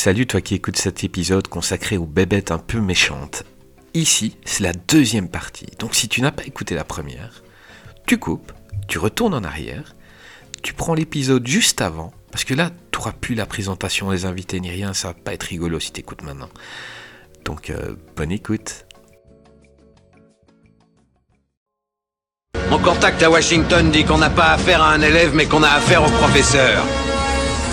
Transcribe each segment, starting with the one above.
Salut toi qui écoutes cet épisode consacré aux bébêtes un peu méchantes. Ici, c'est la deuxième partie. Donc si tu n'as pas écouté la première, tu coupes, tu retournes en arrière, tu prends l'épisode juste avant, parce que là, tu n'auras plus la présentation des invités ni rien, ça va pas être rigolo si tu écoutes maintenant. Donc euh, bonne écoute. Mon contact à Washington dit qu'on n'a pas affaire à un élève, mais qu'on a affaire au professeur.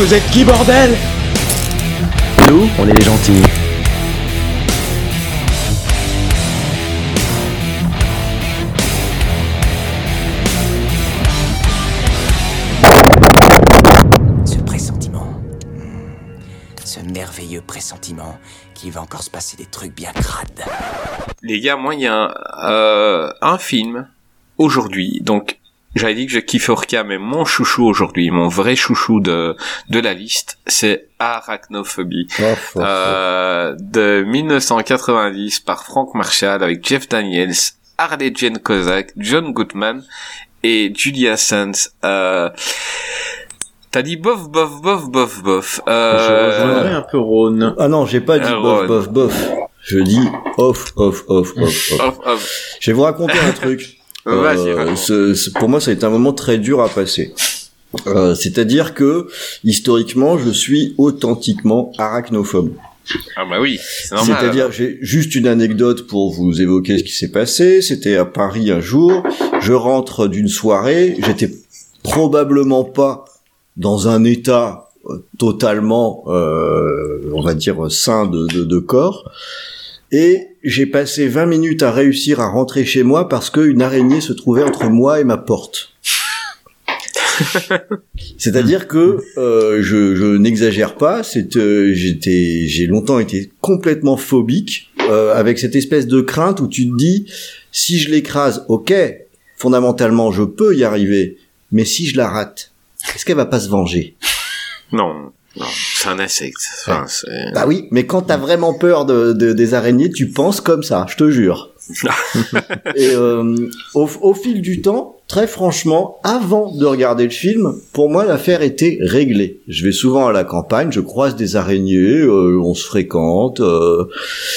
Vous êtes qui, bordel? Nous, on est les gentils. Ce pressentiment. Ce merveilleux pressentiment qu'il va encore se passer des trucs bien crades. Les gars, moi il y a un, euh, un film aujourd'hui, donc j'avais dit que je kiffe Orca, mais mon chouchou aujourd'hui, mon vrai chouchou de, de la liste, c'est Arachnophobie. Euh, de 1990 par Frank Marshall avec Jeff Daniels, Harley Jane Kozak, John Goodman et Julia Sands. Euh, T'as dit bof, bof, bof, bof, bof. Je Euh, rejoindrai un peu Rhône. Ah non, j'ai pas dit Euh, bof, bof, bof. Je dis off, off, off, off, off. off, off. Je vais vous raconter un truc. Euh, ce- ce- pour moi, ça a été un moment très dur à passer. Euh, C'est-à-dire que historiquement, je suis authentiquement arachnophobe. Ah bah oui, c'est normal. C'est-à-dire, j'ai juste une anecdote pour vous évoquer ce qui s'est passé. C'était à Paris un jour. Je rentre d'une soirée. J'étais probablement pas dans un état euh, totalement, euh, on va dire, sain de, de, de corps. Et j'ai passé 20 minutes à réussir à rentrer chez moi parce qu'une araignée se trouvait entre moi et ma porte. C'est-à-dire que euh, je, je n'exagère pas. C'est euh, j'étais j'ai longtemps été complètement phobique euh, avec cette espèce de crainte où tu te dis si je l'écrase, ok, fondamentalement je peux y arriver, mais si je la rate, est-ce qu'elle va pas se venger? Non, non, c'est un insecte. Enfin. Bah oui, mais quand t'as vraiment peur de, de- des araignées, tu penses comme ça, je te jure. Et euh, au, au fil du temps, très franchement, avant de regarder le film, pour moi l'affaire était réglée. Je vais souvent à la campagne, je croise des araignées, euh, on se fréquente, euh,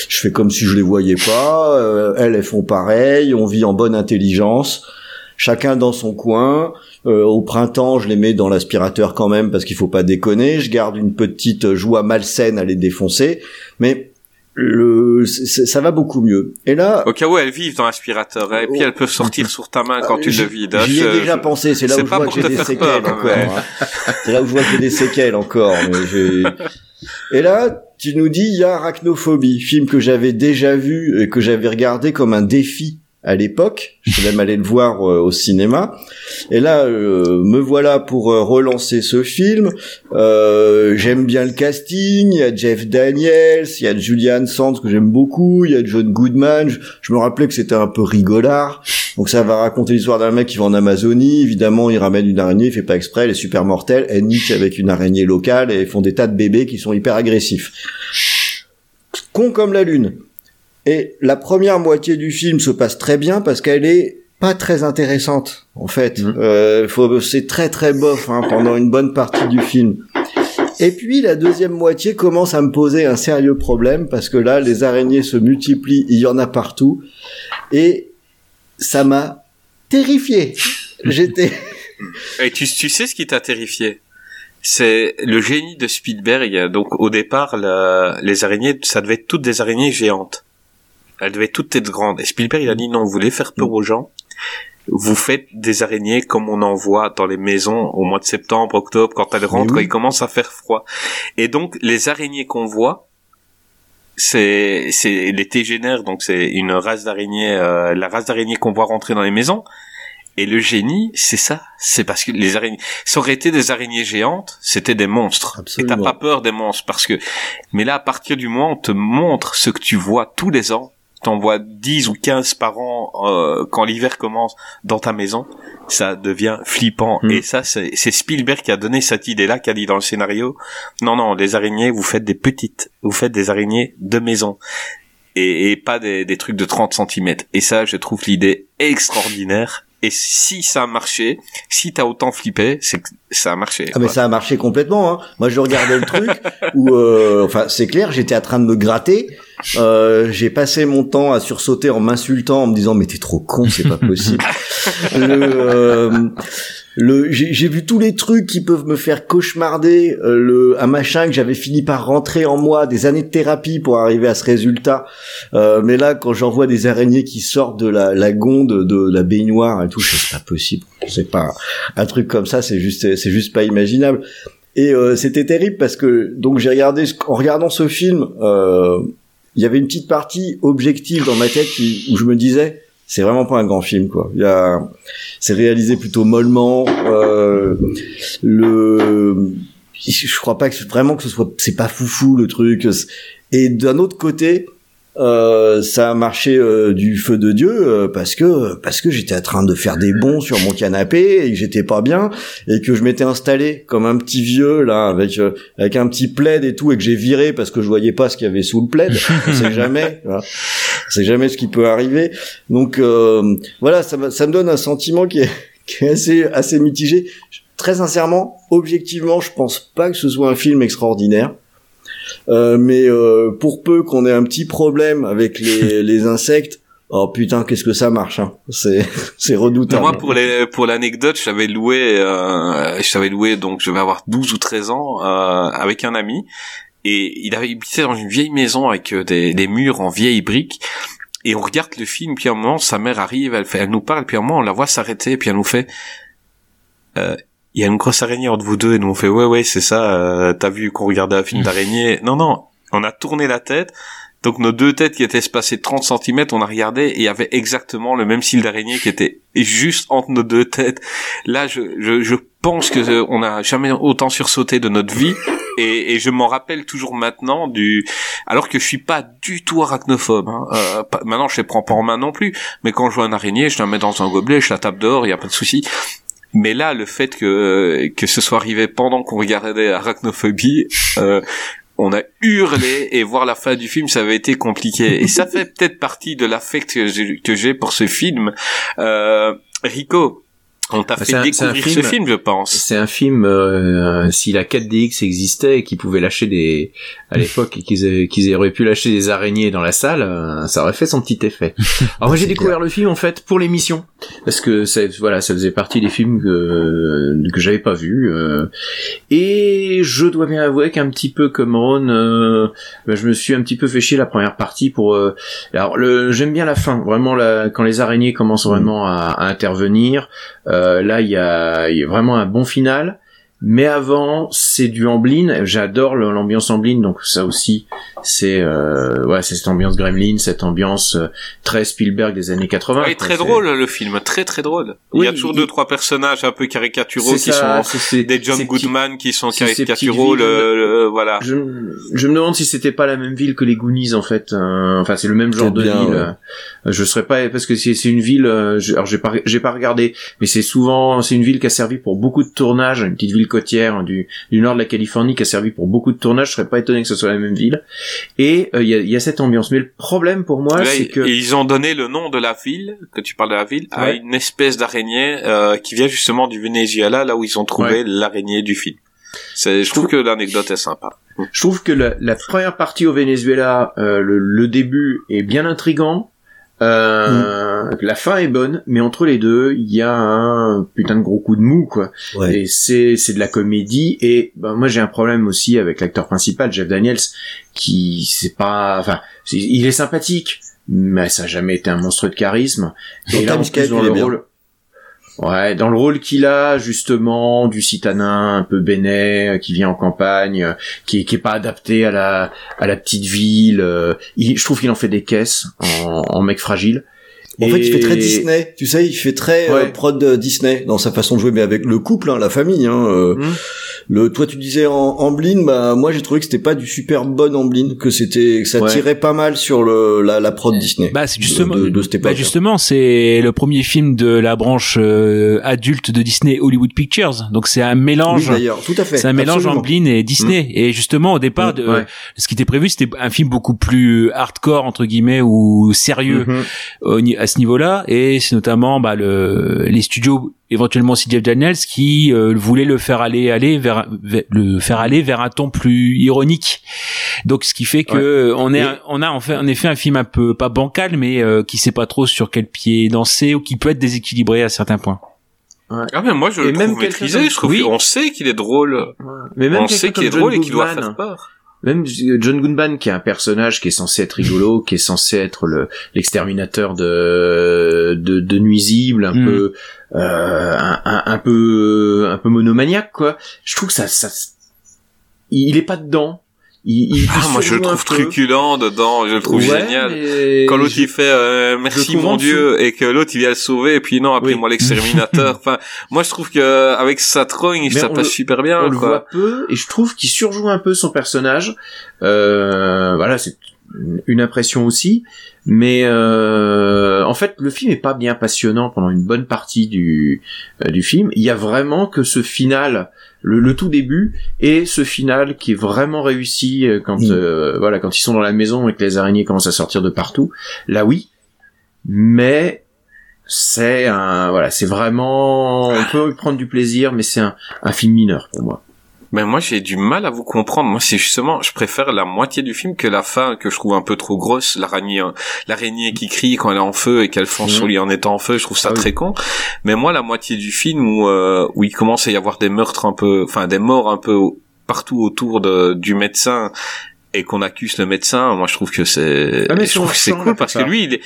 je fais comme si je les voyais pas, elles elles font pareil, on vit en bonne intelligence. Chacun dans son coin. Euh, au printemps, je les mets dans l'aspirateur quand même parce qu'il faut pas déconner. Je garde une petite joie malsaine à les défoncer, mais le, ça va beaucoup mieux. Et là, Au cas où elles vivent dans l'aspirateur, et puis elles peuvent sortir sur ta main quand tu j'y- le vides. hein. J'y ai déjà je- pensé. C'est là où je vois que j'ai des séquelles encore. hein. C'est là où je vois que j'ai des séquelles encore. Et là, tu nous dis il y a Arachnophobie, film que j'avais déjà vu et que j'avais regardé comme un défi à l'époque. Je suis même allé le voir euh, au cinéma. Et là, euh, me voilà pour euh, relancer ce film. Euh, j'aime bien le casting. Il y a Jeff Daniels, il y a Julian Sands que j'aime beaucoup, il y a John Goodman. Je, me rappelais que c'était un peu rigolard. Donc ça va raconter l'histoire d'un mec qui va en Amazonie. Évidemment, il ramène une araignée, il fait pas exprès, elle est super mortelle. Elle nique avec une araignée locale et font des tas de bébés qui sont hyper agressifs. Con comme la lune. Et la première moitié du film se passe très bien parce qu'elle est pas très intéressante en fait. Euh, faut, c'est très très bof hein, pendant une bonne partie du film. Et puis la deuxième moitié commence à me poser un sérieux problème parce que là les araignées se multiplient, il y en a partout et ça m'a terrifié. J'étais Et tu, tu sais ce qui t'a terrifié? C'est le génie de Spielberg. Donc au départ, la- les araignées, ça devait être toutes des araignées géantes. Elles devaient toutes être grandes. Et Spielberg, il a dit non, vous voulez faire peur aux gens? Vous faites des araignées comme on en voit dans les maisons au mois de septembre, octobre, quand elles rentrent, oui. il commence à faire froid. Et donc, les araignées qu'on voit, c'est c'est les tégénaires, donc c'est une race d'araignées, euh, la race d'araignées qu'on voit rentrer dans les maisons. Et le génie, c'est ça. C'est parce que les araignées, ça aurait été des araignées géantes, c'était des monstres. Absolument. Et t'as pas peur des monstres parce que, mais là, à partir du moment où on te montre ce que tu vois tous les ans, t'en vois 10 ou 15 par an, euh, quand l'hiver commence dans ta maison, ça devient flippant. Mm. Et ça, c'est Spielberg qui a donné cette idée-là, qui a dit dans le scénario, non, non, les araignées, vous faites des petites, vous faites des araignées de maison. Et, et pas des, des trucs de 30 cm. Et ça, je trouve l'idée extraordinaire. Et si ça a marché, si t'as autant flippé, c'est que ça a marché. Ah mais ça a marché complètement. Hein. Moi je regardais le truc où, euh, enfin c'est clair, j'étais en train de me gratter. Euh, j'ai passé mon temps à sursauter en m'insultant, en me disant mais t'es trop con, c'est pas possible. le, euh, le, j'ai vu tous les trucs qui peuvent me faire cauchemarder. euh, le, un machin que j'avais fini par rentrer en moi, des années de thérapie pour arriver à ce résultat. Euh, mais là, quand j'en vois des araignées qui sortent de la, la gonde de la baignoire et tout, c'est pas possible. C'est pas un truc comme ça, c'est juste, c'est juste pas imaginable. Et euh, c'était terrible parce que donc j'ai regardé en regardant ce film, euh, il y avait une petite partie objective dans ma tête où je me disais c'est vraiment pas un grand film quoi. Il y a c'est réalisé plutôt mollement. Euh, le je crois pas vraiment que ce soit c'est pas foufou le truc. Et d'un autre côté, euh, ça a marché euh, du feu de dieu euh, parce que parce que j'étais en train de faire des bonds sur mon canapé et que j'étais pas bien et que je m'étais installé comme un petit vieux là avec euh, avec un petit plaid et tout et que j'ai viré parce que je voyais pas ce qu'il y avait sous le plaid. Sait jamais voilà. c'est jamais ce qui peut arriver. Donc euh, voilà ça, me- ça me donne un sentiment qui est, qui est assez assez mitigé. Très sincèrement objectivement je pense pas que ce soit un film extraordinaire euh, mais euh, pour peu qu'on ait un petit problème avec les, les insectes, oh putain, qu'est-ce que ça marche hein. C'est c'est redoutable. Moi, pour les, pour l'anecdote, je l'avais loué, euh, je l'avais loué, donc je vais avoir 12 ou 13 ans, euh, avec un ami. Et il avait habité dans une vieille maison avec euh, des, des murs en vieilles briques. Et on regarde le film, puis à un moment, sa mère arrive, elle fait, elle nous parle, puis à un moment, on la voit s'arrêter, puis elle nous fait, euh, il y a une grosse araignée entre vous deux, et nous on fait, ouais, ouais, c'est ça, euh, t'as vu qu'on regardait un film d'araignée? Non, non, on a tourné la tête, donc nos deux têtes qui étaient espacées de 30 cm, on a regardé et il y avait exactement le même style d'araignée qui était juste entre nos deux têtes. Là, je, je, je pense que euh, on n'a jamais autant sursauté de notre vie et, et je m'en rappelle toujours maintenant du alors que je suis pas du tout arachnophobe. Hein. Euh, pas- maintenant, je les prends pas en main non plus, mais quand je vois une araignée, je la mets dans un gobelet, je la tape dehors, il y a pas de souci. Mais là, le fait que que ce soit arrivé pendant qu'on regardait Arachnophobie, euh, on a hurlé et voir la fin du film, ça avait été compliqué. Et ça fait peut-être partie de l'affect que j'ai- que j'ai pour ce film. Euh, Rico, on t'a Bah, fait c'est un- découvrir ce film- film, je pense. C'est un film, euh, si la 4DX existait et qu'ils pouvaient lâcher des, à l'époque, qu'ils aient- qu'ils auraient pu lâcher des araignées dans la salle, euh, ça aurait fait son petit effet. Alors moi j'ai découvert le film en fait pour l'émission, parce que ça, voilà, ça faisait partie des films que, que j'avais pas vus, euh, et je dois bien avouer qu'un petit peu comme Ron, euh, ben, je me suis un petit peu fait chier la première partie pour, euh, alors le, j'aime bien la fin, vraiment la, quand les araignées commencent vraiment à, à intervenir, euh, là, il y a, vraiment un bon final. Mais avant, c'est du Amblin. J'adore l'ambiance Amblin, donc ça aussi, c'est euh, ouais, c'est cette ambiance Gremlin, cette ambiance euh, très Spielberg des années 80. Ouais, quoi. très C'est- drôle le film, très très drôle. il y a Oui, toujours il- deux trois personnages un peu caricaturaux C'est qui ça, sont c'est- c'est- des John Goodman qui sont caricaturaux. villes. Le, le- voilà. Je, je me demande si c'était pas la même ville que les Goonies en fait. Euh, enfin, c'est le même genre de Peut-être bien, ville. ouais. Euh, Je serais pas parce que c'est c'est une ville. euh, je- alors j'ai pas j'ai pas regardé, mais c'est souvent c'est une ville qui a servi pour beaucoup de tournages. Une petite ville côtière du du nord de la Californie qui a servi pour beaucoup de tournages. Je serais pas étonné que ce soit la même ville. Et euh, il y, a, y a cette ambiance. Mais le problème pour moi, c'est que ils ont donné le nom de la ville, que tu parles de la ville, à une espèce d'araignée euh, qui vient justement du Venezuela, là où ils ont trouvé l'araignée du film. Je trouve que l'anecdote est sympa. Je trouve que la, la première partie au Venezuela, euh, le, le début est bien intrigant. Euh, La fin est bonne, mais entre les deux, il y a un putain de gros coup de mou, quoi. Ouais. Et c'est c'est de la comédie. Et ben, moi, j'ai un problème aussi avec l'acteur principal, Jeff Daniels, qui c'est pas, enfin, il est sympathique, mais ça a jamais été un monstre de charisme. Dans Et là, en plus, dans le rôle, Ouais, dans le rôle qu'il a justement du citadin un peu bénet euh, qui vient en campagne, euh, qui est, pas adapté à la à la petite ville. euh, je trouve qu'il en fait des caisses en, en mec fragile. En fait, il fait très Disney. Tu sais, il fait très euh, prod euh, Disney dans sa façon de jouer, mais avec le couple, hein, la famille. Hein, euh, Hmm. le, toi, tu disais en Amblin, bah moi j'ai trouvé que c'était pas du super bon Amblin, que c'était, que ça Ouais. tirait pas mal sur le la, la prod Disney. Bah c'est justement, de, de cette bah époque. justement, c'est le premier film de la branche euh, adulte de Disney Hollywood Pictures. Donc c'est un Oui, mélange. d'ailleurs, tout à fait. c'est un mélange. Amblin et Disney. Et justement, au départ, de, Ouais. ce qui était prévu, c'était un film beaucoup plus hardcore entre guillemets ou sérieux au à ce niveau-là. Et c'est notamment bah, le, les studios, éventuellement aussi Jeff Daniels, qui euh, voulaient le faire aller, aller vers, vers- le faire aller vers un ton plus ironique. Donc, ce qui fait que euh, on est, on a en fait, en effet un film un peu pas bancal, mais euh, qui sait pas trop sur quel pied danser ou qui peut être déséquilibré à certains points. Ah mais moi je Et le même trouve quelqu'un maîtrisé, je trouve Oui. on sait qu'il est drôle. Mais même on sait qu'il est drôle et qu'il doit faire peur. Même John Goodman, qui est un personnage qui est censé être rigolo, qui est censé être le l'exterminateur de, de de nuisibles, un Mm. peu euh, un, un, un peu un peu monomaniaque quoi. Je trouve que ça ça il est pas dedans. Il, il, Ah il moi je le trouve truculent dedans, je le trouve Ouais, génial. mais Quand l'autre je- il fait euh, merci mon dieu et que l'autre il vient le sauver et puis non après Oui. moi l'exterminateur. enfin moi je trouve que avec sa trogne passe le- super bien on le quoi. voit peu et je trouve qu'il surjoue un peu son personnage. Euh, voilà, c'est une- impression aussi. Mais euh, en fait, le film est pas bien passionnant pendant une bonne partie du euh, du film. Il y a vraiment que ce final, le, le tout début, et ce final qui est vraiment réussi euh, quand euh, voilà quand ils sont dans la maison et que les araignées commencent à sortir de partout. Là, oui, mais c'est un voilà, c'est vraiment on peut y prendre du plaisir, mais c'est un, un film mineur pour moi. Mais moi j'ai du mal à vous comprendre. Moi c'est justement, je préfère la moitié du film que la fin que je trouve un peu trop grosse. L'araignée, hein, l'araignée qui crie quand elle est en feu et qu'elle fonce Mhm. sur lui en étant en feu, je trouve ça Ah oui. très con. Mais moi la moitié du film où euh, où il commence à y avoir des meurtres un peu, enfin des morts un peu partout autour de, du médecin et qu'on accuse le médecin, moi je trouve que c'est, Ah, je trouve que c'est cool parce que lui il est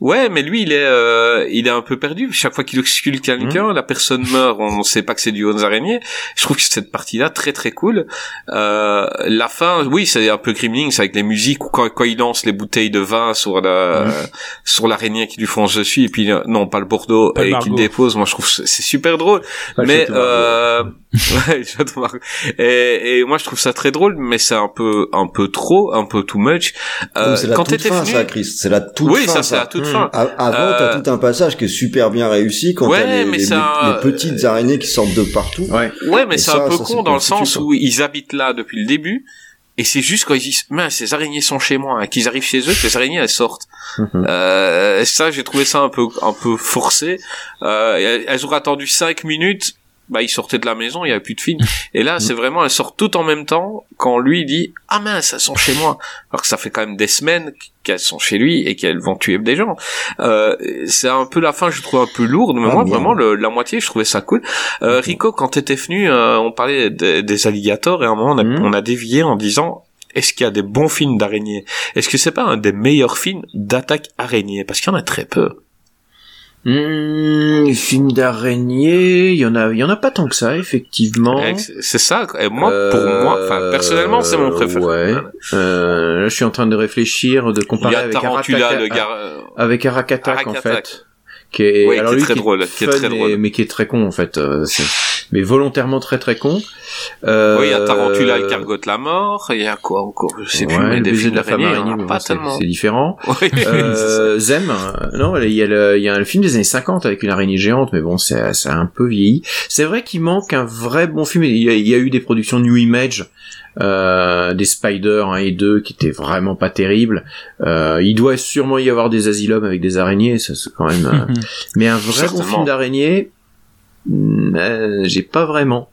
Ouais, mais lui, il est, euh, il est un peu perdu. Chaque fois qu'il ausculte quelqu'un, Mmh. la personne meurt. On ne sait pas que c'est du aux araignées. Je trouve que cette partie-là très très cool. Euh, la fin, oui, c'est un peu Gremlins avec les musiques ou quand, quand il lance les bouteilles de vin sur la, Mmh. sur l'araignée qui lui fonce dessus et puis euh, non, pas le Bordeaux Pas le et qu'il dépose. Moi, je trouve que c'est super drôle. Pas mais euh, ouais. Et, et moi, je trouve ça très drôle, mais c'est un peu un peu trop, un peu too much. Euh, Donc, c'est la quand t'étais fin, venu, ça. C'est la toute oui, fin. ça c'est la toute Mmh. Fin. A- Avant, t'as Euh, tout un passage qui est super bien réussi quand Ouais, t'as les, petites araignées qui sortent de partout. Ouais. Ouais, mais c'est ça, un peu ça, con dans le sens où ils habitent là depuis le début. Et c'est juste quand ils disent, mince, ces araignées sont chez moi, hein, qu'ils arrivent chez eux, que les araignées elles sortent. Mhm. Euh, ça, j'ai trouvé ça un peu, un peu forcé. Euh, elles- elles auraient attendu cinq minutes. Bah, ils sortaient de la maison, il y avait plus de film. Et là, c'est vraiment, elles sortent toutes en même temps quand lui il dit, ah mince, elles sont chez moi. Alors que ça fait quand même des semaines qu'elles sont chez lui et qu'elles vont tuer des gens. Euh, c'est un peu la fin, je trouve un peu lourde, mais Ah, moi, bien. vraiment, le- la moitié, je trouvais ça cool. Euh, Rico, quand t'étais venu, euh, on parlait des, des alligators et à un moment, on a, Mhm. on a dévié en disant, est-ce qu'il y a des bons films d'araignées? Est-ce que c'est pas un des meilleurs films d'attaque araignée? Parce qu'il y en a très peu. Mmh, film d'araignée, il y en a, il y en a pas tant que ça, effectivement. C'est ça. Et moi, pour moi, enfin, personnellement, c'est mon préféré. Ouais. Euh, là, je suis en train de réfléchir, de comparer avec gars. euh, avec Arak Attack, Arak en fait. Qui est, alors qui est lui, très drôle, qui est très et- drôle. mais qui est très con, en fait. euh, mais volontairement très très con. Euh, Oui, il y a Tarantula, il cargote la mort. Il y a quoi encore? Je sais plus, mais le des films de la femme araignée, mais pas bon, c'est- tellement. c'est différent. Oui, Euh, Zem, euh, non, il y a le, il y a le film des années 50 avec une araignée géante, mais bon, c'est, c'est un peu vieilli. C'est vrai qu'il manque un vrai bon film. Il y a, il y a eu des productions New Image, euh, des Spider 1 et 2 qui étaient vraiment pas terribles. Euh, il doit sûrement y avoir des asylums avec des araignées, ça c'est quand même. euh, mais un vrai bon film d'araignée, euh, j'ai pas vraiment.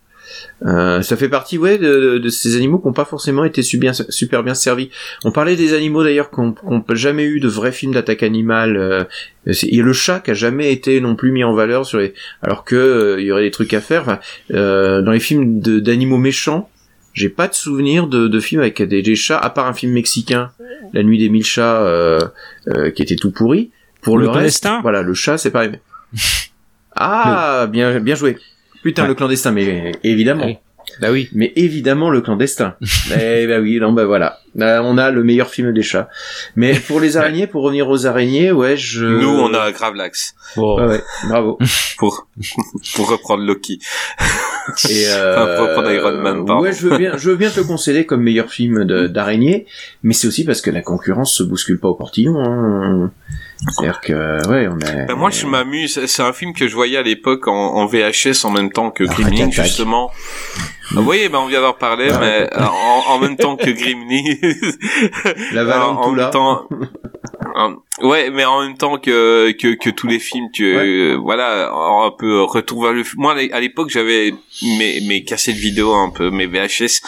Euh, ça fait partie ouais de, de- de ces animaux qui n'ont pas forcément été super bien servis. On parlait des animaux d'ailleurs qui n'ont jamais eu de vrais films d'attaque animale. Euh, et le chat qui a jamais été non plus mis en valeur sur les, alors que euh, il y aurait des trucs à faire. Enfin, euh, dans les films d'animaux méchants, j'ai pas de souvenir de, de films avec des, des chats à part un film mexicain, La Nuit des mille chats, euh, euh, qui était tout pourri. Pour Le le, reste, voilà, le chat c'est pareil. Ah, bien bien joué. Putain, Ouais. le clandestin, mais évidemment. Oui. Bah oui, mais évidemment le clandestin. eh bah oui, non bah voilà. Là, on a le meilleur film des chats. Mais pour les araignées, pour revenir aux araignées, ouais, je. Nous, on a Gravelax. Bon. Ouais, ouais, bravo. Pour, pour reprendre Loki. Et euh, Pour reprendre Iron Man, pardon. ouais, je veux bien, je veux bien te le concéder comme meilleur film de- d'araignée, mais c'est aussi parce que la concurrence se bouscule pas au portillon. Hein. C'est-à-dire que, ouais, on a. Ben, moi, je m'amuse. C'est un film que je voyais à l'époque en, en VHS en même temps que Attack. justement. Ah, oui, ben on vient d'en reparler, Ah, mais en, en même temps que Gremlins. La en, en Valentula. même temps. En- ouais, mais en même temps que que, que tous les films, que euh, voilà, un peu retour vers le. Moi, à l'époque, j'avais mes mes cassettes vidéo un peu, mes VHS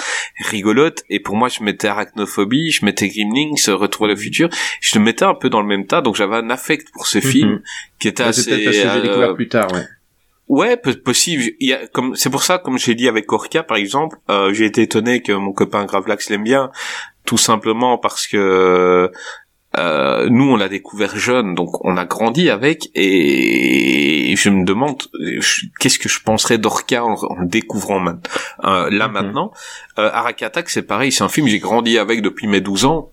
rigolotes, et pour moi, je mettais Arachnophobie, je mettais Gremlins, Retour vers le futur, je le mettais un peu dans le même tas, donc j'avais un affect pour ce film Mhm. qui était Ouais, c'est assez. peut-être parce que j'ai euh, découvert plus tard, ouais. Ouais, possible. Il y a, comme c'est pour ça, comme j'ai dit avec Orca par exemple, euh, j'ai été étonné que mon copain Gravelax l'aime bien, tout simplement parce que euh, nous on l'a découvert jeune, donc on a grandi avec, et je me demande qu'est-ce que je penserais d'Orca en, en le découvrant euh, là Mhm. maintenant. Euh, Araki Attack, c'est pareil, c'est un film j'ai grandi avec depuis mes 12 ans.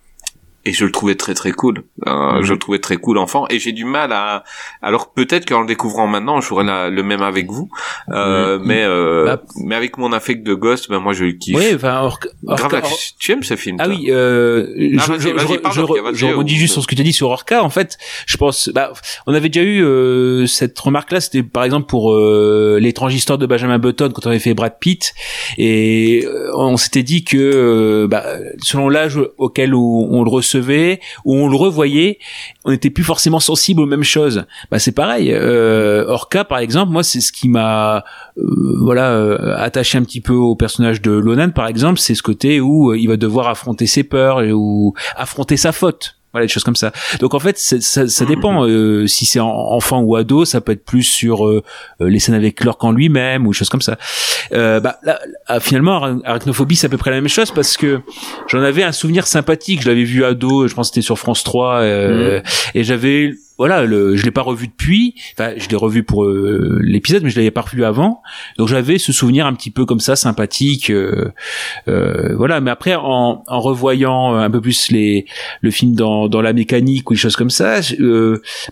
Et je le trouvais très très cool. Euh, Mhm. Je le trouvais très cool enfant. Et j'ai du mal à. Alors peut-être qu'en le découvrant maintenant, j'aurai la- le même avec vous. Euh, Mais euh, Bah, mais avec mon affect de Ghost, ben moi je le kiffe. Oui, enfin, or, or- Grave, or- tu aimes ce film Ah oui, euh, je, vas-y, je, je, je, je rebondis juste sur ce que tu as dit sur Orca. En fait, je pense, bah, on avait déjà eu euh, cette remarque-là. C'était par exemple pour euh, l'étrange histoire de Benjamin Button quand on avait fait Brad Pitt, et euh, on s'était dit que bah, selon l'âge auquel on, on le recevait ou on le revoyait, on n'était plus forcément sensible aux mêmes choses. Bah, c'est pareil. Euh, Orca, par exemple, moi, c'est ce qui m'a euh, voilà euh, attaché un petit peu au personnage de Lonan par exemple c'est ce côté où euh, il va devoir affronter ses peurs et ou affronter sa faute voilà des choses comme ça. Donc en fait ça, ça dépend euh, si c'est en- enfant ou ado ça peut être plus sur euh, euh, les scènes avec Lorcan en lui-même ou des choses comme ça. Euh, bah là, là, finalement Ara- arachnophobie c'est à peu près la même chose parce que j'en avais un souvenir sympathique. Je l'avais vu ado je pense que c'était sur France 3 euh, et j'avais voilà, le, je l'ai pas revu depuis. Enfin, je l'ai revu pour euh, l'épisode, mais je l'avais pas revu avant. Donc j'avais ce souvenir un petit peu comme ça, sympathique. euh, euh, voilà. Mais après, en, revoyant un peu plus les le film dans, la mécanique ou des choses comme ça,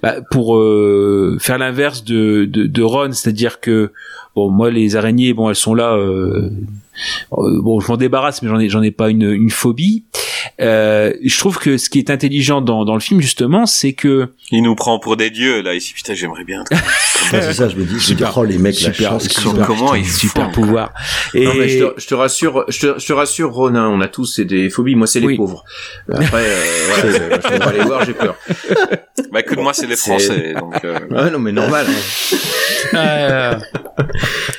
bah, pour faire l'inverse de Ron, c'est-à-dire que bon, moi les araignées, bon, elles sont là. euh, euh, bon, je m'en débarrasse, mais j'en ai j'en ai pas une, une phobie. Euh, je trouve que ce qui est intelligent dans, dans le film justement, c'est que Il nous prend pour des dieux là ici. Putain, j'aimerais bien. Ouais, c'est ça, je me dis, je me dis, oh les mecs, la super, chance ils qu'ils sont ont. comment putain. ils font super pouvoir. Et Non, mais je te, je te rassure, je te, je te rassure, Ronin, on a tous des phobies. Moi, c'est les Oui. pauvres. Après, euh, voilà, je peux pas les voir, j'ai peur. Bah écoute, moi c'est les Français, donc. euh, Ouais, non, mais normal. hein.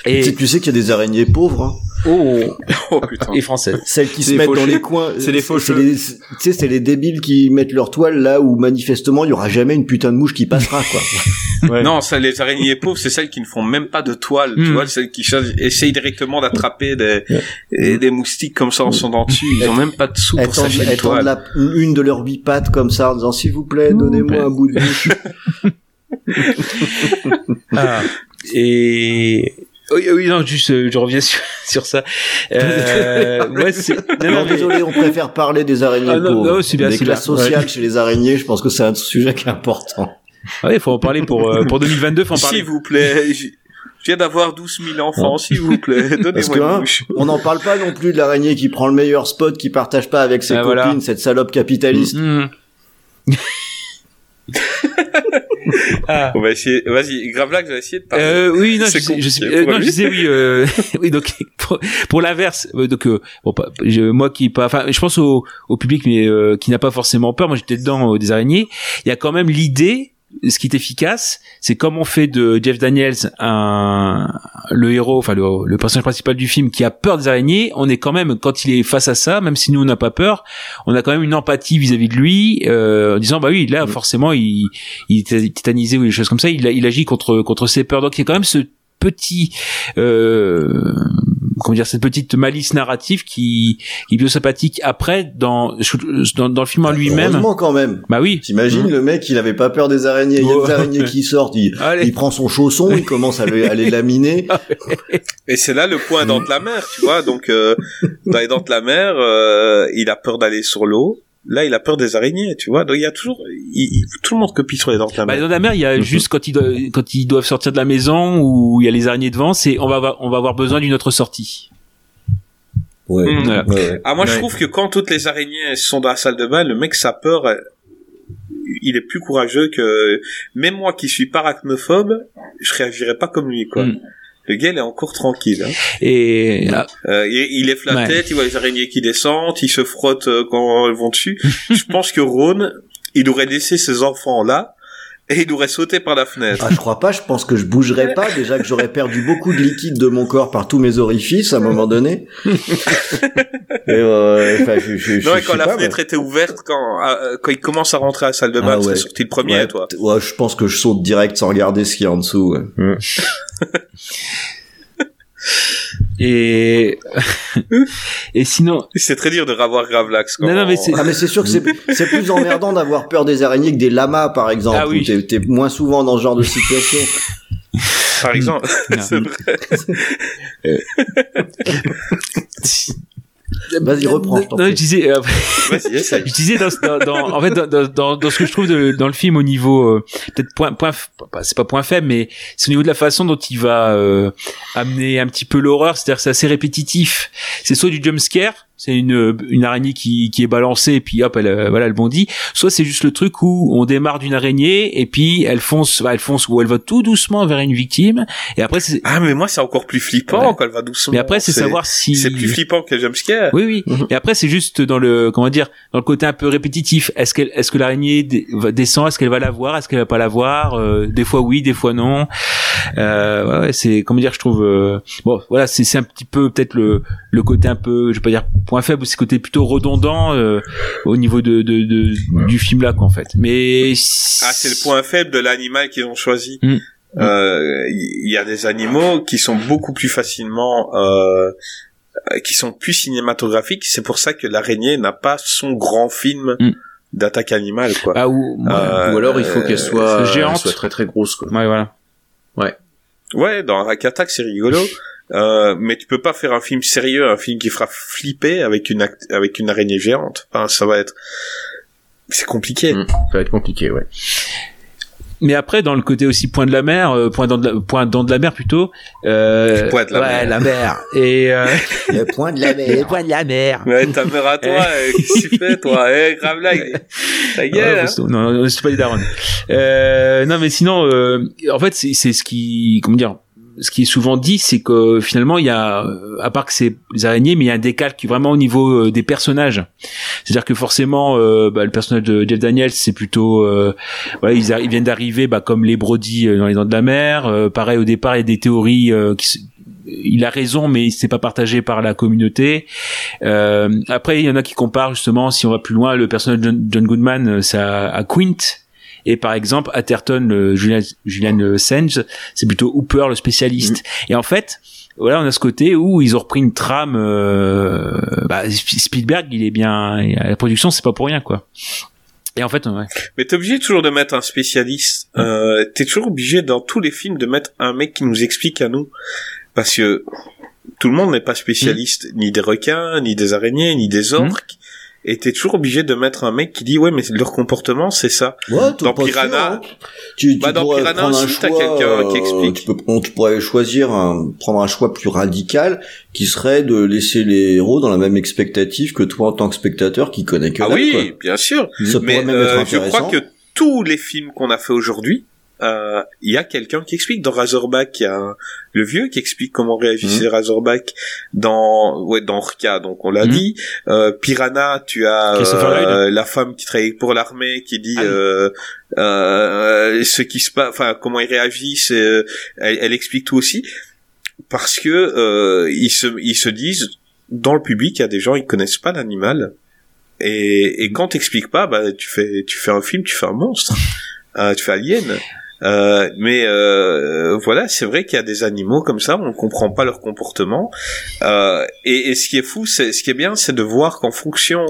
Et Tu sais, tu sais qu'il y a des araignées pauvres, hein. oh, Oh putain. et française. Celles qui C'est se les mettent dans les coins. C'est les faucheux. les- Tu sais, c'est les débiles qui mettent leur toile là où manifestement il y aura jamais une putain de mouche qui passera, quoi. Non, ça, les araignées pauvres, c'est celles qui ne font même pas de toile, tu Hmm. vois, celles qui essayent directement d'attraper des, moustiques comme ça en sont dessus. Ils ont même pas de sous Elles pour s'acheter une elles tendent toile. la- une de leurs huit pattes comme ça en disant s'il vous plaît, donnez-moi un bout de bouche. Ah. Et oui, oui, non, juste, euh, je reviens sur, sur ça. Euh, non, Non, non, mais- désolé, on préfère parler des araignées Ah, non, c'est bien, des c'est classes bien. sociales chez les araignées, je pense que c'est un sujet qui est important. Ah ouais, faut en parler pour, euh, pour 2022, faut en parler. S'il vous plaît, je viens d'avoir 12 000 enfants, s'il vous plaît, Parce donnez-moi que, une hein, bouche. on n'en parle pas non plus de l'araignée qui prend le meilleur spot, qui partage pas avec ses Ah, copines, voilà. cette salope capitaliste. Hmm. ah. On va essayer, vas-y, Gravelax va essayer de parler. Euh, oui, non, je sais, je sais, euh, non, je sais, oui, euh, oui, donc, pour, pour l'inverse, euh, donc, euh, bon, pas, je, moi qui pas, enfin, je pense au, au public, mais, euh, qui n'a pas forcément peur, moi j'étais dedans, des araignées, il y a quand même l'idée, ce qui est efficace, c'est comme on fait de Jeff Daniels un, le héros, enfin, le, le personnage principal du film qui a peur des araignées, on est quand même, quand il est face à ça, même si nous on n'a pas peur, on a quand même une empathie vis-à-vis de lui, euh, en disant, bah oui, là, forcément, il, il est tétanisé ou des choses comme ça, il, il agit contre, contre ses peurs, donc il y a quand même ce petit euh, comment dire cette petite malice narrative qui qui est bien sympathique après dans dans, dans le film en lui-même Heureusement quand même. bah oui T'imagines le mec, il avait pas peur des araignées. Il y a des araignées qui sortent, il, il prend son chausson, il commence à, le- à les laminer. Et c'est là le point dans de la mer, tu vois. Donc, euh, dans les dents de la mer, euh, il a peur d'aller sur l'eau. Là, il a peur des araignées, tu vois. Donc, il y a toujours, il- il- tout le monde copie sur les dents de la Bah, mer. dans la mer, il y a juste quand ils, doivent, quand ils doivent sortir de la maison où il y a les araignées devant, c'est on va avoir, on va avoir besoin d'une autre sortie. Ouais. Mm. Ouais. Ah, moi, je trouve que quand toutes les araignées sont dans la salle de bain, le mec, sa peur, euh, il est plus courageux que, même moi qui suis pas arachnophobe, je réagirais pas comme lui, quoi. Mm. Le gars, il est encore tranquille. Hein. Et ah, Euh, il, il lève la Ouais. tête, il voit les araignées qui descendent, il se frotte euh, quand elles vont dessus. je pense que Ron, il aurait laissé ses enfants là, et il aurait sauté par la fenêtre. Ah, je crois pas, je pense que je bougerais pas. Déjà que j'aurais perdu beaucoup de liquide de mon corps par tous mes orifices à un moment donné. Et, euh, enfin, je, je, je, non, et je quand la pas, fenêtre était ouverte, quand, euh, quand il commence à rentrer à la salle de bain, Ah ouais. sorti le premier, ouais, toi. ouais, je pense que je saute direct sans regarder ce qu'il y a en dessous. ouais. et et sinon, C'est très dur de revoir Gravelax. quand Non, non, on- mais c'est- Ah mais c'est sûr que c'est c'est plus emmerdant d'avoir peur des araignées que des lamas par exemple. Ah oui. t'es- T'es moins souvent dans ce genre de situation. Par exemple, c'est vrai. Vas-y reprends. je non, disais, euh, je disais dans, dans, dans- en fait dans, dans, dans, dans ce que je trouve de, dans le film au niveau euh, peut-être point point c'est pas point faible mais c'est au niveau de la façon dont il va euh, amener un petit peu l'horreur c'est-à-dire que c'est assez répétitif c'est soit du jump scare c'est une une araignée qui qui est balancée et puis hop elle euh, voilà elle bondit soit c'est juste le truc où on démarre d'une araignée et puis elle fonce bah, elle fonce ou elle va tout doucement vers une victime et après c'est Ah, mais moi, c'est encore plus flippant Ouais. quand elle va doucement. mais après c'est savoir si C'est plus flippant que le jumpscare. oui, oui. Mhm. Et après, c'est juste dans le, comment dire, dans le côté un peu répétitif. Est-ce qu'elle, est-ce que l'araignée descend? Est-ce qu'elle va la voir? Est-ce qu'elle va pas la voir? Euh, Des fois oui, des fois non. Euh, ouais, ouais, c'est, comment dire, je trouve. euh, bon, voilà, c'est, c'est un petit peu peut-être le, le côté un peu, je vais pas dire point faible, c'est côté plutôt redondant euh, au niveau de, de, de- du film là, quoi, en fait. Mais Ah, c'est le point faible de l'animal qu'ils ont choisi. Mm. Euh, Il y a des animaux qui sont beaucoup plus facilement, euh, euh, qui sont plus cinématographiques. C'est pour ça que l'araignée n'a pas son grand film Mm. d'attaque animale, quoi. Ah, ou, Euh, Ou alors il faut qu'elle soit, c'est géante. soit très très grosse quoi. ouais, voilà. Ouais, dans Rack Attack, c'est rigolo. Euh, mais tu peux pas faire un film sérieux, un film qui fera flipper avec une act- avec une araignée géante. Enfin, ça va être, c'est compliqué. Mm. Ça va être compliqué, ouais. Mais après, dans le côté aussi point de la mer, euh, point dans de la, point dans de la mer plutôt. Euh, Point de la ouais, mer. la mer. Et euh, Le point de la mer. points de la mer. Mais ta mère à toi, euh, qu'est-ce que tu fais, toi Eh, grave là, ta gueule, Ouais, hein. non, non, c'est pas des darons. Euh, non, mais sinon, euh, en fait, c'est c'est ce qui, comment dire, ce qui est souvent dit, c'est que finalement, il y a, à part que c'est les araignées, mais il y a un décalque vraiment au niveau euh, des personnages. C'est-à-dire que forcément, euh, bah, le personnage de Jeff Daniels, c'est plutôt, euh, voilà, ils, viennent d'arriver, bah, comme les Brody euh, dans les Dents de la Mer. Euh, pareil, au départ, il y a des théories qui il a raison, mais c'est pas partagé par la communauté. Après, il y en a qui comparent justement, si on va plus loin, le personnage de John, Goodman, à, à Quint. Et par exemple, Atherton, le Julian, Julian Sands, c'est plutôt Hooper, le spécialiste. Et en fait, voilà, on a ce côté où ils ont repris une trame. Euh, bah, Sp- Spielberg, il est bien la production, c'est pas pour rien, quoi. Et en fait, ouais. Mais t'es obligé toujours de mettre un spécialiste. Euh, t'es toujours obligé dans tous les films de mettre un mec qui nous explique à nous. Parce que tout le monde n'est pas spécialiste, ni des requins, ni des araignées, ni des orques. Et t'es toujours obligé de mettre un mec qui dit ouais mais leur comportement c'est ça. Ouais, Dans pas sûr, Piranha- hein. tu, tu Bah, dans Piranha aussi, t'as quelqu'un qui euh, explique. Tu, peux, on, tu pourrais choisir un, prendre un choix plus radical, qui serait de laisser les héros dans la même expectative que toi en tant que spectateur qui connaît que ah oui, quoi. bien sûr. Ça Mais pourrait même euh, être je crois intéressant. que tous les films qu'on a fait aujourd'hui, euh, il y a quelqu'un qui explique. Dans Razorback, il y a un- le vieux qui explique comment réagissait Mhm. Razorback. Dans ouais, dans Orca, donc on l'a Mhm. dit. Euh, Piranha, tu as euh, Lloyd. la femme qui travaille pour l'armée qui dit Ah oui. ce qui se passe, enfin comment ils réagissent. euh, elle, elle explique tout aussi parce que ils se ils se disent dans le public, il y a des gens ils connaissent pas l'animal. Et, et quand t'expliques pas, bah tu fais tu fais un film, tu fais un monstre, tu fais Alien. Euh, mais euh, voilà, c'est vrai qu'il y a des animaux comme ça, on ne comprend pas leur comportement. Euh, et, et ce qui est fou, c'est ce qui est bien, c'est de voir qu'en fonction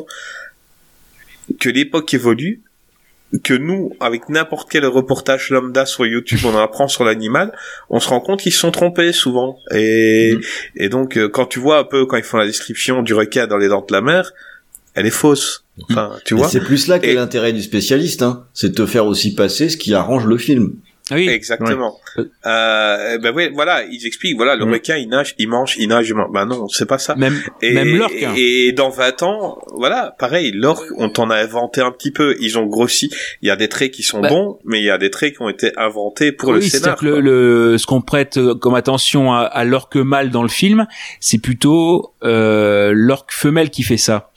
que l'époque évolue, que nous, avec n'importe quel reportage lambda sur YouTube, on en apprend sur l'animal, on se rend compte qu'ils se sont trompés souvent. Et, et donc, euh, quand tu vois un peu, quand ils font la description du requin dans les dents de la mer, elle est fausse. Enfin, tu vois c'est plus là qu'est Et- l'intérêt du spécialiste, hein. C'est de te faire aussi passer ce qui arrange le film. Oui. Exactement. Euh, ben oui, voilà, ils expliquent, voilà, le requin, il nage, il mange, il nage, il mange. Ben non, c'est pas ça. Même Et, même l'orque. hein. Et, dans 20 ans, voilà, pareil, l'orque, on t'en a inventé un petit peu. Ils ont grossi. Il y a des traits qui sont Bah. bons, mais il y a des traits qui ont été inventés pour le oui, scénar. c'est-à-dire que le, le- ce qu'on prête euh, comme attention à, à l'orque mâle dans le film, c'est plutôt euh, l'orque femelle qui fait ça.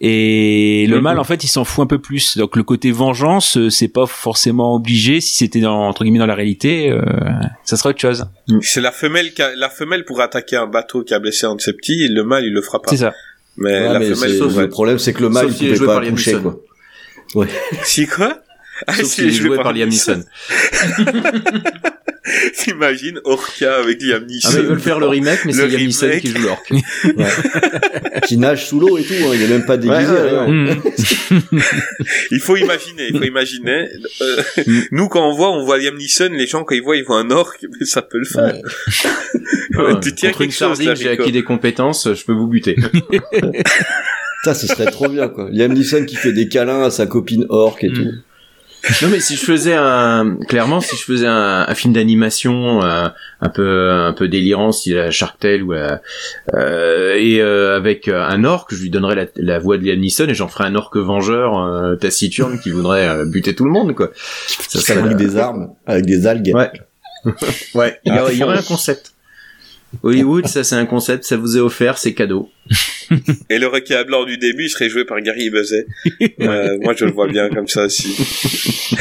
Et le mâle, en fait, il s'en fout un peu plus. Donc le côté vengeance, euh, c'est pas forcément obligé. Si c'était dans, entre guillemets dans la réalité, euh, ça serait autre chose. C'est la femelle qui a- la femelle pour attaquer un bateau qui a blessé un de ses petits, et le mâle, il le fera pas. C'est ça. Mais Ouais, la mais femelle, pourrait. le problème, c'est que le mâle, Sauf il pouvait joué pas par Liam accoucher, Neeson. quoi. Si quoi? Ah, Sauf si, qu'il est joué joué par Liam Neeson. T'imagines Orca avec Liam Neeson. Ah, mais ils veulent faire le remake, mais c'est Liam Neeson qui joue l'orque. Qui nage sous l'eau et tout, hein. Il est même pas déguisé, Ouais, ouais. Il faut imaginer, il faut imaginer. Euh, Mm. nous, quand on voit, on voit Liam Neeson, les gens, quand ils voient, ils voient un orque, mais ça peut le faire. Ouais. tu tiens Contre une sardine, j'ai acquis des compétences, je peux vous buter. Ça, ce serait trop bien, quoi. Liam Neeson qui fait des câlins à sa copine orque et Mm. tout. Non mais si je faisais un clairement si je faisais un, un film d'animation euh, un peu un peu délirant style la Shark Tale ou la- euh, et euh, avec euh, un orque je lui donnerais la, la voix de Liam Neeson et j'en ferais un orque vengeur euh, taciturne qui voudrait euh, buter tout le monde quoi ça Ça serait avec des armes, avec des algues. Ouais. ouais il y aurait un concept Hollywood ça c'est un concept ça vous est offert c'est cadeau Et le requin blanc du début, il serait joué par Gary Buzet. Euh, moi, je le vois bien comme ça aussi.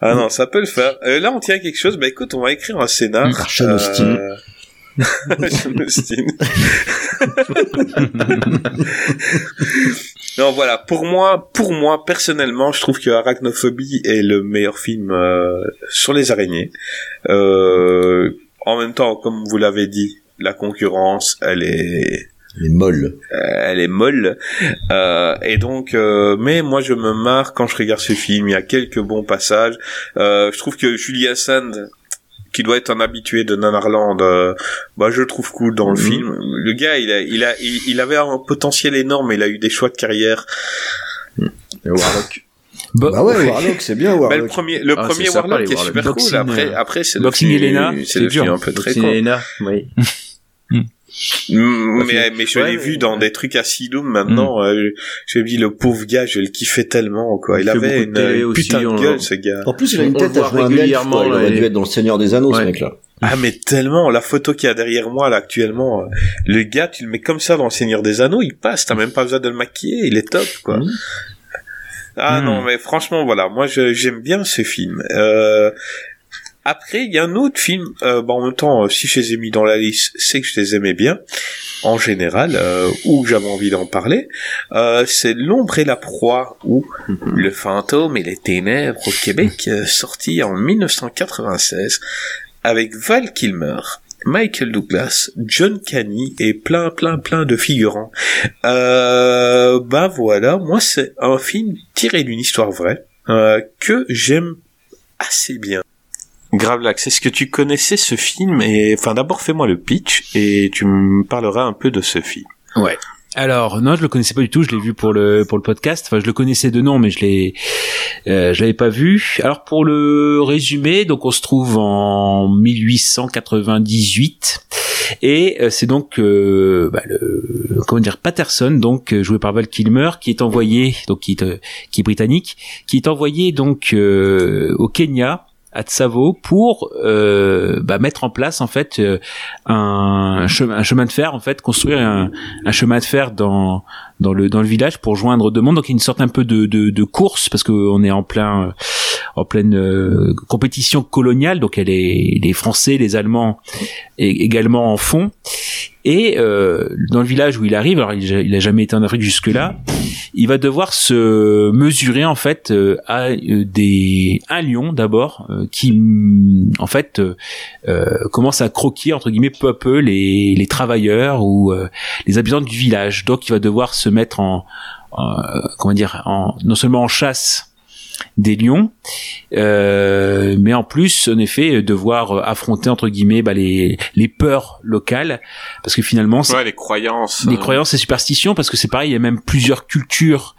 ah non, ça peut le faire. Euh, là, on tient quelque chose. Bah écoute, on va écrire un scénar. Sean Austin. Euh, Sean Austin. non, voilà. Pour moi, pour moi, personnellement, je trouve que Arachnophobie est le meilleur film euh, sur les araignées. Euh, en même temps, comme vous l'avez dit, la concurrence, elle est euh, elle est molle. Euh, et donc euh, mais moi je me marre quand je regarde ce film. Il y a quelques bons passages. Euh, je trouve que Julia Sand qui doit être un habitué de Nanarland euh, bah je le trouve cool dans le Mhm. film. Le gars il a il a il, il avait un potentiel énorme. Il a eu des choix de carrière. Et Warlock Bo- Bah ouais, Warlock, c'est bien, bah, le Warlock. premier le Ah, premier sympa, Warlock est super Warlock. cool après Boxing, après c'est le Boxing Elena, c'est le dur. un peu très con Elena, oui Mm, mais, mais je Ouais, l'ai vu dans des trucs asylum maintenant. euh, je me dis le pauvre gars, je le kiffais tellement quoi. Il, avait une, putain de gueule ce gars. En plus, il a une On le tête à jouer régulièrement. Il aurait dû être dans le Seigneur des Anneaux, ce mec-là. Ah mais tellement la photo qu'il y a derrière moi là actuellement, euh, le gars tu le mets comme ça dans le Seigneur des Anneaux, il passe. T'as même pas besoin de le maquiller, il est top quoi. Mhm. Ah Mhm. non mais franchement voilà, moi j'aime bien ce film. Euh, après, il y a un autre film. Euh, bah, en même temps, euh, si je les ai mis dans la liste, c'est que je les aimais bien, en général, euh, ou j'avais envie d'en parler. Euh, c'est L'ombre et la proie, ou Le fantôme et les ténèbres au Québec, euh, sorti en 1996, avec Val Kilmer, Michael Douglas, John Canny et plein, plein, plein de figurants. Euh, bah voilà, moi c'est un film tiré d'une histoire vraie euh, que j'aime assez bien. Gravelax, est-ce que tu connaissais ce film? Et enfin d'abord fais-moi le pitch et tu me parleras un peu de ce film. Ouais. Alors non, je le connaissais pas du tout. Je l'ai vu pour le pour le podcast. Enfin, je le connaissais de nom, mais je l'ai euh, je l'avais pas vu. Alors pour le résumé, donc on se trouve en 1898 et euh, c'est donc euh, bah, le comment dire Patterson, donc euh, joué par Val Kilmer, qui est envoyé donc qui est euh, qui est britannique, qui est envoyé donc euh, au Kenya Tsavo pour euh, bah, mettre en place en fait euh, un, chemin, de fer en fait construire un chemin de fer dans dans le dans le village pour joindre deux mondes. Donc il y a une sorte un peu de de, de course parce qu'on est en plein euh, en pleine euh, compétition coloniale. Donc elle est les Français les Allemands également en font. Et euh, dans le village où il arrive, alors il, il a jamais été en Afrique jusque là, il va devoir se mesurer en fait euh, à euh, des un lion d'abord euh, qui en fait commence à croquer entre guillemets peu à peu les, les travailleurs ou les habitants du village. Donc il va devoir se mettre en, en, euh, comment dire en non seulement en chasse des lions, euh, mais en plus, en effet, euh, devoir euh, affronter entre guillemets bah, les les peurs locales, parce que finalement, Ouais, les croyances. les euh, croyances et superstitions, parce que c'est pareil, il y a même plusieurs cultures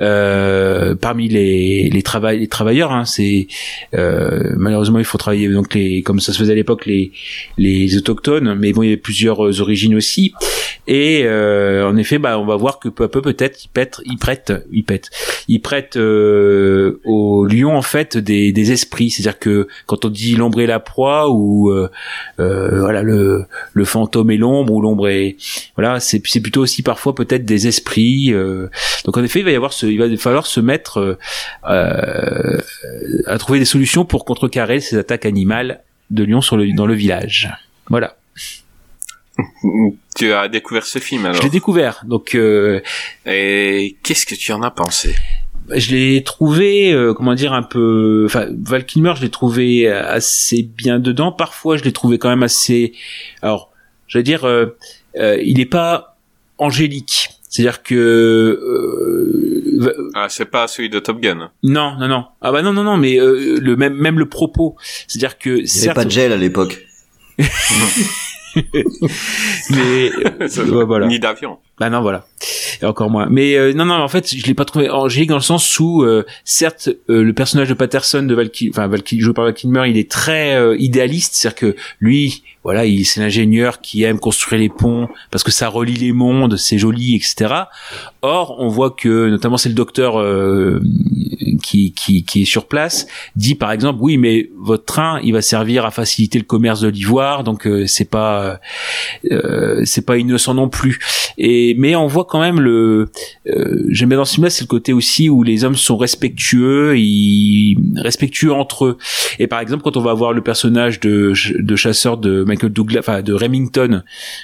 euh, parmi les les, travail, les travailleurs. Hein, c'est euh, malheureusement il faut travailler donc les comme ça se faisait à l'époque les les autochtones, mais bon il y avait plusieurs origines aussi. Et euh, en effet, bah on va voir que peu à peu peut-être ils pètent, ils prêtent, ils pètent, ils prêtent aux lions en fait des des esprits. C'est-à-dire que quand on dit l'ombre et la proie ou euh, euh, voilà le le fantôme et l'ombre ou l'ombre et voilà c'est c'est plutôt aussi parfois peut-être des esprits euh, donc en effet il va y avoir ce, il va falloir se mettre euh, euh, à trouver des solutions pour contrecarrer ces attaques animales de lions sur le dans le village voilà Tu as découvert ce film alors. je l'ai découvert donc euh, Et qu'est-ce que tu en as pensé? Je l'ai trouvé euh, comment dire un peu enfin Val Kilmer je l'ai trouvé assez bien dedans parfois je l'ai trouvé quand même assez alors j'allais dire euh, euh, il n'est pas angélique c'est-à-dire que euh, Ah, c'est pas celui de Top Gun. Non, non, non. Ah bah non, non, non, mais euh, le même, même le propos. C'est-à-dire que Il n'y avait certes, pas de gel à l'époque. mais voilà. Ni d'avion. Bah non, voilà. Et encore moins. Mais euh, non, non, en fait, je l'ai pas trouvé angélique dans le sens où, euh, certes, euh, le personnage de Patterson de Val, enfin Val, joué par Val Kilmer, il est très euh, idéaliste, c'est-à-dire que lui, voilà, il c'est l'ingénieur qui aime construire les ponts parce que ça relie les mondes, c'est joli, etc. Or, on voit que, notamment, c'est le docteur euh, qui, qui qui est sur place, dit par exemple, oui, mais votre train, il va servir à faciliter le commerce de l'ivoire, donc euh, c'est pas c'est pas innocent non plus. Mais on voit quand même le euh, j'aime bien dans ce film-là, c'est le côté aussi où les hommes sont respectueux, ils respectueux entre eux. Et par exemple, quand on va voir le personnage de de chasseur de Michael Douglas, enfin de Remington,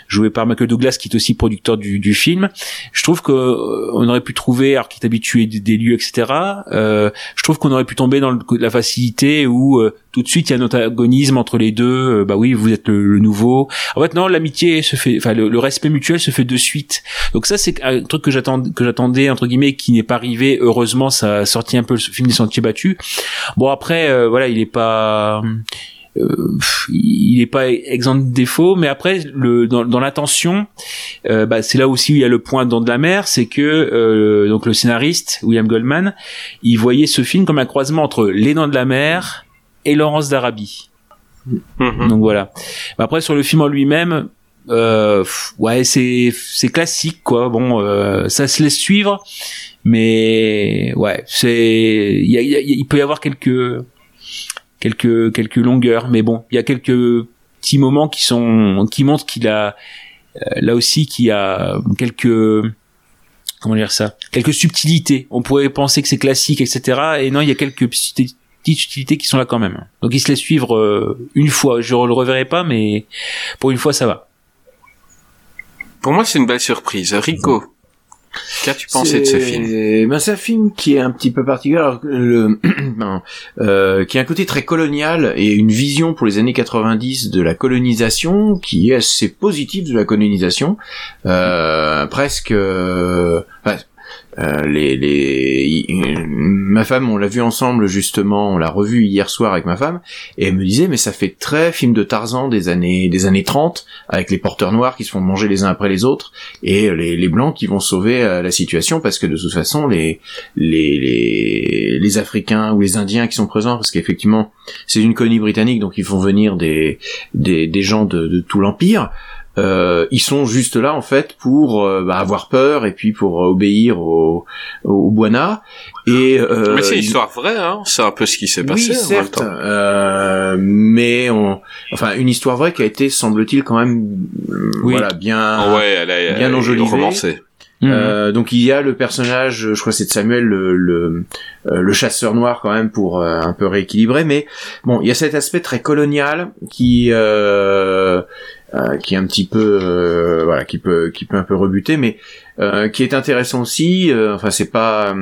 joué par Michael Douglas, qui est aussi producteur du, du film, je trouve que euh, on aurait pu trouver, alors qu'il est habitué des, lieux, etc. Euh, je trouve qu'on aurait pu tomber dans la facilité où euh, tout de suite il y a un antagonisme entre les deux. euh, bah oui, vous êtes le, le nouveau. En fait, non, l'amitié se fait, enfin le, le respect mutuel se fait de suite. Donc ça, c'est un truc que j'attendais, que j'attendais entre guillemets, qui n'est pas arrivé. Heureusement, ça a sorti un peu le film des sentiers battus. Bon après, euh, voilà, il est pas. euh, il est pas exempt de défauts, mais après, le, dans, dans l'intention, euh, bah, c'est là aussi où il y a le point dans de la mer, c'est que euh, donc le scénariste William Goldman, il voyait ce film comme un croisement entre Les Dents de la Mer et Laurence d'Arabie. Mhm. Donc voilà. Après sur le film en lui-même, euh, ouais c'est c'est classique quoi. Bon, euh, ça se laisse suivre, mais ouais c'est il y a- y a- il peut y avoir quelques quelques quelques longueurs, mais bon il y a quelques petits moments qui sont qui montrent qu'il a euh, là aussi qu'il y a quelques comment dire ça quelques subtilités. On pourrait penser que c'est classique etc. Et non il y a quelques petites petites subtilités qui sont là quand même. Donc il se laisse suivre euh, une fois. Je le reverrai pas, mais pour une fois ça va. Pour moi, c'est une belle surprise. Rico, qu'as-tu pensé de ce film? C'est- ben, c'est un film qui est un petit peu particulier, alors le, euh, qui a un côté très colonial et une vision pour les années 90 de la colonisation qui est assez positive de la colonisation, euh, presque. euh, enfin, euh, les, les, y- ma femme, on l'a vu ensemble justement, on l'a revu hier soir avec ma femme, et elle me disait mais ça fait très film de Tarzan des années des années 30 avec les porteurs noirs qui se font manger les uns après les autres et les, les blancs qui vont sauver euh, la situation parce que de toute façon les, les les les africains ou les indiens qui sont présents parce qu'effectivement c'est une colonie britannique donc ils font venir des des, des gens de, de tout l'empire euh, ils sont juste là en fait pour euh, bah, avoir peur et puis pour euh, obéir au, au Buana et euh, Mais c'est une ils- histoire vraie, hein. C'est un peu ce qui s'est passé. oui, en même certes, temps. euh, mais on, enfin, une histoire vraie qui a été, semble-t-il, quand même, Oui. voilà, bien, ouais, elle est, bien elle est enjolivée. euh, donc il y a le personnage, je crois que c'est de Samuel, le, le, le chasseur noir quand même pour euh, un peu rééquilibrer, mais bon, il y a cet aspect très colonial qui, euh, euh, qui est un petit peu euh, voilà qui peut qui peut un peu rebuter mais euh, qui est intéressant aussi enfin c'est pas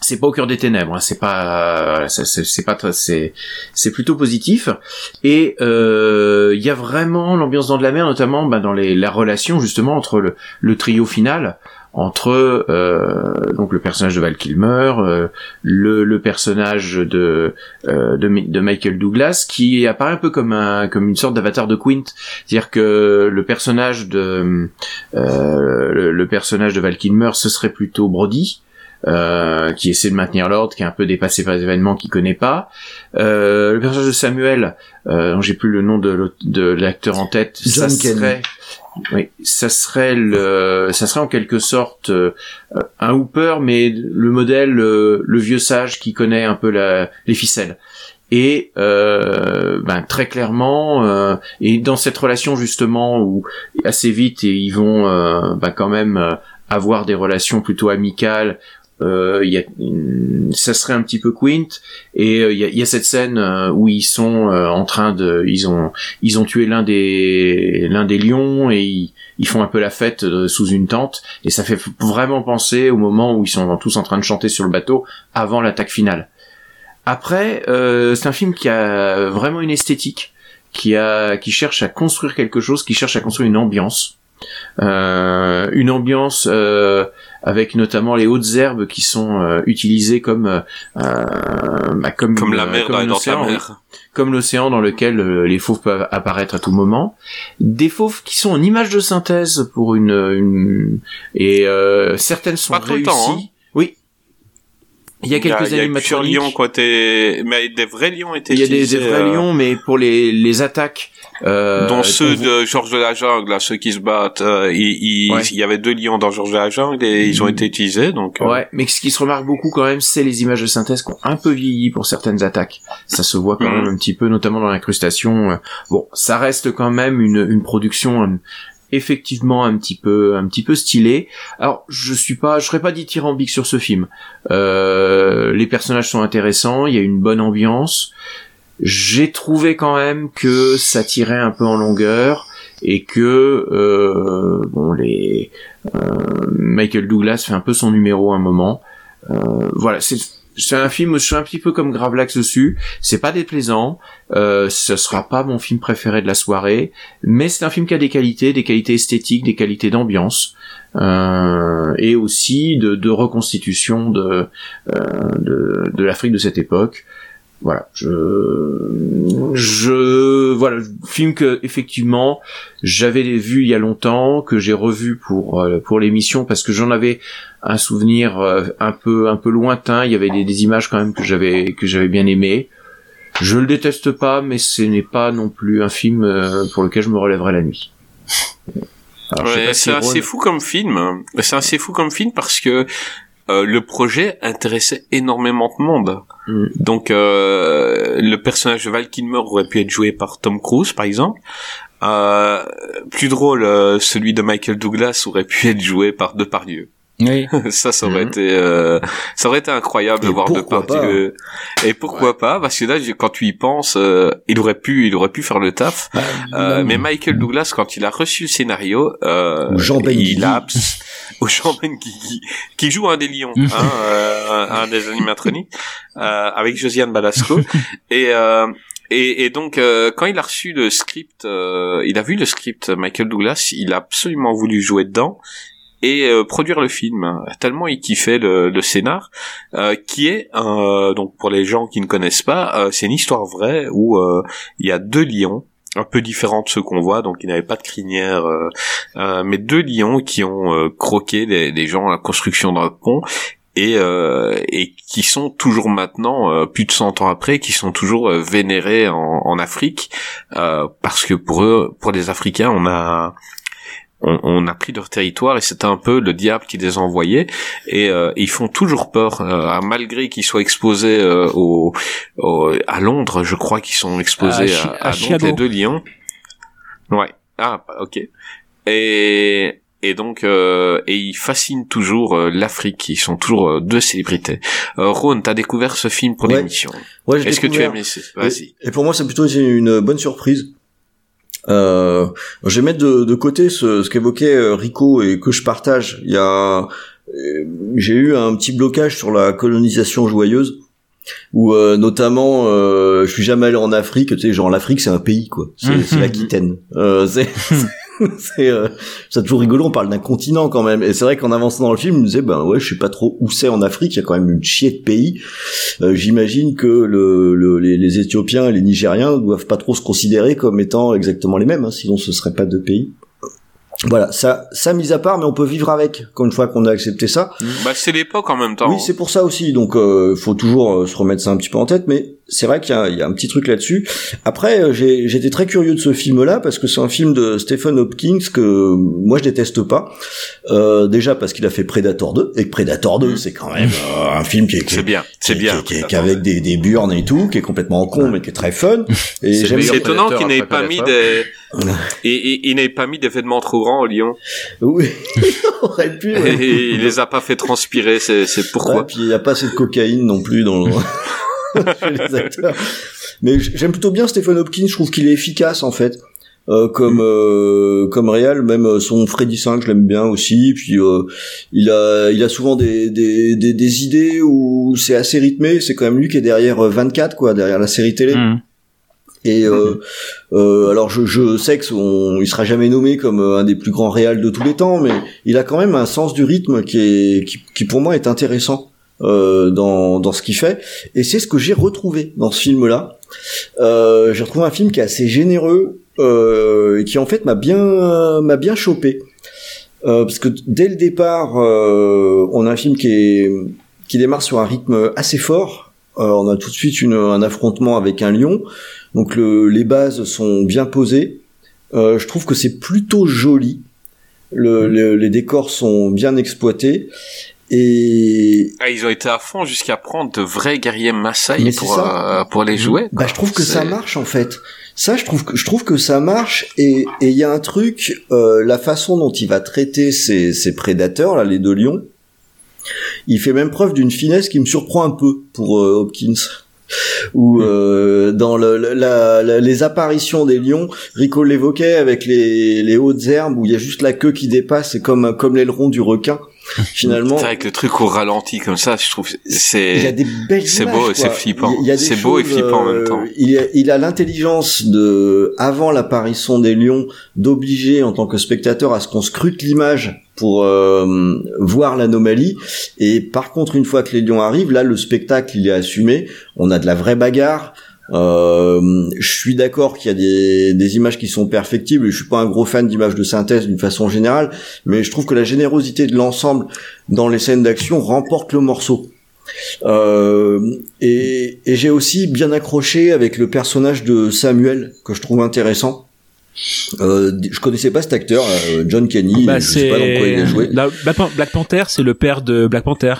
c'est pas au cœur des ténèbres, hein, c'est pas, c'est pas, c'est, c'est plutôt positif. Et il y a vraiment l'ambiance dans de la mer, notamment bah, dans les, la relation justement entre le, le trio final, entre euh, donc le personnage de Val Kilmer, euh, le, le, personnage de, euh, de, de Michael Douglas, qui apparaît un peu comme un comme une sorte d'avatar de Quint, c'est-à-dire que le personnage de le, le, personnage de Val Kilmer, ce serait plutôt Brody. Euh, qui essaie de maintenir l'ordre, qui est un peu dépassé par les événements qu'il connaît pas. Euh, le personnage de Samuel, euh, dont j'ai plus le nom de, de l'acteur en tête, John ça serait oui, ça serait le, ça serait en quelque sorte euh, un Hooper, mais le modèle, euh, le vieux sage qui connaît un peu la, les ficelles. Et euh, ben, très clairement, euh, et dans cette relation justement où assez vite ils vont ben, quand même avoir des relations plutôt amicales euh, y a, ça serait un petit peu Quint et il y, a, y, a, cette scène où ils sont en train de ils ont ils ont tué l'un des l'un des lions et ils, ils font un peu la fête sous une tente et ça fait vraiment penser au moment où ils sont tous en train de chanter sur le bateau avant l'attaque finale. Après, euh, c'est un film qui a vraiment une esthétique, qui a qui cherche à construire quelque chose, qui cherche à construire une ambiance. Euh, une ambiance euh, avec notamment les hautes herbes qui sont euh, utilisées comme euh, bah, comme comme la mer comme mer comme l'océan dans lequel les fauves peuvent apparaître à tout moment des fauves qui sont en image de synthèse pour une, une... et certaines sont Pas réussies temps, hein. oui il y a quelques il y a animatroniques. lions côté, mais des vrais lions étaient Il y a des, des vrais euh, lions, mais pour les, les attaques. Euh, dont ceux de Georges de la Jungle, là, ceux qui se battent, euh, il, il, Ouais. il y avait deux lions dans Georges de la Jungle et ils ont été utilisés, donc. euh, Ouais, mais ce qui se remarque beaucoup quand même, c'est les images de synthèse qui ont un peu vieilli pour certaines attaques. Ça se voit quand Mhm. même un petit peu, notamment dans l'incrustation. Euh, Bon, ça reste quand même une, une production euh, effectivement un petit peu un petit peu stylée. Alors, je suis pas, je serais pas dithyrambique sur ce film. Euh, les personnages sont intéressants, il y a une bonne ambiance. J'ai trouvé quand même que ça tirait un peu en longueur et que euh, bon les euh, Michael Douglas fait un peu son numéro à un moment. Euh, voilà, c'est c'est un film, je suis un petit peu comme Gravelax dessus. C'est pas déplaisant, euh, ce sera pas mon film préféré de la soirée, mais c'est un film qui a des qualités, des qualités esthétiques, des qualités d'ambiance, euh, et aussi de, de reconstitution de euh, de, de l'Afrique de cette époque. Voilà, je je voilà film que effectivement j'avais vu il y a longtemps que j'ai revu pour euh, pour l'émission parce que j'en avais un souvenir euh, un peu un peu lointain. Il y avait des, des images quand même que j'avais que j'avais bien aimé je le déteste pas mais ce n'est pas non plus un film euh, pour lequel je me relèverai la nuit. Alors, Ouais, si c'est assez Ron- fou comme film. C'est assez fou comme film parce que euh, le projet intéressait énormément de monde. Mm. Donc euh, le personnage de Val Kilmer aurait pu être joué par Tom Cruise, par exemple. Euh, plus drôle, euh, celui de Michael Douglas aurait pu être joué par Depardieu. Oui. ça, ça aurait Mhm. été, euh, ça aurait été incroyable Et de voir pourquoi Depardieu. Et pourquoi pas Parce que là, quand tu y penses, euh, il aurait pu, il aurait pu faire le taf. Euh, mais Michael Douglas, quand il a reçu le scénario, euh, Ou Jean Benguigui. il a abs- ou Jean Benguigui, qui joue un des lions, hein, euh, un, un des animatroniques, euh, avec Josiane Balasco. et, euh, et, et donc, euh, quand il a reçu le script, euh, il a vu le script Michael Douglas, il a absolument voulu jouer dedans et euh, produire le film. Tellement il kiffait le, le scénar euh, qui est euh, donc pour les gens qui ne connaissent pas euh, c'est une histoire vraie où euh, il y a deux lions un peu différents de ceux qu'on voit donc ils n'avaient pas de crinière euh, mais deux lions qui ont croqué des, gens à la construction d'un pont et, euh, et qui sont toujours maintenant, euh, plus de 100 ans après, qui sont toujours vénérés en, en Afrique, parce que pour eux, pour les Africains, on a on, on a pris leur territoire et c'était un peu le diable qui les envoyait. Et euh, ils font toujours peur euh, malgré qu'ils soient exposés euh, au, au- à Londres je crois qu'ils sont exposés À Chi- à, à à Londres les deux lions. Ouais. Ah ok. Et et donc euh, et ils fascinent toujours euh, l'Afrique. Ils sont toujours euh, deux célébrités. Euh, Ron t'as découvert ce film pour Ouais. l'émission. Ouais, j'ai est-ce que tu as découvert. aimé ce- vas-y. Et, et pour moi, c'est plutôt une bonne surprise. Euh, je vais mettre de, de côté ce, ce qu'évoquait euh, Rico et que je partage. Il y a, euh, j'ai eu un petit blocage sur la colonisation joyeuse où euh, notamment euh, je suis jamais allé en Afrique tu sais genre l'Afrique c'est un pays quoi c'est c'est l'Aquitaine euh, c'est c'est euh, toujours rigolo on parle d'un continent quand même et c'est vrai qu'en avançant dans le film je me disais ben ouais je sais pas trop où c'est en Afrique il y a quand même une chier de pays Euh, j'imagine que le, le- les, les Éthiopiens et les Nigériens doivent pas trop se considérer comme étant exactement les mêmes hein, sinon ce serait pas deux pays voilà ça ça mis à part mais on peut vivre avec quand une fois qu'on a accepté ça Bah, c'est l'époque en même temps. oui, c'est pour ça aussi. Donc, euh, faut toujours euh, se remettre ça un petit peu en tête. Mais c'est vrai qu'il y, a- il y a un petit truc là-dessus. Après, euh, j'ai- j'étais très curieux de ce film-là parce que c'est un film de Stephen Hopkins que moi je déteste pas. Euh, déjà parce qu'il a fait Predator 2 et que Predator 2 c'est quand même euh, un film qui est, qui est- C'est bien, c'est qui- bien. qui, qui- qui est avec des, des burnes et tout, qui est complètement con mais qui est très fun. Et C'est étonnant qu'il n'ait pas mis des, et, et- il n'ait pas mis des vêtements trop grands au lion. Oui, on aurait pu. ouais. Et il les a pas fait transpirer, c'est, c'est Ouais, pourquoi. puis il n'y a pas assez de cocaïne non plus dans le... chez les acteurs. Mais j'aime plutôt bien Stephen Hopkins, je trouve qu'il est efficace en fait. Euh, comme euh, comme réal même euh, son Freddy 5 je l'aime bien aussi puis euh, il a il a souvent des des, des, des idées où c'est assez rythmé c'est quand même lui qui est derrière euh, 24 quoi derrière la série télé Mhm. et euh, euh, alors je, je sais que son, il sera jamais nommé comme un des plus grands réals de tous les temps, mais il a quand même un sens du rythme qui est qui, qui pour moi est intéressant euh, dans ce qu'il fait. Et c'est ce que j'ai retrouvé dans ce film-là. Euh, j'ai retrouvé un film qui est assez généreux euh, et qui en fait m'a bien m'a bien chopé. Parce que dès le départ, on a un film qui est qui démarre sur un rythme assez fort. On a tout de suite un affrontement avec un lion. Donc le, les bases sont bien posées. Je trouve que c'est plutôt joli. Le, le- les décors sont bien exploités. Et Ah, ils ont été à fond jusqu'à prendre de vrais guerriers Maasai pour, euh, pour les jouer. bah, je trouve que ça marche en fait. Ça, je trouve que je trouve que ça marche. Et et il y a un truc, euh, la façon dont il va traiter ces, ces prédateurs là, les deux lions. Il fait même preuve d'une finesse qui me surprend un peu pour euh, Hopkins. Ou euh, dans le, la, la- les apparitions des lions, Rico l'évoquait avec les, les hautes herbes où il y a juste la queue qui dépasse, c'est comme comme l'aileron du requin. Finalement, C'est avec le truc au ralenti comme ça, je trouve, il y a c'est, des belles c'est beau et c'est flippant. Il y a des C'est beau et choses, flippant en même temps. Il a, il a l'intelligence de, avant l'apparition des lions, d'obliger en tant que spectateur à ce qu'on scrute l'image pour euh, voir l'anomalie. Et par contre, une fois que les lions arrivent, là, le spectacle il est assumé. On a de la vraie bagarre. Euh, je suis d'accord qu'il y a des, des images qui sont perfectibles. Je suis pas un gros fan d'images de synthèse d'une façon générale, mais je trouve que la générosité de l'ensemble dans les scènes d'action remporte le morceau. Euh, et et j'ai aussi bien accroché avec le personnage de Samuel que je trouve intéressant. Euh, je connaissais pas cet acteur, euh, John Kenny. Bah, je sais pas dans quoi il a joué. La- Black Panther, c'est le père de Black Panther,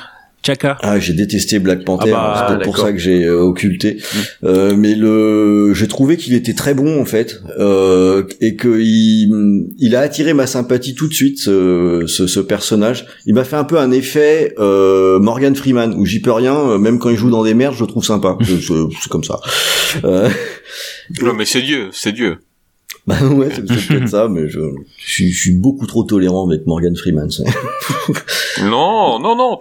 Chaka. Ah, j'ai détesté Black Panther. Ah bah, c'est peut-être pour ça que j'ai euh, occulté. Euh, mais le, j'ai trouvé qu'il était très bon en fait, euh, et que il, il a attiré ma sympathie tout de suite. Ce, ce, ce personnage, il m'a fait un peu un effet euh, Morgan Freeman où j'y peux rien. euh, Même quand il joue dans des merdes, je le trouve sympa. C'est- comme ça. Euh, Non, mais c'est Dieu, c'est Dieu. Bah ouais, c'est peut-être ça, mais je, je, suis- je suis beaucoup trop tolérant avec Morgan Freeman. c'est- Non, non, non,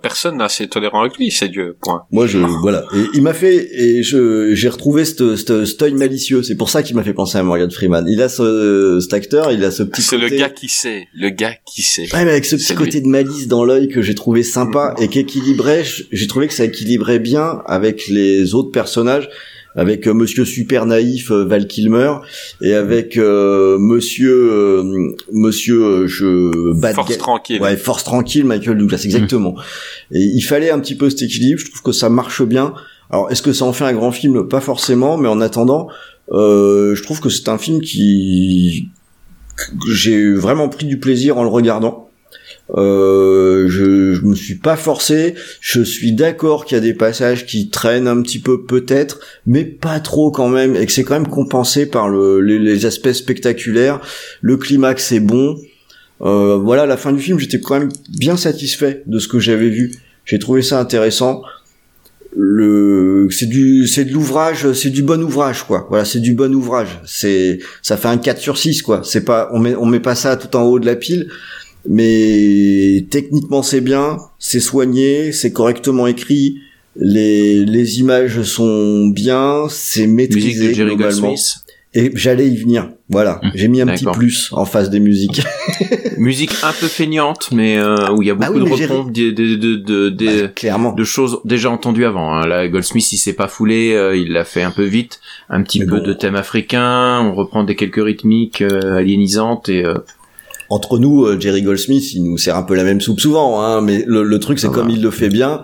personne n'est assez tolérant avec lui, c'est Dieu, point. Moi, je voilà. Et il m'a fait et je j'ai retrouvé ce ce- cet œil malicieux. C'est pour ça qu'il m'a fait penser à Morgan Freeman. Il a ce cet acteur, il a ce petit. C'est le gars qui sait, le gars qui sait. Ouais, mais avec ce petit côté de malice dans l'œil que j'ai trouvé sympa et qui équilibrait. J'ai trouvé que ça équilibrait bien avec les autres personnages. Avec euh, Monsieur super naïf euh, Val Kilmer et avec euh, Monsieur euh, Monsieur euh, je bad Force tranquille. Ouais, force tranquille, Michael Douglas, exactement. Et il fallait un petit peu cet équilibre. Je trouve que ça marche bien. Alors, est-ce que ça en fait un grand film? Pas forcément, mais en attendant, euh, je trouve que c'est un film qui que j'ai vraiment pris du plaisir en le regardant. Euh, je, je me suis pas forcé. Je suis d'accord qu'il y a des passages qui traînent un petit peu peut-être, mais pas trop quand même, et que c'est quand même compensé par le, les, les aspects spectaculaires. Le climax est bon. Euh, voilà, la fin du film, j'étais quand même bien satisfait de ce que j'avais vu. J'ai trouvé ça intéressant. le c'est du c'est de l'ouvrage c'est du bon ouvrage quoi voilà c'est du bon ouvrage c'est ça fait un 4 sur 6 quoi c'est pas on met on met pas ça tout en haut de la pile mais techniquement c'est bien c'est soigné c'est correctement écrit les les images sont bien c'est Musique maîtrisé de Jerry globalement Goldsmith. et j'allais y venir voilà Mmh, j'ai mis un petit plus en face des musiques Musique un peu feignante, mais euh, où il y a Bah beaucoup oui, de repompes de, de, de, de, de- Bah, choses déjà entendues avant. Hein. Là, Goldsmith, il s'est pas foulé, euh, il l'a fait un peu vite, un petit Mais peu bon. de thème africain, on reprend des quelques rythmiques euh, aliénisantes et euh, entre nous, euh, Jerry Goldsmith, il nous sert un peu la même soupe souvent, hein, mais le, le truc, c'est Ah comme bah. il le fait bien.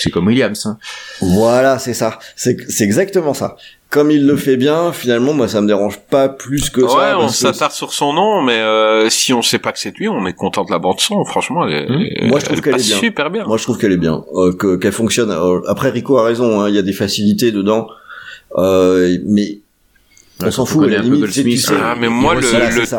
c'est comme Williams. Hein. Voilà, c'est ça. C'est c'est exactement ça. Comme il le fait bien, finalement, moi, ça me dérange pas plus que Ouais, ça. on parce que s'attarde sur son nom, mais euh, si on sait pas que c'est lui, on est content de la bande son. Franchement, elle, est- Mmh. Moi, je trouve elle qu'elle est bien. super bien. Moi, je trouve qu'elle est bien, euh, que- qu'elle fonctionne. Euh, après, Rico a raison. hein, Il y a des facilités dedans, euh, mais on Ouais, s'en fout. on À la limite, tu sais, Ah, mais moi, le, le ça.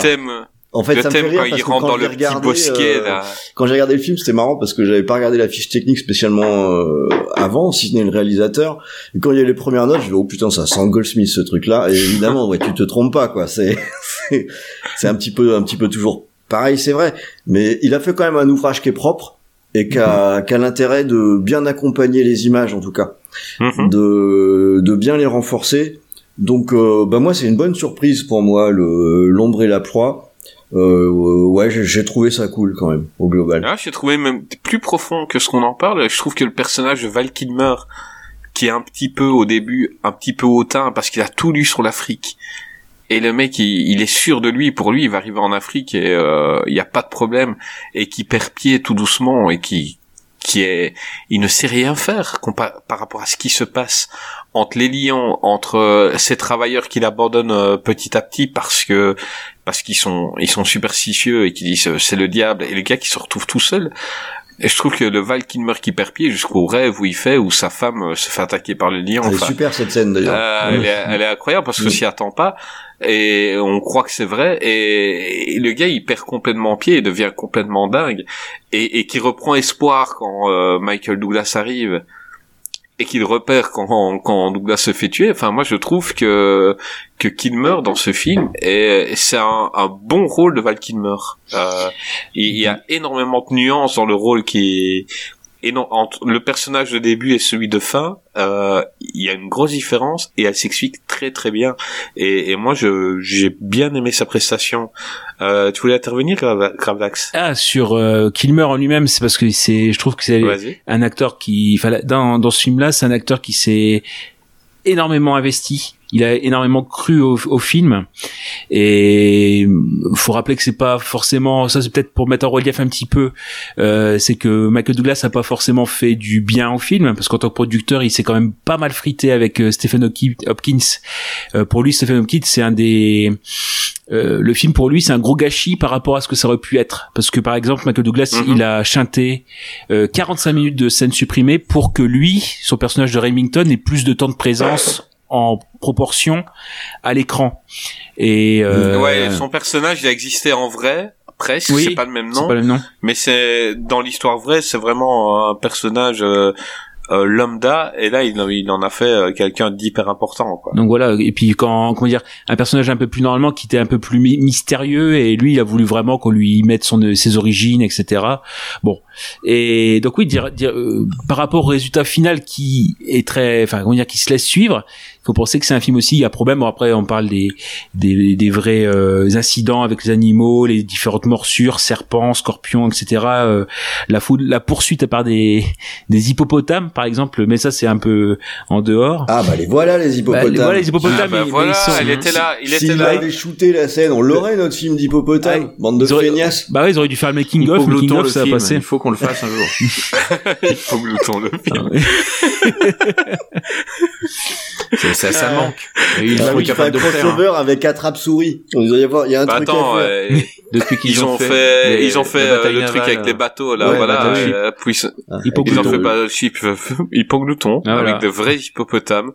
En fait, ça me fait rire quand parce que quand dans j'ai le regardé, bosquet, euh, quand j'ai regardé le film, c'était marrant parce que j'avais pas regardé la fiche technique spécialement euh, avant, si ce n'est le réalisateur. Et quand il y a les premières notes, je vais oh putain, ça sent Goldsmith ce truc-là. Et évidemment, ouais, tu te trompes pas quoi. C'est c'est un petit peu un petit peu toujours pareil, c'est vrai. Mais il a fait quand même un ouvrage qui est propre et qui a, qui a l'intérêt de bien accompagner les images en tout cas, Mhm. de de bien les renforcer. Donc euh, bah moi c'est une bonne surprise pour moi le l'ombre et la proie. Euh, ouais, j'ai- trouvé ça cool quand même au global. Ah, j'ai trouvé même plus profond que ce qu'on en parle. Je trouve que le personnage de Val Kilmer, qui est un petit peu au début, un petit peu hautain parce qu'il a tout lu sur l'Afrique. Et le mec, il, il est sûr de lui. Pour lui, il va arriver en Afrique et euh, il n'y a pas de problème. Et qui perd pied tout doucement et qui qui est, il ne sait rien faire par rapport à ce qui se passe entre les lions, entre euh, ces travailleurs qu'il abandonne euh, petit à petit parce que parce qu'ils sont ils sont superstitieux et qu'ils disent euh, c'est le diable et le gars qui se retrouve tout seul. Et je trouve que le Val Kilmer qui perd pied jusqu'au rêve où il fait où sa femme se fait attaquer par le lion. Elle est super cette scène d'ailleurs. euh, elle, est, elle est incroyable parce qu'on Oui. s'y attend pas et on croit que c'est vrai et, et le gars il perd complètement pied et devient complètement dingue et, et qui reprend espoir quand euh, Michael Douglas arrive et qu'il repère quand, quand Douglas se fait tuer. Enfin moi je trouve que que Kilmer dans ce film est c'est un, un bon rôle de Val Kilmer. Euh, il il y a énormément de nuances dans le rôle qui est et non, entre le personnage de début et celui de fin, euh, il y a une grosse différence et elle s'explique très très bien. Et, et moi, je j'ai bien aimé sa prestation. Euh, tu voulais intervenir, Grava- Gravlax Ah, sur euh, Kilmer en lui-même, c'est parce que c'est, je trouve que c'est un acteur qui, dans, dans ce film-là, c'est un acteur qui s'est énormément investi. Il a énormément cru au, au film et faut rappeler que c'est pas forcément ça c'est peut-être pour mettre en relief un petit peu euh, c'est que Michael Douglas a pas forcément fait du bien au film parce qu'en tant que producteur il s'est quand même pas mal frité avec euh, Stephen Hopkins. Euh, pour lui Stephen Hopkins c'est un des euh, le film pour lui c'est un gros gâchis par rapport à ce que ça aurait pu être parce que par exemple Michael Douglas Mhm. il a chanté euh, 45 minutes de scène supprimée pour que lui son personnage de Remington ait plus de temps de présence en proportion à l'écran et euh, Ouais, son personnage, il a existé en vrai, presque. Oui, c'est pas le même c'est nom, pas le même nom mais c'est dans l'histoire vraie, c'est vraiment un personnage euh, euh, lambda. Et là, il, en- il en a fait euh, quelqu'un d'hyper important, quoi. Donc voilà, et puis quand comment dire, un personnage un peu plus normalement qui était un peu plus mystérieux et lui il a voulu vraiment qu'on lui mette son ses origines, etc. Bon, et donc oui, dire, dire euh, par rapport au résultat final qui est très, enfin comment dire, qui se laisse suivre, faut penser que c'est un film aussi. Il y a problème. Bon, après on parle des des, des vrais euh, incidents avec les animaux, les différentes morsures, serpents, scorpions, etc. Euh, la foule, la poursuite par des des hippopotames par exemple, mais ça c'est un peu en dehors. Ah bah les voilà les Bah, hippopotames. les- voilà les hippopotames. Ah bah mais- mais voilà, ils sont- elle était là, il était S'il là. avait shooté la scène, on l'aurait notre film d'hippopotame. Ouais. Bande de feignasses. Bah ouais, ils auraient dû faire le making Il of, le making of le ça film. passer. Il faut qu'on le fasse un jour. il faut que nous le film. C'est- ça, ça manque. Il y a eu Ah un oui, truc tu fais un hein. crossover avec attrape souris. Il y avoir, il y a un Bah truc attends, à faire. euh, Depuis qu'ils ils ont fait, les- ils ont fait euh, le truc avec les bateaux là, Ouais, voilà. Euh, Ah, ils ont fait euh, Battleship, Hippoglouton, Ah, voilà. avec de vrais hippopotames.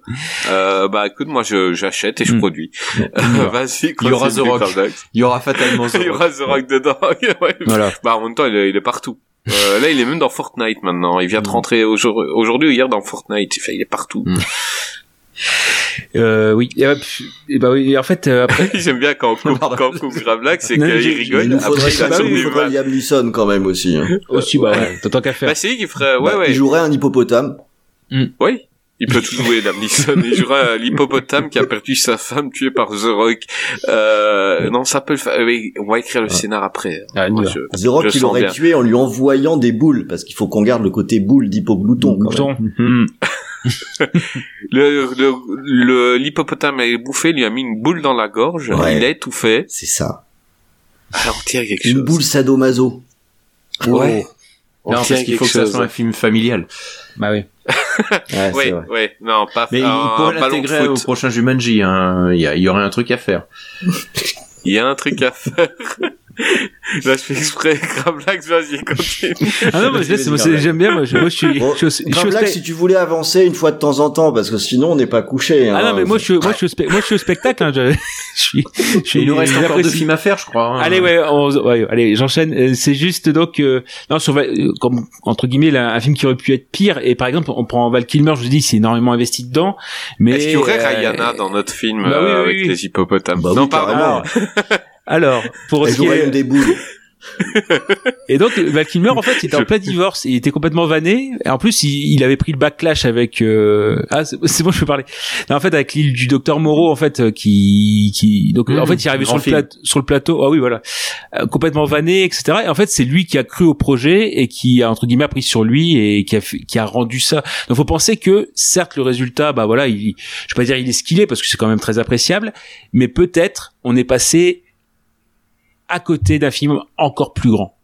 Euh, bah écoute, moi je j'achète et je Mm. produis. y Vas-y, Il y aura continue, The Rock. Il y aura fatalement Il y aura The Rock dedans. Bah en même temps, il est, partout. Euh, là, il est même dans Fortnite maintenant. Il vient de rentrer aujourd- aujourd'hui ou hier dans Fortnite. Enfin, il est partout. Mm. Euh, oui. Et, bah oui. et en fait, euh, après, J'aime bien quand on coupe, Pardon. quand on coupe Gravelax, c'est qu'il Il rigole. nous faudrait, Après, il bah il faudrait Liam Neeson quand même aussi. hein. aussi, bah ouais, tant qu'à faire. Bah, c'est lui qui ferait, ouais, Bah, ouais. Il jouerait un hippopotame. Oui. Il peut tout jouer, Liam Neeson. Il jouera à l'hippopotame qui a perdu sa femme tuée par The Rock. Euh, non, ça peut le faire. Oui, on va écrire le scénar après. Ah, Moi, je- The Rock, il sens aurait bien. tué en lui envoyant des boules, parce qu'il faut qu'on garde le côté boule d'hippoglouton. quand même. Le, le, le- l'hippopotame a bouffé, lui a mis une boule dans la gorge, Ouais. il a étouffé. C'est ça. Alors, on tient quelque Une chose. boule sadomaso. Ouais. Non, On tient parce qu'il faut que ça soit un film familial. Bah oui. Ouais, Ouais, vrai. ouais, non, pas Mais il un pourrait ballon de l'intégrer au prochain Jumanji. Hein. Il, y a- il y aurait un truc à faire. Il y a un truc à faire. Là, je fais exprès, Gravelax, vas-y, continue. Ah non, mais c'est- j'aime bien. Moi, je, moi, je suis, Bon, je, suis- je Gravelax, si tu voulais avancer une fois de temps en temps, parce que sinon on n'est pas couché. Ah hein. non, mais moi, je, suis- moi, je suis au spec- moi, je suis au spectacle. Hein, je, je suis, je suis. Il nous reste encore deux films à faire, je crois. hein. Allez, ouais, on- ouais, allez, j'enchaîne. Euh, C'est juste donc, euh, non, sur, Val- euh, comme entre guillemets, là, un film qui aurait pu être pire. Et par exemple, on prend Val Kilmer. Je vous dis, c'est énormément investi dedans. Mais Est-ce qu'il y aurait euh, Rihanna dans notre film bah oui, euh, oui, avec oui. les hippopotames? Bah Non, oui, pardon. Alors, pour Elle ce qui jouerait est- une des boules. Et donc Val Kilmer en fait il était en plein divorce, il était complètement vanné. Et en plus il, il avait pris le backlash avec euh... ah c'est bon je peux parler. Non, en fait avec l'île du docteur Moreau en fait euh, qui qui donc Mmh, en fait il est arrivé sur le, sur le plateau ah oui voilà Euh, complètement vanné etc. Et en fait c'est lui qui a cru au projet et qui a entre guillemets pris sur lui et qui a qui a rendu ça. Donc faut penser que certes le résultat bah voilà il je vais pas dire il est ce qu'il est parce que c'est quand même très appréciable, mais peut-être on est passé à côté d'un film encore plus grand.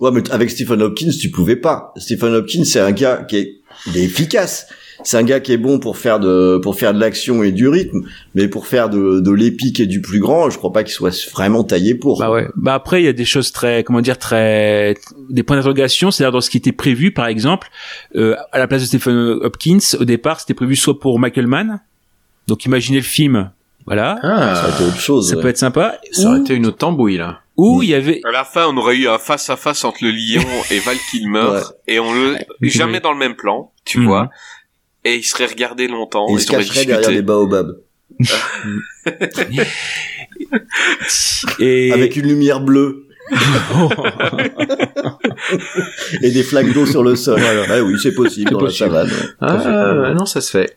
Ouais, mais avec Stephen Hopkins, tu pouvais pas. Stephen Hopkins, c'est un gars qui est, il est efficace. C'est un gars qui est bon pour faire de, pour faire de l'action et du rythme, mais pour faire de, de l'épique et du plus grand, je crois pas qu'il soit vraiment taillé pour. Bah ouais. Bah après il y a des choses très comment dire très des points d'interrogation, c'est-à-dire dans ce qui était prévu par exemple euh, à la place de Stephen Hopkins au départ c'était prévu soit pour Michael Mann. Donc imaginez le film, voilà, Ah, Ça aurait été autre chose. ça ouais. peut être sympa. ça aurait Ou, été une autre tambouille, là. ou il y avait À la fin, on aurait eu un face à face entre le lion et Val Kilmer, Ouais. et on le jamais dans le même plan, tu Mhm. vois. Et ils seraient regardés longtemps, Et il ils se cacherait derrière des baobabs. et Avec une lumière bleue. et des flaques d'eau sur le sol. Ouais, oui, c'est possible dans possible. la savane. Ah, non, ça se fait.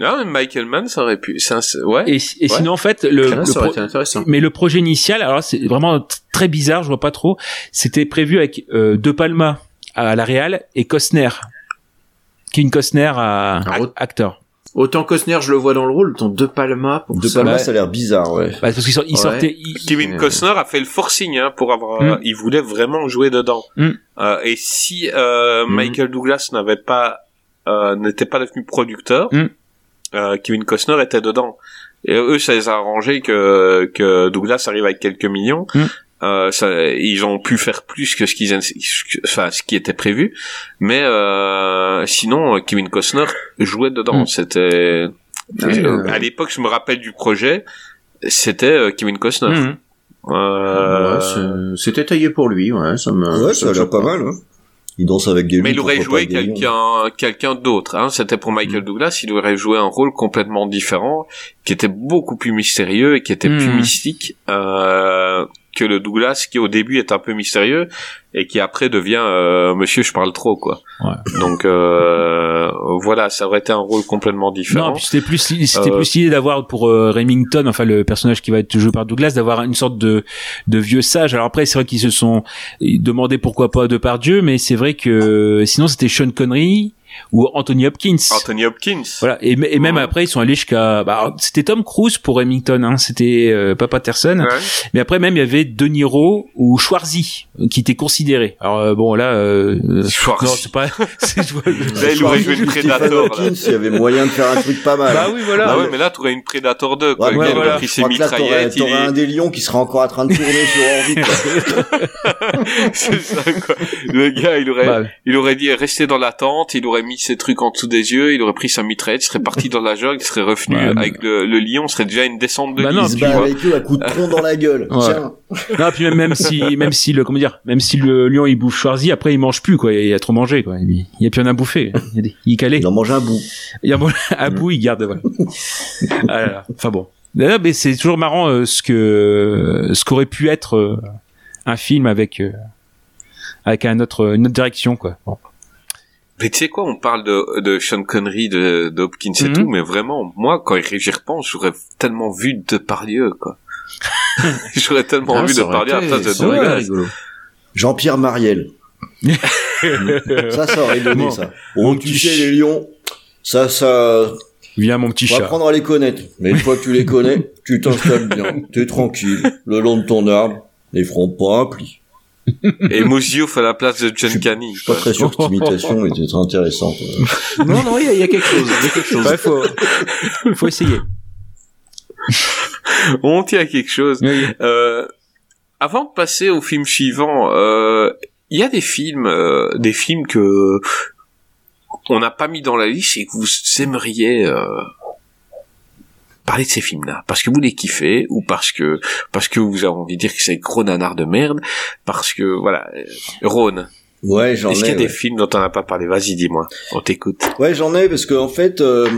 Ah, mais Michael Mann, ça aurait pu. c'est un- ouais. et, et sinon en fait le, Ah, le ça aurait pro- été intéressant. mais le projet initial alors c'est vraiment très bizarre, je vois pas trop. C'était prévu avec euh, De Palma à la Real et Costner. Kevin Costner à, autre- acteur. Autant Costner, je le vois dans le rôle, ton De Palma pour De ça. Palma, ça a l'air bizarre, ouais. Bah, parce qu'ils sort- Ouais. sortaient ils- Kevin Costner a fait le forcing hein, pour avoir. Mm. Il voulait vraiment jouer dedans. Mm. Euh, et si euh, Mm. Michael Douglas n'avait pas euh, n'était pas devenu producteur, Kevin Costner était dedans. Et eux, ça les a arrangé que que Douglas arrive avec quelques millions. Mm. Euh, ça, ils ont pu faire plus que ce qu'ils, enfin, ce qui était prévu. Mais euh, sinon, euh, Kevin Costner jouait dedans. Mm. C'était Ouais, euh, ouais. à l'époque, je me rappelle du projet. C'était euh, Kevin Costner. Euh, Ouais, C'était taillé pour lui, ouais. Ça me, Ouais, ça a l'air pas mal, hein. Il danse avec des mais il aurait joué lions. quelqu'un quelqu'un d'autre. Hein. C'était pour Michael Douglas. Il aurait joué un rôle complètement différent, qui était beaucoup plus mystérieux et qui était plus Mhm. mystique euh, que le Douglas, qui au début est un peu mystérieux et qui après devient euh, Monsieur, je parle trop, quoi. Ouais. Donc euh, voilà, ça aurait été un rôle complètement différent. Non, c'était plus c'était Euh, plus l'idée d'avoir pour euh, Remington, enfin le personnage qui va être joué par Douglas, d'avoir une sorte de de vieux sage. Alors après, c'est vrai qu'ils se sont demandé pourquoi pas de par Dieu, mais c'est vrai que sinon c'était Sean Connery ou Anthony Hopkins. Anthony Hopkins. Voilà, et, et même après ils sont allés jusqu'à bah, c'était Tom Cruise pour Remington, hein, c'était euh, pas Patterson. Ouais. Mais après même il y avait De Niro ou Schwarzy euh, qui étaient considérés. Alors euh, bon là, euh, Schwarzy. non c'est pas. c'est- je vois- Là, il aurait joué le Predator. Hopkins, il y avait moyen de faire un truc pas mal. bah oui voilà. Bah ouais, mais là, t'aurais une Predator 2, quoi. Ouais, le ouais, gars, il voilà. aurait pris ses t'aurais, mitraillettes, il t'aurais est- un des lions qui serait encore en train de tourner sur orbite. c'est ça, quoi. Le gars, il aurait, Bah, il aurait dit rester dans la tente, il aurait aurait mis ses trucs en dessous des yeux, il aurait pris sa mitraillette, serait parti dans la jungle, il serait revenu Ouais, mais- avec le, le lion, serait déjà une descente de Bah non, Il se bat vois. avec eux à coups de tronc dans la gueule. Ouais. Tiens. Non, puis même, même si, même si le, comment dire, même si le lion il bouffe Schwarzy, après il mange plus quoi, il a trop mangé quoi. Il il y a plus rien à bouffer. Il, il est calé. Il en mange un bout. Il a bon, à bout, il garde voilà. Ah là là. Enfin bon. D'ailleurs, mais c'est toujours marrant euh, ce que ce qu'aurait pu être euh, un film avec euh, avec un autre une autre direction quoi. Bon. Mais tu sais quoi, on parle de, de Sean Connery, de, de Hopkins et Mhm. tout, mais vraiment, moi, quand j'y repense, j'aurais tellement vu de Parlieu, quoi. j'aurais tellement Ah, vu de Parlieu à place de. Jean-Pierre Mariel. ça, ça aurait donné Bon. ça. Oh, tu sais, les lions, ça, ça, Viens mon petit on va chat. apprendre à les connaître. Mais une fois que tu les connais, tu t'installes bien. T'es tranquille. Le long de ton arbre, les feront pas un pli. Et Mosiouf à la place de John Canny. Je suis pas très sûr que cette imitation était très intéressante. Euh, Non, non, il y, a- il y a quelque chose. Il y a quelque chose. Ouais, faut faut essayer. On tient à quelque chose. Oui. Euh, avant de passer au film suivant, euh, il y a des films, euh, des films que on n'a pas mis dans la liste et que vous aimeriez parler de ces films-là, parce que vous les kiffez ou parce que parce que vous avez envie de dire que c'est gros nanar de merde, parce que voilà. Euh, Rhône, Ouais, j'en ai. est-ce qu'il y a ouais. des films dont on n'a pas parlé? Vas-y, dis-moi, on t'écoute. Ouais, j'en ai parce que en fait, euh,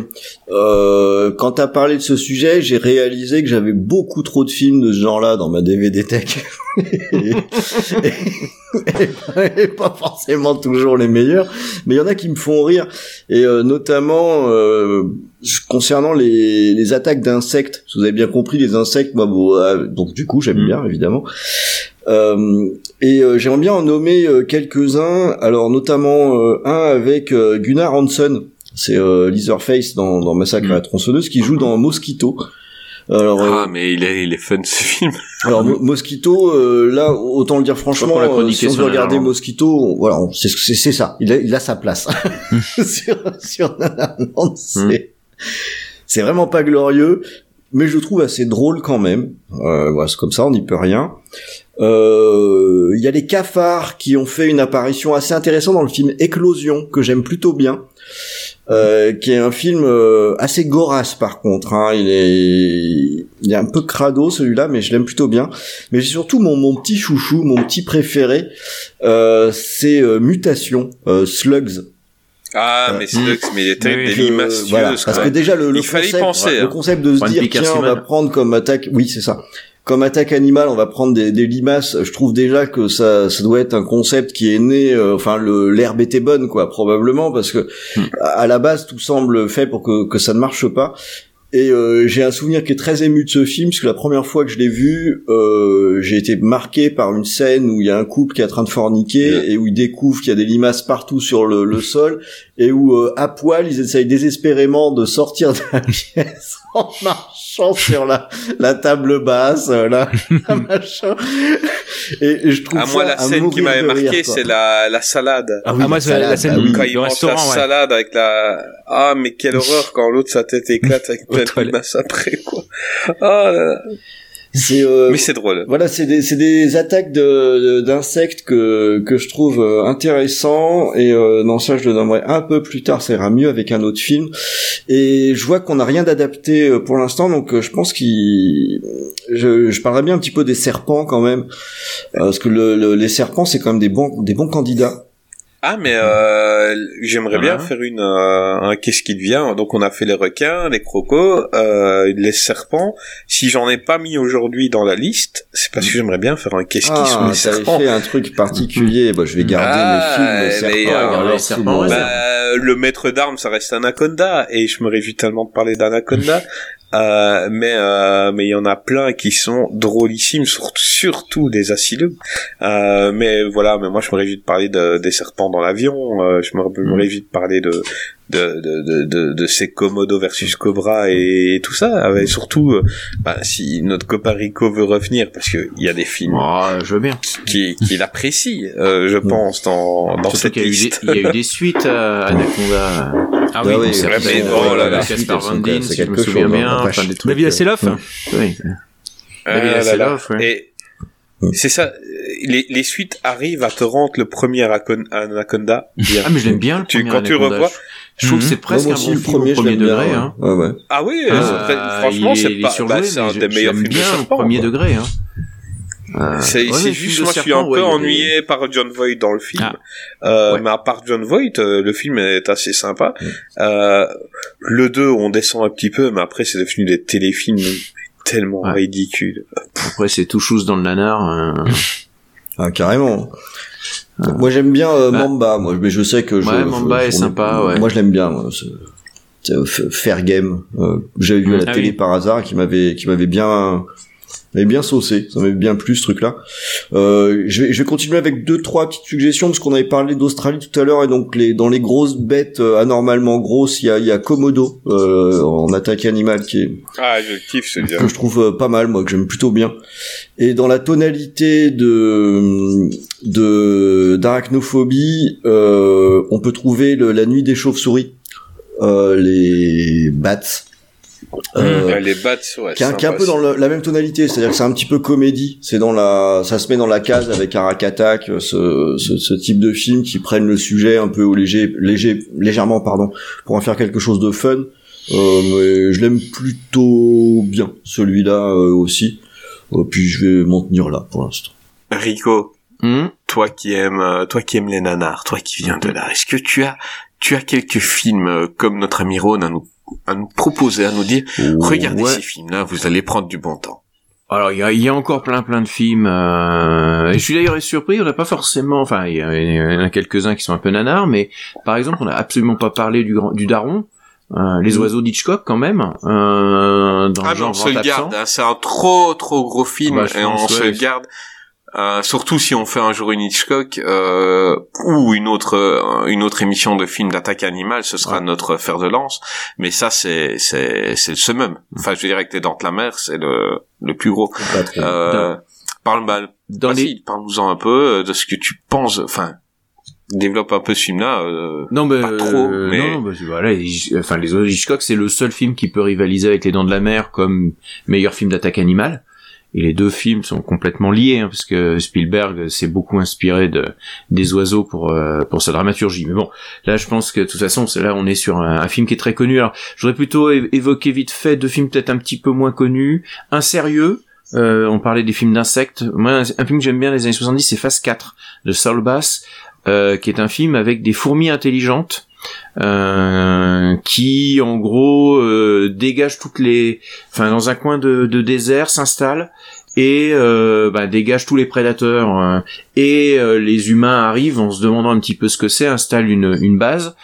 euh, quand t'as parlé de ce sujet, j'ai réalisé que j'avais beaucoup trop de films de ce genre-là dans ma DVD tech. et, et- et pas forcément toujours les meilleurs, mais il y en a qui me font rire. Et euh, notamment euh, concernant les, les attaques d'insectes. Vous avez bien compris, les insectes, moi, bon, euh, donc du coup, j'aime Mm. bien évidemment. Euh, et euh, j'aimerais bien en nommer euh, quelques-uns. Alors notamment euh, un avec euh, Gunnar Hansen, c'est euh, Leatherface dans, dans Massacre à la tronçonneuse, qui joue dans Mosquito. Alors, euh, Ah, mais il est, il est fun ce film. alors Mo- Mosquito, euh, là, autant le dire franchement, euh, si on sur veut regarder. Mosquito, on- voilà, c'est c'est ça. Il a, il a sa place sur sur Land, C'est c'est vraiment pas glorieux, mais je trouve assez drôle quand même. Euh, voilà, c'est comme ça, on n'y peut rien. Euh, Il y a les cafards qui ont fait une apparition assez intéressante dans le film Éclosion que j'aime plutôt bien. Euh, qui est un film euh, assez gorasse par contre. Hein. Il est, il est un peu crado celui-là, mais je l'aime plutôt bien. Mais j'ai surtout mon, mon petit chouchou, mon petit préféré, euh, c'est Mutation, Slugs. Ah, mais Slugs, mais il est terrible, Oui, des Que, limaces voilà, parce que déjà le, le Il fallait y concept, penser, le hein. concept de se One dire tiens on va prendre comme attaque, oui c'est ça, comme attaque animale on va prendre des, des limaces. Je trouve déjà que ça, ça doit être un concept qui est né, euh, enfin le l'herbe était bonne quoi probablement parce que Hmm. à, à la base tout semble fait pour que, que ça ne marche pas. Et euh, j'ai un souvenir qui est très ému de ce film, parce que la première fois que je l'ai vu, euh, j'ai été marqué par une scène où il y a un couple qui est en train de forniquer et où ils découvrent qu'il y a des limaces partout sur le, le sol et où euh, à poil ils essayent désespérément de sortir de la pièce en marchant sur la, la table basse, euh, là, la machin. Et, et je trouve Ah, ça moi, la à scène qui m'avait marqué, c'est la, la salade. Ah, oui, Ah, moi, la c'est la salade, scène bah oui. Quand il mange la ouais. salade avec la... Ah, mais quelle horreur quand l'autre, sa tête éclate avec plein de limaces après, quoi. Ah, là là. C'est euh, Mais c'est drôle. Voilà, c'est des, c'est des attaques de, d'insectes que, que je trouve euh, intéressants et euh, non ça je le nommerai un peu plus tard, ça ira mieux avec un autre film. Et je vois qu'on n'a rien d'adapté euh, pour l'instant, donc euh, je pense qu'il, je, je parlerai bien un petit peu des serpents quand même, euh, parce que le, le- les serpents c'est quand même des bons, des bons candidats. Ah, mais euh, j'aimerais bien Voilà. faire une euh, un qu'est-ce qui devient. Donc on a fait les requins, les crocos, euh, les serpents. Si j'en ai pas mis aujourd'hui dans la liste, c'est parce que j'aimerais bien faire un qu'est-ce qui Ah, les t'avais serpents. fait un truc particulier. Bah, je vais garder Ah, mes films serpents. euh, les serpents, ouais, Bah, le maître d'armes, ça reste Anaconda, et je me réjouis tellement de parler d'Anaconda. Euh, mais euh, mais il y en a plein qui sont drôlissimes, sur- surtout des asilums. Euh, mais voilà, mais moi je me réjouis de parler de, des serpents dans l'avion. euh, je me, me réjouis de parler de de de de, de, de ces Komodo versus Cobra et, et tout ça. Avec surtout, euh, bah, si notre copain Rico veut revenir, parce que il y a des films Oh, je veux bien. qui qu'il apprécie, euh, je pense dans dans cette qu'il y, a eu des- liste. il y a eu des suites à Anaconda. Ah oui. oui, c'est oh là là, la Gaspard suite, elles Van Dien, c'est si je me quelque souviens chose, hein. bien. Enfin, des trucs. David euh, Hasselhoff Oui. David. Hasselhoff, ouais. Et C'est ça. Les, les suites arrivent à te rendre le premier Anacon- Anaconda. bien. Ah mais je l'aime bien le Tu- premier quand tu revois- Je trouve que c'est Ouais, presque un bon premier, premier bien, degré. ouais. Hein. Ouais, ouais. Ah oui, Euh, franchement, il est- c'est pas, bah, c'est un des meilleurs films bien au premier degré. Hein. Euh, C'est ouais, juste, moi, je suis un ouais, peu des- ennuyé par John Voight dans le film. Ah. Euh, Ouais. Mais à part John Voight, euh, le film est assez sympa. Euh, le 2, on descend un petit peu, mais après, c'est devenu des téléfilms tellement Ouais. ridicules. Après c'est tout chose dans le nanar. euh, Ah, carrément. Moi, j'aime bien euh, Bah. Mamba, moi, mais je sais que je, Ouais, Mamba est on- sympa, ouais. Moi, je l'aime bien, moi, Fair Game, euh, que j'avais vu à la Ah télé oui. par hasard, qui m'avait, qui m'avait bien, m'avait bien saucé. Ça m'avait bien plu, ce truc-là. Euh, je vais, je vais continuer avec deux, trois petites suggestions, parce qu'on avait parlé d'Australie tout à l'heure, et donc les, dans les grosses bêtes euh, anormalement grosses, il y a, il y a Komodo, euh, en attaque animale, qui est, Ah, je kiffe celui-là. que je trouve euh, pas mal moi que j'aime plutôt bien et dans la tonalité de de d'arachnophobie euh, on peut trouver le- la nuit des chauves-souris euh, les bats euh, Ouais, les bats, ouais, qui est, un- qui est un peu dans le- la même tonalité, c'est-à-dire que c'est un petit peu comédie. C'est dans la, ça se met dans la case avec Arak Attack, ce, ce, ce type de film qui prennent le sujet un peu au léger, léger, légèrement, pardon, pour en faire quelque chose de fun. Euh, mais je l'aime plutôt bien, celui-là euh, aussi. Euh, puis je vais m'en tenir là pour l'instant. Rico, hmm. toi qui aimes, euh, toi qui aimes les nanars, toi qui viens de là, est-ce que tu as, tu as quelques films euh, comme notre ami Ron à nous, à nous proposer, à nous dire, regardez Ouais. ces films-là, vous allez prendre du bon temps. Alors il y a, il y a encore plein plein de films. Euh... et je suis d'ailleurs surpris, on n'a pas forcément, enfin il y, en a quelques-uns qui sont un peu nanars, mais par exemple on n'a absolument pas parlé du, grand- du Daron, euh, les oiseaux d'Hitchcock quand même, euh, dans Ah le genre on se le garde, hein, c'est un trop trop gros film Bah, je et on pense, se ouais. le garde. Euh, surtout si on fait un jour une Hitchcock euh, ou une autre euh, une autre émission de film d'attaque animale, ce sera notre fer de lance. Mais ça c'est c'est c'est le summum. Enfin je dirais que t'es dans la mer, c'est le le plus gros. Euh, parle bah, Dans les... vas-y, parle-nous-en un peu de ce que tu penses. Enfin développe un peu ce film-là. euh, Non, mais pas trop, euh, mais- non, bah, voilà, enfin les oiseaux d'Hitchcock, c'est le seul film qui peut rivaliser avec Les Dents de la Mer comme meilleur film d'attaque animale. Et les deux films sont complètement liés, hein, parce que Spielberg s'est beaucoup inspiré de des oiseaux pour euh, pour sa dramaturgie. Mais bon, là, je pense que de toute façon, là, on est sur un, film qui est très connu. Alors, je voudrais plutôt é- évoquer vite fait deux films peut-être un petit peu moins connus, un sérieux. euh, on parlait des films d'insectes. Moi, un, film que j'aime bien des années 70, c'est Phase 4 de Saul Bass, euh, qui est un film avec des fourmis intelligentes euh, qui en gros euh, dégagent toutes les enfin dans un coin de, de désert s'installe et euh, bah, dégage tous les prédateurs. Euh, et euh, les humains arrivent en se demandant un petit peu ce que c'est installent une, une base.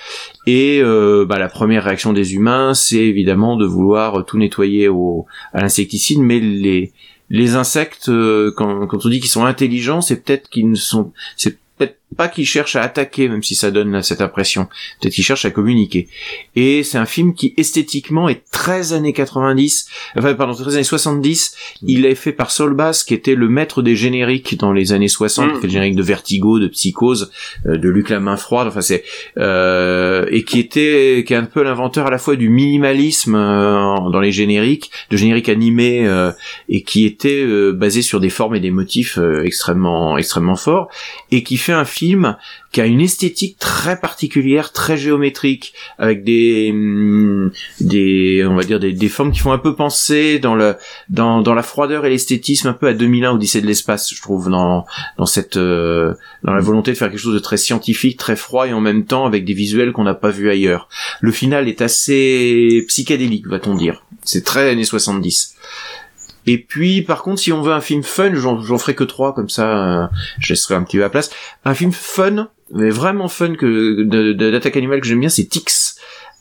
Et euh, bah, la première réaction des humains c'est évidemment de vouloir tout nettoyer au à l'insecticide. Mais les les insectes euh, quand, quand on dit qu'ils sont intelligents c'est peut-être qu'ils ne sont c'est peut-être pas qu'ils cherchent à attaquer, même si ça donne cette impression. Peut-être qu'ils cherchent à communiquer. Et c'est un film qui esthétiquement est très années 90, enfin pardon, très années 70. Il est fait par Saul Bass, qui était le maître des génériques dans les années 60, Mm. qui fait le générique de Vertigo, de Psychose, euh, de Luc la main froide. Enfin c'est euh, et qui était qui est un peu l'inventeur à la fois du minimalisme euh, dans les génériques, de génériques animés euh, et qui était euh, basé sur des formes et des motifs extrêmement extrêmement forts et qui fait un film qui a une esthétique très particulière, très géométrique, avec des hum, des on va dire des, des formes qui font un peu penser dans le dans dans la froideur et l'esthétisme un peu à 2001 Odyssée de l'espace, je trouve dans dans cette euh, dans la volonté de faire quelque chose de très scientifique, très froid et en même temps avec des visuels qu'on n'a pas vus ailleurs. Le final est assez psychédélique, va-t-on dire. C'est très années 70. Et puis, par contre, si on veut un film fun, j'en j'en ferai que trois, comme ça, euh, je laisserai un petit peu à place. Un film fun, mais vraiment fun que d'attaque animale que j'aime bien, c'est Tix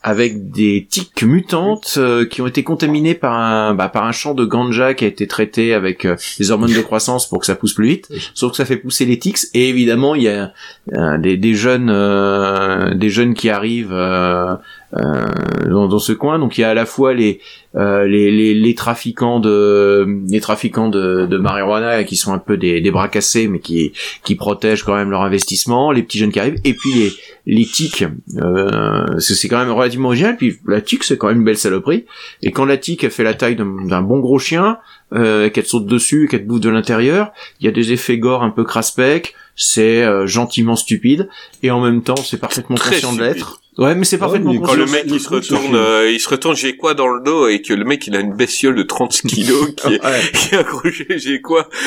avec des tiques mutantes euh, qui ont été contaminées par un bah, par un champ de ganja qui a été traité avec euh, des hormones de croissance pour que ça pousse plus vite. Sauf que ça fait pousser les tiques et évidemment il y a euh, des, des jeunes euh, des jeunes qui arrivent euh, dans, dans ce coin donc il y a à la fois les euh, les, les, les trafiquants de les trafiquants de, de marijuana qui sont un peu des, des bras cassés mais qui qui protègent quand même leur investissement les petits jeunes qui arrivent et puis les les tiques euh, c'est c'est quand même relativement original puis la tique c'est quand même une belle saloperie et quand la tique a fait la taille d'un bon gros chien euh, qu'elle saute dessus, qu'elle te bouffe de l'intérieur. Il y a des effets gore un peu craspec, c'est euh, gentiment stupide, et en même temps c'est parfaitement Très conscient de l'être. Ouais, mais c'est parfaitement mais Quand le mec il se retourne, euh, il se retourne, j'ai quoi dans le dos et que le mec il a une bestiole de 30 kilos qui est, Ouais. qui est accrochée, j'ai quoi?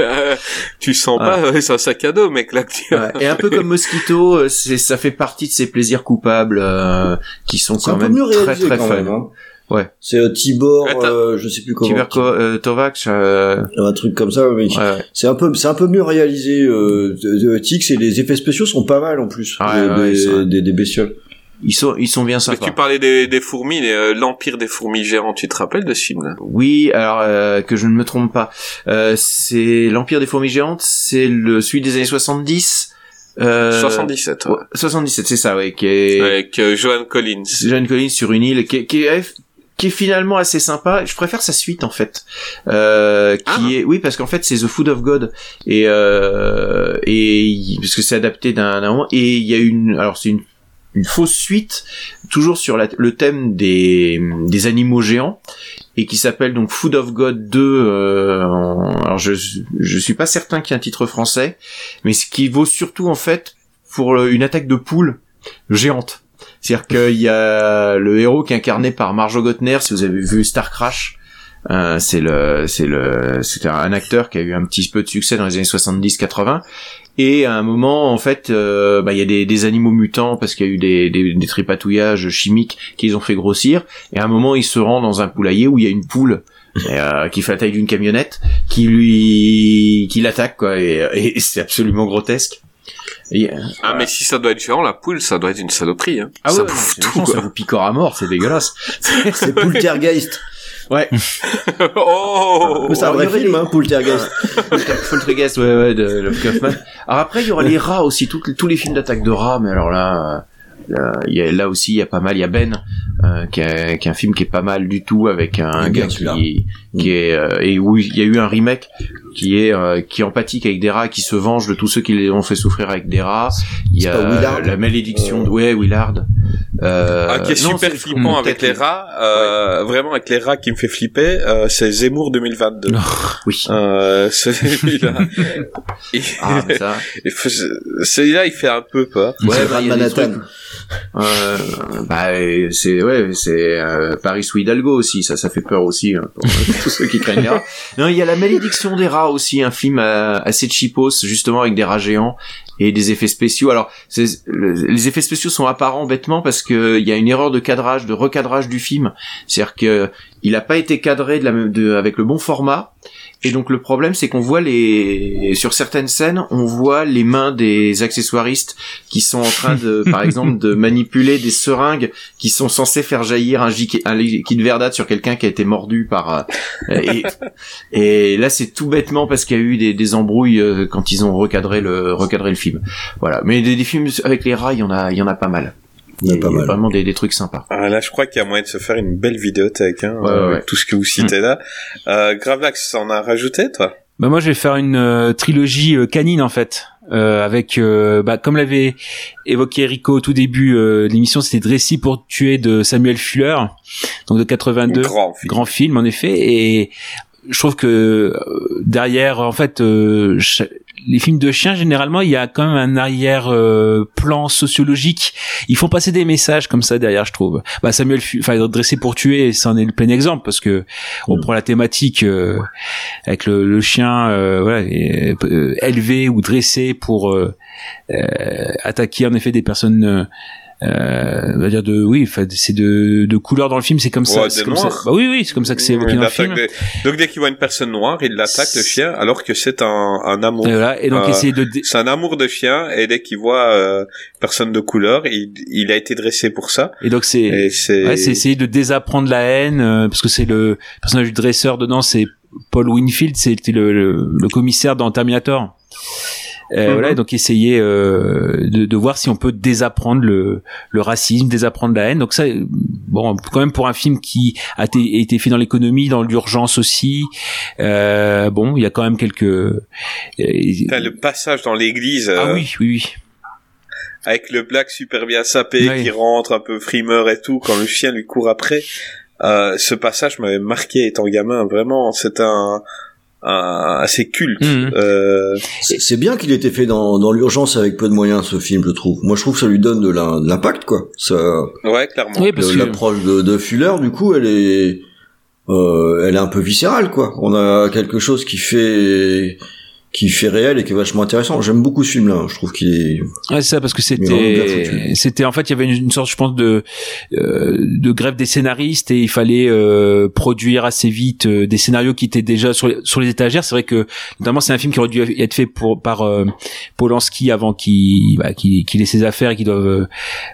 Euh, Tu sens Ouais. pas, ouais, c'est un sac à dos mec là. Ouais, Et un peu comme Mosquito, euh, c'est ça fait partie de ces plaisirs coupables euh, qui sont quand même très très quand fun. même. Hein. Ouais. C'est euh, Tibor, euh, je sais plus comment. Tiberko euh, Tovac, euh, Un truc comme ça, mais ouais, c'est un peu, c'est un peu mieux réalisé. Euh, de- de Tix et les effets spéciaux sont pas mal en plus. Ouais, des, ouais, des- des, des bestioles. ils sont ils sont bien Mais sympas. tu parlais des, des fourmis, euh, l'empire des fourmis géantes, tu te rappelles de ce film là? Oui, alors euh, que je ne me trompe pas, euh, c'est l'Empire des fourmis géantes, c'est le celui des années 70. Euh, 77, ouais. ouais, 77, c'est ça, ouais, qui est Avec euh, Joan Collins. John Collins sur une île, qui qui est qui est finalement assez sympa. Je préfère sa suite en fait, euh, qui Ah. est oui parce qu'en fait c'est The Food of God et euh, et parce que c'est adapté d'un et il y a une alors c'est une une fausse suite toujours sur la- le thème des des animaux géants et qui s'appelle donc Food of God 2 euh, en- alors je je suis pas certain qu'il y ait un titre français mais ce qui vaut surtout en fait pour une attaque de poule géante c'est-à-dire qu'il y a le héros qui est incarné par Marjo Gottner, si vous avez vu Star Crash. Euh, c'est le, c'est le, c'était un acteur qui a eu un petit peu de succès dans les années 70-80. Et à un moment, en fait, euh, bah, il y a des, animaux mutants parce qu'il y a eu des, des, des tripatouillages chimiques qui les ont fait grossir. Et à un moment, il se rend dans un poulailler où il y a une poule euh, qui fait la taille d'une camionnette, qui lui, qui l'attaque quoi. Et c'est absolument grotesque. Et, euh, Ah mais si ça doit être géant, la poule, ça doit être une saloperie. Hein. ah ça ouais, bouffe tout. ça vous picore à mort, c'est dégueulasse. C'est Poltergeist. Ouais. oh c'est un vrai film, les- hein, Poltergeist. Poltergeist, ouais, ouais, de Love Kaufman. Alors après, il y aura les rats aussi, tous, tous les films d'attaque de rats, mais alors là, euh, y a, là aussi, il y a pas mal. Il y a Ben, euh, qui, a, qui est un film qui est pas mal du tout, avec un gars qui, qui est, euh, et où il y a eu un remake qui est, euh, qui est empathique avec des rats, qui se venge de tous ceux qui les ont fait souffrir avec des rats. Il y a la malédiction, de, ouais, Willard. Euh, Ah, qui est non, super flippant avec les rats, euh, vraiment avec les rats qui me fait flipper, euh, c'est Zemmour 2022. Oui. Euh, celui-là. Ah, mais ça. celui-là, il fait un peu peur. Ouais, C'est bah, il y a des Manhattan. trucs. Euh, bah, euh, c'est ouais, c'est euh, Paris sous Hidalgo aussi, ça, ça fait peur aussi hein, pour tous ceux qui craignent les rats. Non, il y a la malédiction des rats aussi, un film euh, assez cheapos, justement avec des rats géants et des effets spéciaux. Alors, les effets spéciaux sont apparents bêtement parce que il y a une erreur de cadrage, de recadrage du film. C'est-à-dire que il a pas été cadré de la même, de, avec le bon format. Et donc le problème, c'est qu'on voit les sur certaines scènes, on voit les mains des accessoiristes qui sont en train de, par exemple, de manipuler des seringues qui sont censées faire jaillir un, gic- un liquide verdâtre sur quelqu'un qui a été mordu par. euh, et, et là, c'est tout bêtement parce qu'il y a eu des, des embrouilles euh, quand ils ont recadré le recadré le film. Voilà. Mais des, des films avec les rats, il y en a, il y en a pas mal. Il y a pas mal. vraiment des, des trucs sympas. Ah, là, je crois qu'il y a moyen de se faire une belle vidéothèque, hein, Ouais, euh, ouais. avec tout ce que vous citez là. Euh, Gravelax, en a rajouté, toi? Bah moi je vais faire une euh, trilogie euh, canine en fait. Euh, avec euh, bah, comme l'avait évoqué Rico au tout début euh, de l'émission c'était Dressy pour tuer de Samuel Fuller donc de 82 Grand film. grand film en effet et je trouve que euh, derrière en fait euh, les films de chiens généralement il y a quand même un arrière euh, plan sociologique. Ils font passer des messages comme ça derrière je trouve. Bah Samuel enfin dressé pour tuer c'en est le plein exemple parce que on prend la thématique euh, avec le, le chien euh, voilà euh, élevé ou dressé pour euh, euh, attaquer en effet des personnes euh, on va dire de oui c'est de, de couleur dans le film c'est comme ça Ouais, c'est des comme ça bah oui oui c'est comme ça que c'est évoqué dans le film des- Donc dès qu'il voit une personne noire, il l'attaque le chien, alors que c'est un, un amour. et voilà et donc Euh, de C'est un amour de chien, et dès qu'il voit euh, personne de couleur, il, il a été dressé pour ça. et donc c'est Et c'est... Ouais, c'est essayer de désapprendre la haine, euh, parce que c'est le personnage du dresseur dedans, c'est Paul Winfield, c'était le, le, le commissaire dans Terminator. Euh, Mhm. Voilà, donc essayer euh, de, de voir si on peut désapprendre le, le racisme, désapprendre la haine. Donc ça, bon, quand même pour un film qui a été, été fait dans l'économie, dans l'urgence aussi, euh, bon, il y a quand même quelques. euh, T'as le passage dans l'église ah euh, oui, oui, oui. avec le black super bien sapé Oui. qui rentre un peu frimeur et tout quand le chien lui court après. Euh, ce passage m'avait marqué étant gamin. Vraiment, c'est un assez culte. Mhm. Euh, C'est bien qu'il ait été fait dans, dans l'urgence avec peu de moyens, ce film, je trouve. Moi, je trouve que ça lui donne de l'impact, quoi. Ça, ouais, clairement. Oui, que l'approche de, de Fuller, du coup, elle est, euh, elle est un peu viscérale, quoi. On a quelque chose qui fait, qui fait réel et qui est vachement intéressant. J'aime beaucoup ce film-là. Je trouve qu'il est, Ouais, c'est ça parce que c'était c'était en fait il y avait une, une sorte je pense de euh, de grève des scénaristes et il fallait euh, produire assez vite euh, des scénarios qui étaient déjà sur les, sur les étagères c'est vrai que notamment c'est un film qui aurait dû être fait pour par euh, Polanski avant qu'il bah, qu'il qu'il ait ses affaires et qu'il doive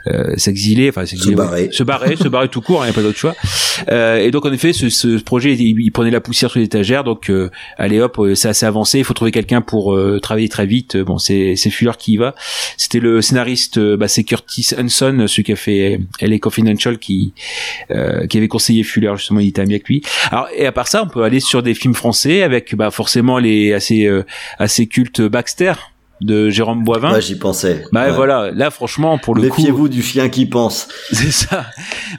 euh, s'exiler enfin s'exiler, barrer. ouais, se barrer se barrer tout court il n'y a pas d'autre choix euh, et donc en effet ce, ce projet il, il prenait la poussière sur les étagères donc euh, allez hop c'est assez avancé il faut trouver quelqu'un pour euh, travailler très vite bon c'est c'est Fuller qui y va. C'était le scénariste euh, bah, c'est Curtis Hanson celui qui a fait LA Confidential qui euh, qui avait conseillé Fuller justement il était ami avec lui. Alors et à part ça on peut aller sur des films français avec bah forcément les assez euh, assez cultes Baxter de Jérôme Boivin ouais, j'y pensais. bah Ouais. voilà là franchement pour le coup Méfiez-vous du chien qui pense. c'est ça.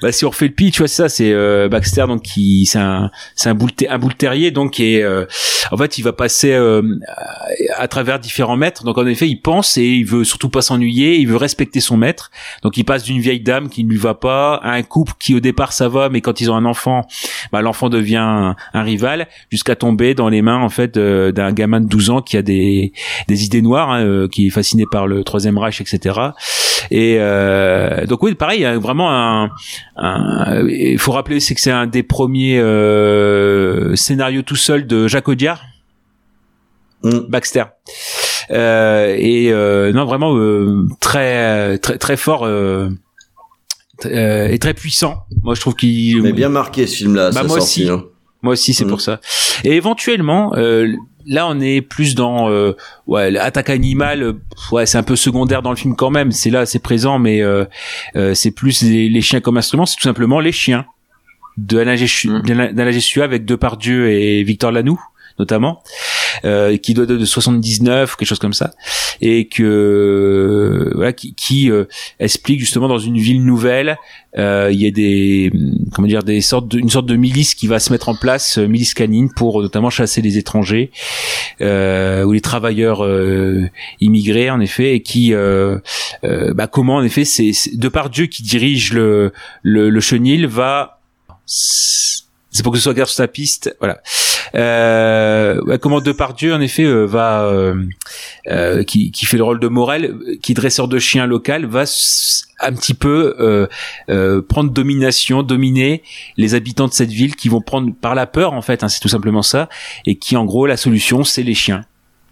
Bah, si on refait le pitch, tu vois, c'est ça, c'est euh, Baxter, donc qui, c'est un, c'est un boule, un boule terrier, donc qui est, euh, en fait, il va passer euh, à, à travers différents maîtres. Donc en effet, il pense et il veut surtout pas s'ennuyer, il veut respecter son maître. Donc il passe d'une vieille dame qui ne lui va pas à un couple qui au départ ça va, mais quand ils ont un enfant, bah, l'enfant devient un, un rival, jusqu'à tomber dans les mains en fait d'un gamin de 12 ans qui a des, des idées noires, hein, euh, qui est fasciné par le troisième Reich, etc. Et euh, donc oui, pareil, il y a vraiment un, il faut rappeler c'est que c'est un des premiers euh, scénarios tout seul de Jacques Audiard, Mm. Baxter. Euh, et non vraiment très très très fort et très puissant. Moi je trouve qu'il Mais bien marqué ce film-là, Bah, moi sortie, aussi. hein. Moi aussi, c'est Mhm. pour ça. Et éventuellement, euh, là, on est plus dans euh, ouais, l'attaque animale. Ouais, c'est un peu secondaire dans le film quand même. C'est là, c'est présent, mais euh, euh, c'est plus les, les chiens comme instrument. C'est tout simplement les chiens de Alain Gessu- Gessua avec Depardieu et Victor Lanoux notamment euh, qui doit de 79 quelque chose comme ça et que voilà qui, qui euh, explique justement dans une ville nouvelle euh, il y a des comment dire des sortes de, une sorte de milice qui va se mettre en place euh, milice canine pour euh, notamment chasser les étrangers euh, ou les travailleurs euh, immigrés en effet et qui euh, euh, bah, comment en effet c'est c'est- Depardieu qui dirige le le, le chenil va c'est pour que ce soit garde sur sa piste voilà euh, comment Depardieu en effet euh, va euh, euh, qui, qui fait le rôle de Morel qui dresseur de chien local va un petit peu prendre domination dominer les habitants de cette ville qui vont prendre par la peur en fait hein, c'est tout simplement ça et qui en gros la solution c'est les chiens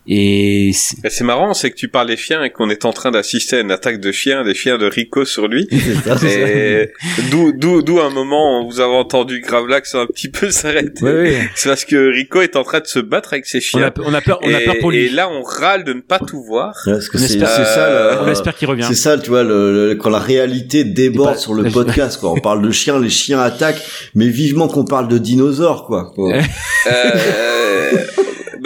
et c'est- marrant, c'est que tu parles des chiens et qu'on est en train d'assister à une attaque de chiens, des chiens de Rico sur lui. Et d'où, d'où, d'où un moment, où vous avez entendu Gravelax un petit peu s'arrêter. ouais, ouais. C'est parce que Rico est en train de se battre avec ses On, chiens. a, on a peur on a peur pour lui et là, on râle de ne pas tout voir. Ouais, parce que On c'est ça, le- on espère qu'il revient C'est ça, tu vois, le, le- quand la réalité déborde pas- sur le podcast, quoi. On parle de chiens, les chiens attaquent, mais vivement qu'on parle de dinosaures, quoi. Euh,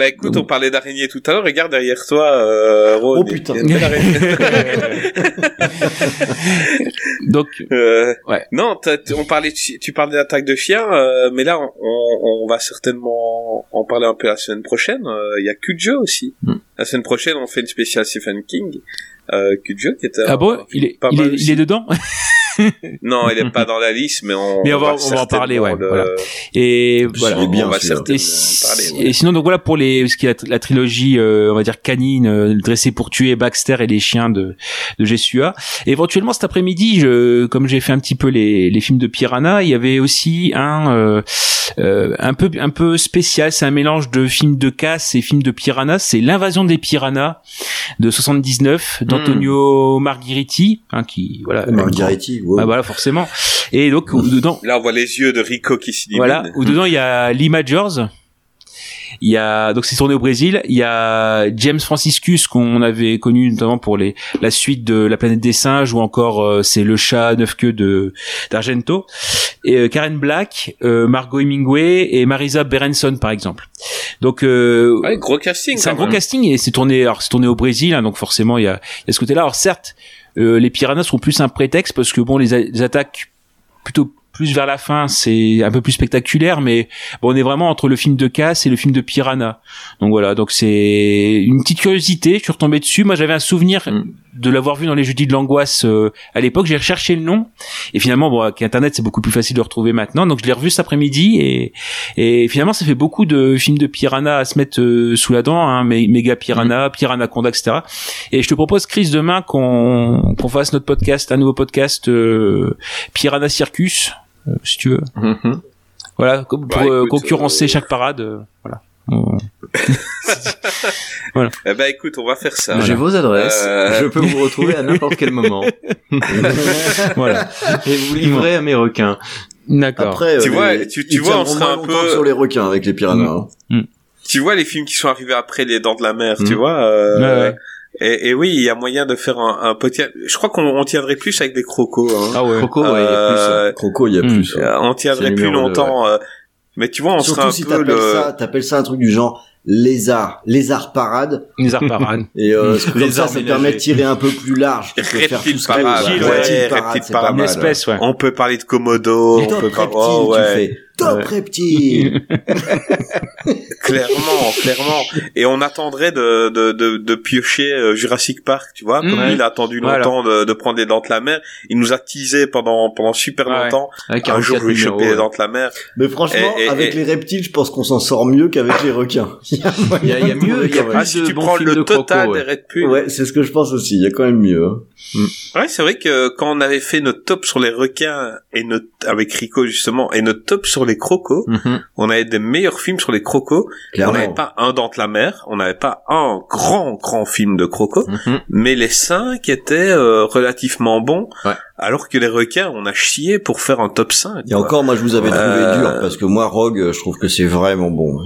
bah écoute, on parlait d'araignée tout à l'heure. Regarde derrière toi, euh, Ron. Oh, putain. Il y a une belle araignée. donc Euh, Ouais. Non, on parlait, de tu parlais d'attaque de chiens, euh, mais là, on, on va certainement en parler un peu la semaine prochaine. Euh, Il y a Cujo aussi. Hmm. La semaine prochaine, on fait une spéciale Stephen King. Euh, Cujo qui était. ah bon? il est pas il mal est, il est dedans? Non, il est pas dans la liste, mais on. Mais on va- on va en parler, ouais, voilà. et voilà bien, on va celui-là. certainement Et, en parler. et sinon donc voilà pour les ce qui est la, la trilogie euh, on va dire canine euh, dressée pour tuer Baxter et les chiens de de Jessua. Éventuellement cet après-midi, je comme j'ai fait un petit peu les les films de Piranha, il y avait aussi un euh, euh, un peu un peu spécial, c'est un mélange de films de casse et films de Piranha, c'est l'invasion des Piranhas de 79 d'Antonio Margheriti hein, qui voilà Margheriti, wow. Ah, voilà forcément. Et donc où dedans Là, on voit les yeux de Rico qui s'illuminent. voilà, où dedans il y a Lee Majors. Il y a donc c'est tourné au Brésil. Il y a James Franciscus qu'on avait connu notamment pour les la suite de La planète des singes ou encore euh, c'est le chat neuf queues de d'Argento et euh, Karen Black, euh, Margot Hemingway et Marisa Berenson par exemple. Donc euh, Ouais, gros casting. c'est un gros casting et c'est tourné alors c'est tourné au Brésil hein, donc forcément il y a, il y a ce côté-là. Alors certes, euh, les piranhas sont plus un prétexte parce que bon les, les attaques plutôt plus vers la fin, c'est un peu plus spectaculaire, mais bon, on est vraiment entre le film de casse et le film de Piranha. Donc voilà, donc c'est une petite curiosité. Je suis retombé dessus. Moi, j'avais un souvenir Mm. De l'avoir vu dans les Jeudis de l'angoisse euh, à l'époque. J'ai recherché le nom et finalement, bon, avec Internet, c'est beaucoup plus facile de le retrouver maintenant. Donc je l'ai revu cet après-midi et et finalement, ça fait beaucoup de films de Piranha à se mettre euh, sous la dent, hein, Mé- méga Piranha, Piranha Conda, etc. Et je te propose, Chris, demain qu'on qu'on fasse notre podcast, un nouveau podcast euh, Piranha Circus, euh, si tu veux. Mhm. Voilà, pour Bah, euh, écoute, concurrencer euh, chaque parade. euh, voilà. Eh ben écoute, on va faire ça. J'ai vos adresses. Euh. Je peux vous retrouver à n'importe quel moment. voilà. Et vous livrez à mes requins. D'accord. Après, Tu euh, vois, les- tu- tu ils vois, on sera un longtemps peu- sur les requins avec les piranhas. hein. Tu vois les films qui sont arrivés après les Dents de la Mer, tu Mm. vois. euh, Ouais, ouais. Et, et oui, il y a moyen de faire un, un petit. Je crois qu'on on tiendrait plus avec des crocos. Hein. Ah ouais. Croco, ouais, il y a plus. Euh, Croco, il y a plus. hein. on tiendrait plus longtemps. mais tu vois, on Surtout serait un si peu t'appelles le. ça, t'appelles ça un truc du genre lézard, lézard parade. Les arts parades. Et euh, comme ça, Lézard ça ménager. permet de tirer un peu plus large. Tu peux faire Reptile parade, Ouais, ouais, reptile parade, reptile c'est pas parade. Une espèce, ouais. On peut parler de Komodo. on Top peut reptile, par- oh, ouais. tu fais. Top Ouais. reptile. Clairement, clairement. Et on attendrait de, de, de, de piocher euh, Jurassic Park, tu vois. Comme lui, il a attendu Voilà. longtemps de, de prendre les dents de la mer. Il nous a teasé pendant, pendant super Ouais. longtemps. Avec Un jour, 44 je vais choper les ouais. dents de la mer. Mais franchement, Et- et- avec et- les reptiles, je pense qu'on s'en sort mieux qu'avec les requins. Il y a, Il y a- il y a moyen de mieux, il y a. Ah, si de tu prends le de croco, total ouais. des Red Pull. Ouais, c'est ce que je pense aussi. Il y a quand même mieux. hein. Ouais, c'est vrai que quand on avait fait notre top sur les requins et notre, avec Rico justement, et notre top sur les crocos, Mhm. on avait des meilleurs films sur les crocos. On n'avait pas un Dent de la mer, on n'avait pas un grand, grand film de crocos, Mhm. mais les cinq étaient euh, relativement bons. Ouais. Alors que les requins, on a chié pour faire un top 5. Et encore, moi, je vous avais trouvé Euh, dur parce que moi, Rogue, je trouve que c'est vraiment bon.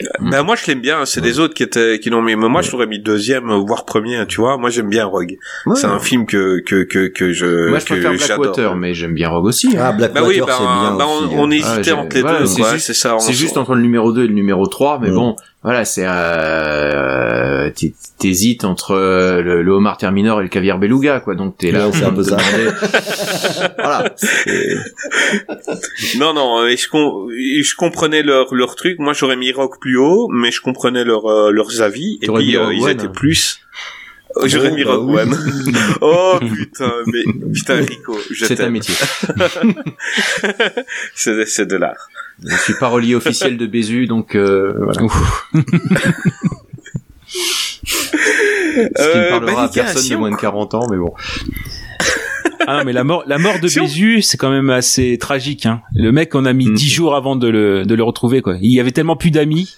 Hein. Ben moi je l'aime bien, c'est des autres qui étaient qui l'ont mis, mais moi je l'aurais mis deuxième voire premier, tu vois. Moi j'aime bien Rogue. C'est un film que que que que je Moi, je que préfère j'adore. Blackwater, mais j'aime bien Rogue aussi. Ah, hein. Blackwater, Bah oui, ben, c'est bien ben, aussi. on, on hein. hésitait Ah, entre les voilà, deux, c'est juste- C'est ça. C'est juste entre le numéro 2 et le numéro 3, mais bon, voilà, c'est euh, t'hé- t'hésites entre euh, le, le homard terminor et le caviar beluga, quoi. Donc t'es là. Ouais, c'est un peu ça. voilà. Non, non, euh, et je, com- et je comprenais leur, leur truc. Moi, j'aurais mis Rock plus haut, mais je comprenais leur, euh, leurs avis. Et puis, euh, ils étaient plus... Oh, mis bah Rogue oui. One. oh, putain, mais... Putain, Rico, je C'est un métier. C'est c'est de l'art. Je suis parolier officiel de Bézu, donc euh, voilà. Ce qui ne Euh, parlera bah, à personne si de moins de 40 ans, mais bon. Ah non, mais la mort, la mort de Si on- Bézu, c'est quand même assez tragique. Hein. Le mec, on a mis Mm. dix jours avant de le, de le retrouver. Quoi. Il y avait tellement plus d'amis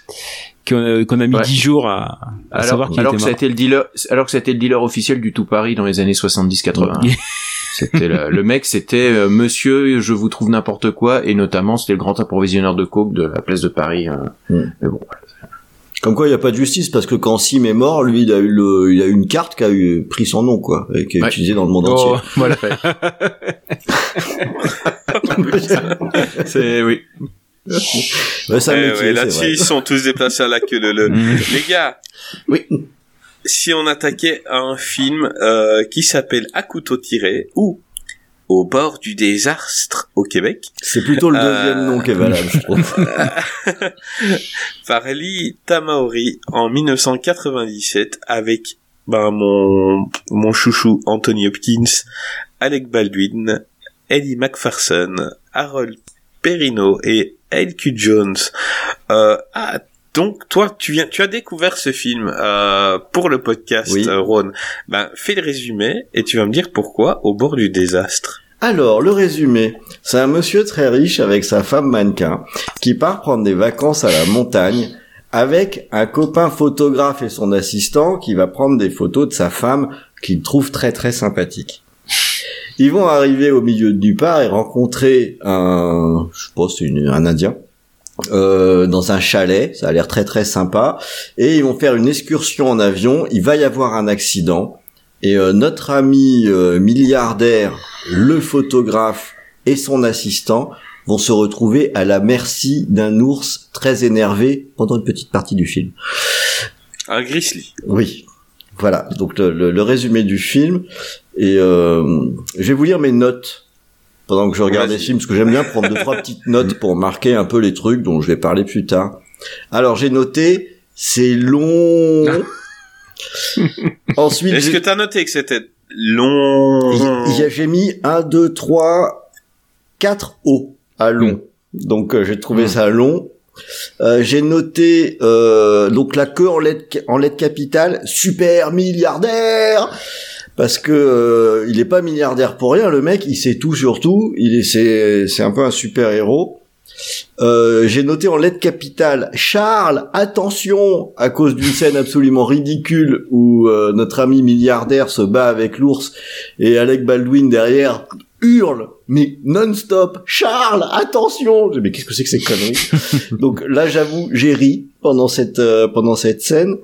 qu'on a, qu'on a mis Ouais. dix jours à, à Alors, savoir qu'il alors était que ça a mort. été le dealer, alors que ça a été le dealer officiel du tout Paris dans les années 70-80. C'était le, le mec, c'était euh, Monsieur, je vous trouve n'importe quoi, et notamment c'était le grand approvisionneur de coke de la place de Paris. hein. Mm. Mais bon, Comme quoi, il n'y a pas de justice parce que quand Sim est mort, lui, il a eu le, il a eu une carte qui a eu pris son nom, quoi, et qui est Ouais. utilisée dans le monde Oh, entier. voilà. c'est oui. Ouais, c'est un Eh ouais, Là-dessus, ils sont tous déplacés à la queue leu Mm. Les gars. Oui. Si on attaquait un film euh, qui s'appelle À couteau tiré ou Au bord du désastre au Québec, C'est plutôt le Euh, deuxième nom qui est valable, je trouve. par Lee Tamaori en 1997 avec ben, mon, mon chouchou Anthony Hopkins, Alec Baldwin, Eddie McPherson, Harold Perrineau et L.Q. Jones. Euh, ah, donc toi, tu viens, tu as découvert ce film euh, pour le podcast, Oui. euh, Ron. Ben, fais le résumé et tu vas me dire pourquoi au bord du désastre. Alors, le résumé. C'est un monsieur très riche avec sa femme mannequin qui part prendre des vacances à la montagne avec un copain photographe et son assistant qui va prendre des photos de sa femme qu'il trouve très très sympathique. Ils vont arriver au milieu de nulle part et rencontrer un, je une- un Indien, euh, dans un chalet. Ça a l'air très très sympa. Et ils vont faire une excursion en avion. Il va y avoir un accident. Et euh, notre ami euh, milliardaire, le photographe et son assistant vont se retrouver à la merci d'un ours très énervé pendant une petite partie du film. Un grizzly. Oui, voilà. Donc le, le- le résumé du film. Et euh, je vais vous lire mes notes pendant que je regarde Vas-y. films, parce que j'aime bien prendre deux trois petites notes pour marquer un peu les trucs dont je vais parler plus tard. Alors j'ai noté, c'est long. Ensuite, Est-ce que t'as noté que c'était long j'ai mis 1, 2, 3, 4 O à long. Donc euh, j'ai trouvé ça long. Euh, j'ai noté euh, donc la queue en lettres en lettres capitales super milliardaire. Parce que euh, il est pas milliardaire pour rien le mec il sait tout sur tout il est c'est c'est un peu un super héros. Euh, j'ai noté en lettres capitales Charles attention à cause d'une scène absolument ridicule où euh, notre ami milliardaire se bat avec l'ours et Alec Baldwin derrière hurle mais non-stop Charles attention! Mais qu'est-ce que c'est que ces conneries? Donc là j'avoue j'ai ri pendant cette euh, pendant cette scène.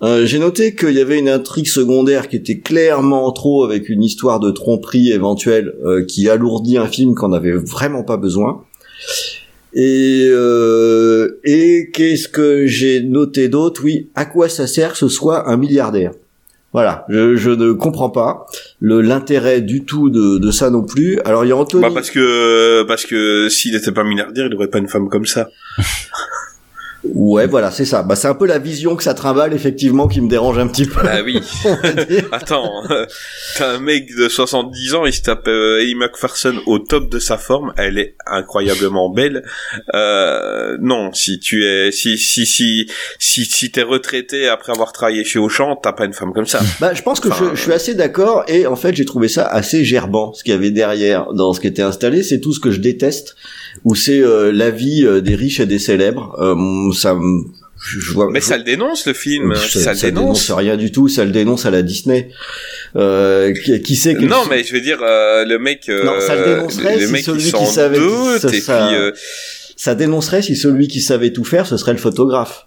Euh, j'ai noté qu'il y avait une intrigue secondaire qui était clairement trop avec une histoire de tromperie éventuelle euh, qui alourdit un film qu'on n'avait vraiment pas besoin. Et euh, et qu'est-ce que j'ai noté d'autre? Oui à quoi ça sert que ce soit un milliardaire? Voilà, je, je ne comprends pas le l'intérêt du tout de, de ça non plus. Alors il y a Anthony. Bah parce que parce que s'il n'était pas milliardaire, il aurait pas une femme comme ça. Ouais, voilà, c'est ça. Bah c'est un peu la vision que ça trimballe effectivement qui me dérange un petit peu. Ah oui. Attends, t'as un mec de 70 ans, il se tape euh, Ellie McPherson au top de sa forme, elle est incroyablement belle. Euh, non, si tu es, si si si si si t'es retraité après avoir travaillé chez Auchan, t'as pas une femme comme ça. Bah, je pense que Enfin, je, je suis assez d'accord et en fait j'ai trouvé ça assez gerbant ce qu'il y avait derrière dans ce qui était installé. C'est tout ce que je déteste, où c'est euh, la vie euh, des riches et des célèbres. Euh, ça, me- je, vois. Mais je- ça le dénonce le film, ça, ça, le ça dénonce. rien du tout. Ça le dénonce à la Disney. Euh, qui, qui sait que Non, mais je veux dire, euh, le mec, euh, Non, ça le dénoncerait le si mec celui qui savait- doute, ça- et ça- puis ça dénoncerait si celui qui savait tout faire, ce serait le photographe.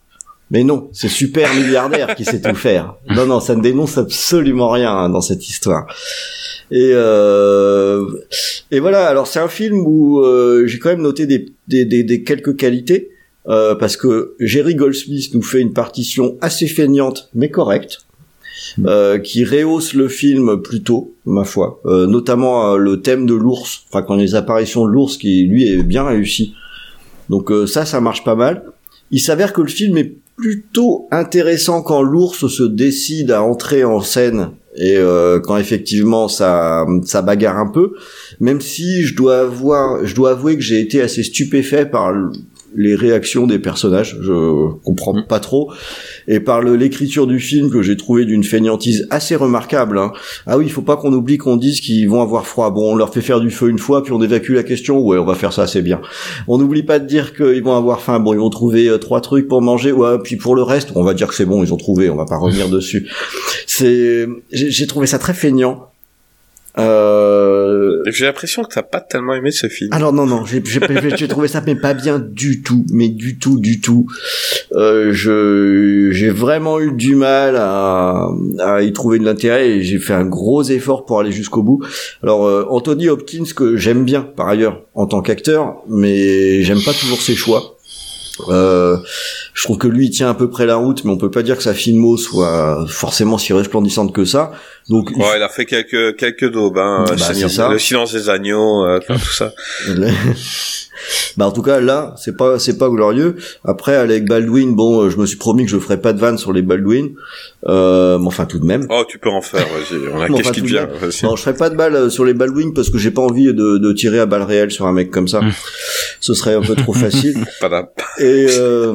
Mais non, c'est super milliardaire qui sait tout faire. Non, non, ça ne dénonce absolument rien hein, dans cette histoire. Et euh, et voilà. Alors c'est un film où euh, j'ai quand même noté des des, des, des quelques qualités euh, parce que Jerry Goldsmith nous fait une partition assez feignante mais correcte. euh, qui rehausse le film plutôt, ma foi, Euh, notamment euh, le thème de l'ours, enfin quand les apparitions de l'ours qui lui est bien réussi. Donc euh, ça, ça marche pas mal. Il s'avère que le film est plutôt intéressant quand l'ours se décide à entrer en scène et euh, quand effectivement ça ça bagarre un peu. Même si je dois avoir, je dois avouer que j'ai été assez stupéfait par les réactions des personnages, je comprends pas trop, et par l'écriture du film que j'ai trouvé d'une fainéantise assez remarquable. hein. Ah oui, il faut pas qu'on oublie qu'on dise qu'ils vont avoir froid. Bon, on leur fait faire du feu une fois, puis on évacue la question. Ouais, on va faire ça, c'est bien. On n'oublie pas de dire qu'ils vont avoir faim. Bon, ils vont trouver euh, trois trucs pour manger. Ouais, puis pour le reste, on va dire que c'est bon, ils ont trouvé. On va pas revenir dessus. C'est, j'ai j'ai trouvé ça très feignant. Euh... j'ai l'impression que t'as pas tellement aimé ce film. Alors non non, j'ai j'ai- j'ai trouvé ça mais pas bien du tout, mais du tout du tout. Euh, je j'ai vraiment eu du mal à, à y trouver de l'intérêt et j'ai fait un gros effort pour aller jusqu'au bout. Alors euh, Anthony Hopkins que j'aime bien par ailleurs en tant qu'acteur, mais j'aime pas toujours ses choix. Euh, je trouve que lui il tient à peu près la route, mais on peut pas dire que sa filmo soit forcément si resplendissante que ça. Donc Ouais, il a fait quelques quelques daubes, hein. Bah, Seigneur- c'est ça. Le silence des agneaux, euh, tout ça. bah en tout cas là c'est pas c'est pas glorieux après avec Baldwin bon euh, je me suis promis que je ferais pas de vanne sur les Baldwin euh, mais enfin tout de même Oh, tu peux en faire. Vas-y, on a Bon, qu'est-ce qui vient. non je ferai pas de balle euh, sur les Baldwin parce que j'ai pas envie de, de tirer à balles réelles sur un mec comme ça ce serait un peu trop facile et euh,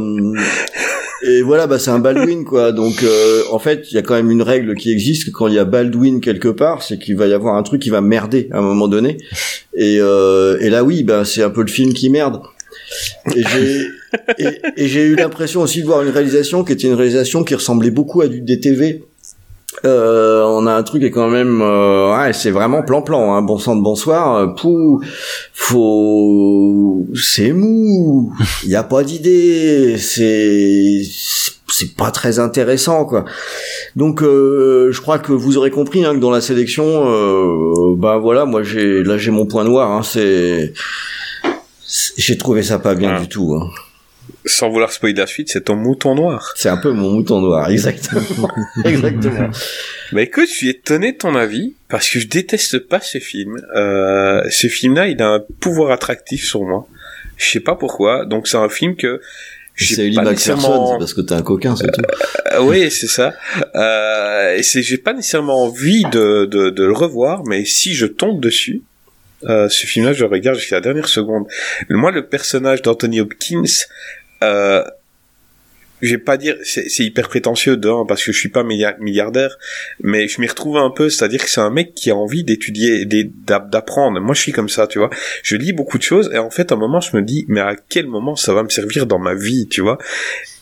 et voilà bah c'est un Baldwin quoi. Donc euh, en fait il y a quand même une règle qui existe. Que quand il y a Baldwin quelque part c'est qu'il va y avoir un truc qui va merder à un moment donné. Et euh, et là oui bah c'est un peu le film qui merde. Et j'ai et, et j'ai eu l'impression aussi de voir une réalisation qui était une réalisation qui ressemblait beaucoup à du DTV euh, on a un truc qui est quand même euh, ouais, c'est vraiment plan plan hein, bon sang de bonsoir euh, pou faut c'est mou il y a pas d'idée c'est c'est pas très intéressant quoi. Donc euh, je crois que vous aurez compris hein, que dans la sélection euh, ben voilà moi j'ai là j'ai mon point noir hein, c'est j'ai trouvé ça pas bien du tout hein. Sans vouloir spoiler la suite, c'est ton mouton noir. C'est un peu mon mouton noir, exactement. exactement. Bah écoute, je suis étonné de ton avis parce que je déteste pas ce film. Euh, ce film-là, il a un pouvoir attractif sur moi. Je sais pas pourquoi. Donc c'est un film que j'ai C'est McPherson, nécessairement- c'est parce que t'es un coquin, c'est tout. Euh, oui, c'est ça. Euh, et c'est, j'ai pas nécessairement envie de, de, de le revoir, mais si je tombe dessus, euh, ce film-là, je le regarde jusqu'à la dernière seconde. Moi, le personnage d'Anthony Hopkins, euh, je vais pas dire, c'est, c'est hyper prétentieux d'un parce que je suis pas milliard- milliardaire, mais je m'y retrouve un peu, c'est-à-dire que c'est un mec qui a envie d'étudier, d'é- d'app- d'apprendre. Moi, je suis comme ça, tu vois. Je lis beaucoup de choses et en fait, à un moment, je me dis, mais à quel moment ça va me servir dans ma vie, tu vois?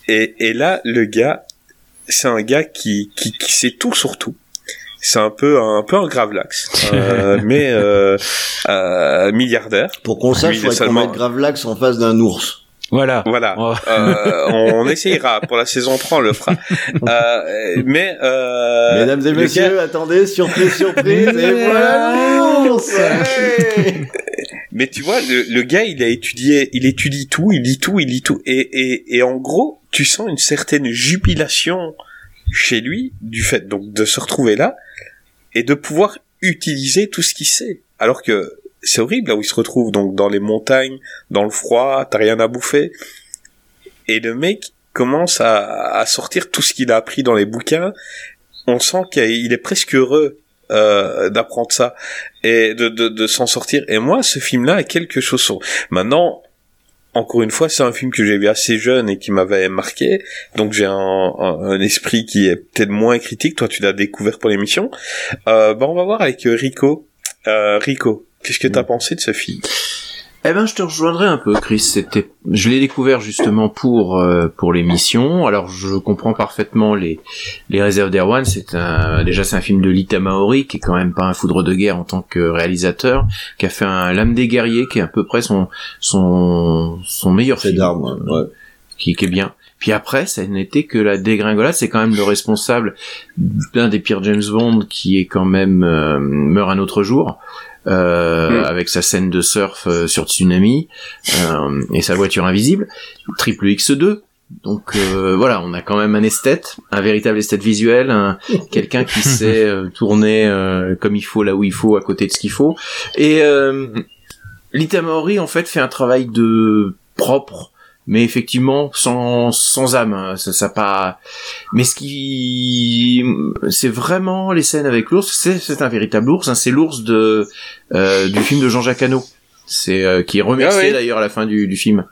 Et, et là, le gars, c'est un gars qui, qui, qui sait tout sur tout. C'est un peu un peu un gravelax, euh, mais euh, euh, milliardaire. Pour qu'on sache, il est faudrait qu'on seulement- mette Gravelax en face d'un ours. Voilà. Voilà. Oh. Euh, on essayera pour la saison 3, on le fera. Euh, mais euh, Mesdames et messieurs, gars- attendez, surprise, surprise, et voilà Ouais. Mais tu vois, le, le gars, il a étudié, il étudie tout, il lit tout, il lit tout, et, et, et en gros, tu sens une certaine jubilation chez lui du fait donc de se retrouver là et de pouvoir utiliser tout ce qu'il sait. Alors que c'est horrible là où il se retrouve, donc dans les montagnes, dans le froid, t'as rien à bouffer, et le mec commence à, à sortir tout ce qu'il a appris dans les bouquins. On sent qu'il est presque heureux euh, d'apprendre ça et de, de, de s'en sortir. Et moi, ce film-là a quelque chose. Maintenant, encore une fois, c'est un film que j'ai vu assez jeune et qui m'avait marqué. Donc j'ai un, un, un esprit qui est peut-être moins critique. Toi, tu l'as découvert pour l'émission. Euh, bah, on va voir avec euh, Rico. Euh, Rico, qu'est-ce que t'as pensé de ce film Eh ben, je te rejoindrai un peu, Chris. C'était, je l'ai découvert justement pour euh, pour l'émission. Alors, je comprends parfaitement les les réserves d'Erwan. C'est un déjà c'est un film de Lita Maori qui est quand même pas un foudre de guerre en tant que réalisateur, qui a fait un L'âme des guerriers qui est à peu près son son son meilleur C'est film, d'armes, ouais. qui qui est bien. Puis après, ça n'était que la dégringolade. C'est quand même le responsable d'un des pires James Bond qui est quand même euh, meurt un autre jour. Euh, Mm. avec sa scène de surf euh, sur Tsunami euh, et sa voiture invisible, triple X2. Donc euh, voilà, on a quand même un esthète, un véritable esthète visuel, un, quelqu'un qui sait euh, tourner euh, comme il faut, là où il faut, à côté de ce qu'il faut. Et euh, Lita Maori en fait fait un travail de propre, mais effectivement sans sans âme. hein. Ça, ça pas. Mais ce qui c'est vraiment les scènes avec l'ours. C'est c'est un véritable ours. hein. C'est l'ours de euh, du film de Jean-Jacques Hano. C'est euh, qui est remercié Ah d'ailleurs à la fin du, du film.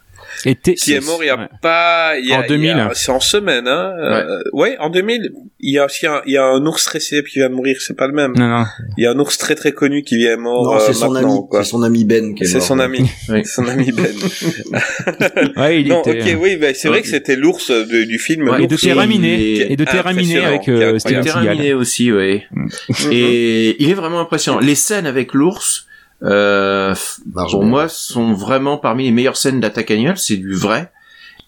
Et Qui est mort il y a Ouais. pas... Il y a, En 2000. il y a- C'est en semaine, hein euh, ouais. en 2000, il y a aussi un, il y a un ours très célèbre qui vient de mourir, c'est pas le même. Non, non. Il y a un ours très très connu qui vient mort Non, euh, c'est son maintenant, ami, c'est son ami Ben qui est C'est mort. son ami. Oui. Son ami Ben. Ouais, il non, était. ok, oui, bah, c'est vrai que c'était l'ours du film. Ouais, Et de Terraminé. est Et de Terraminé avec qui est euh. Steven Seagal. aussi, oui. Et il est vraiment impressionnant. Les scènes avec l'ours, euh, pour moi, sont vraiment parmi les meilleures scènes d'attaque annuelle. C'est du vrai.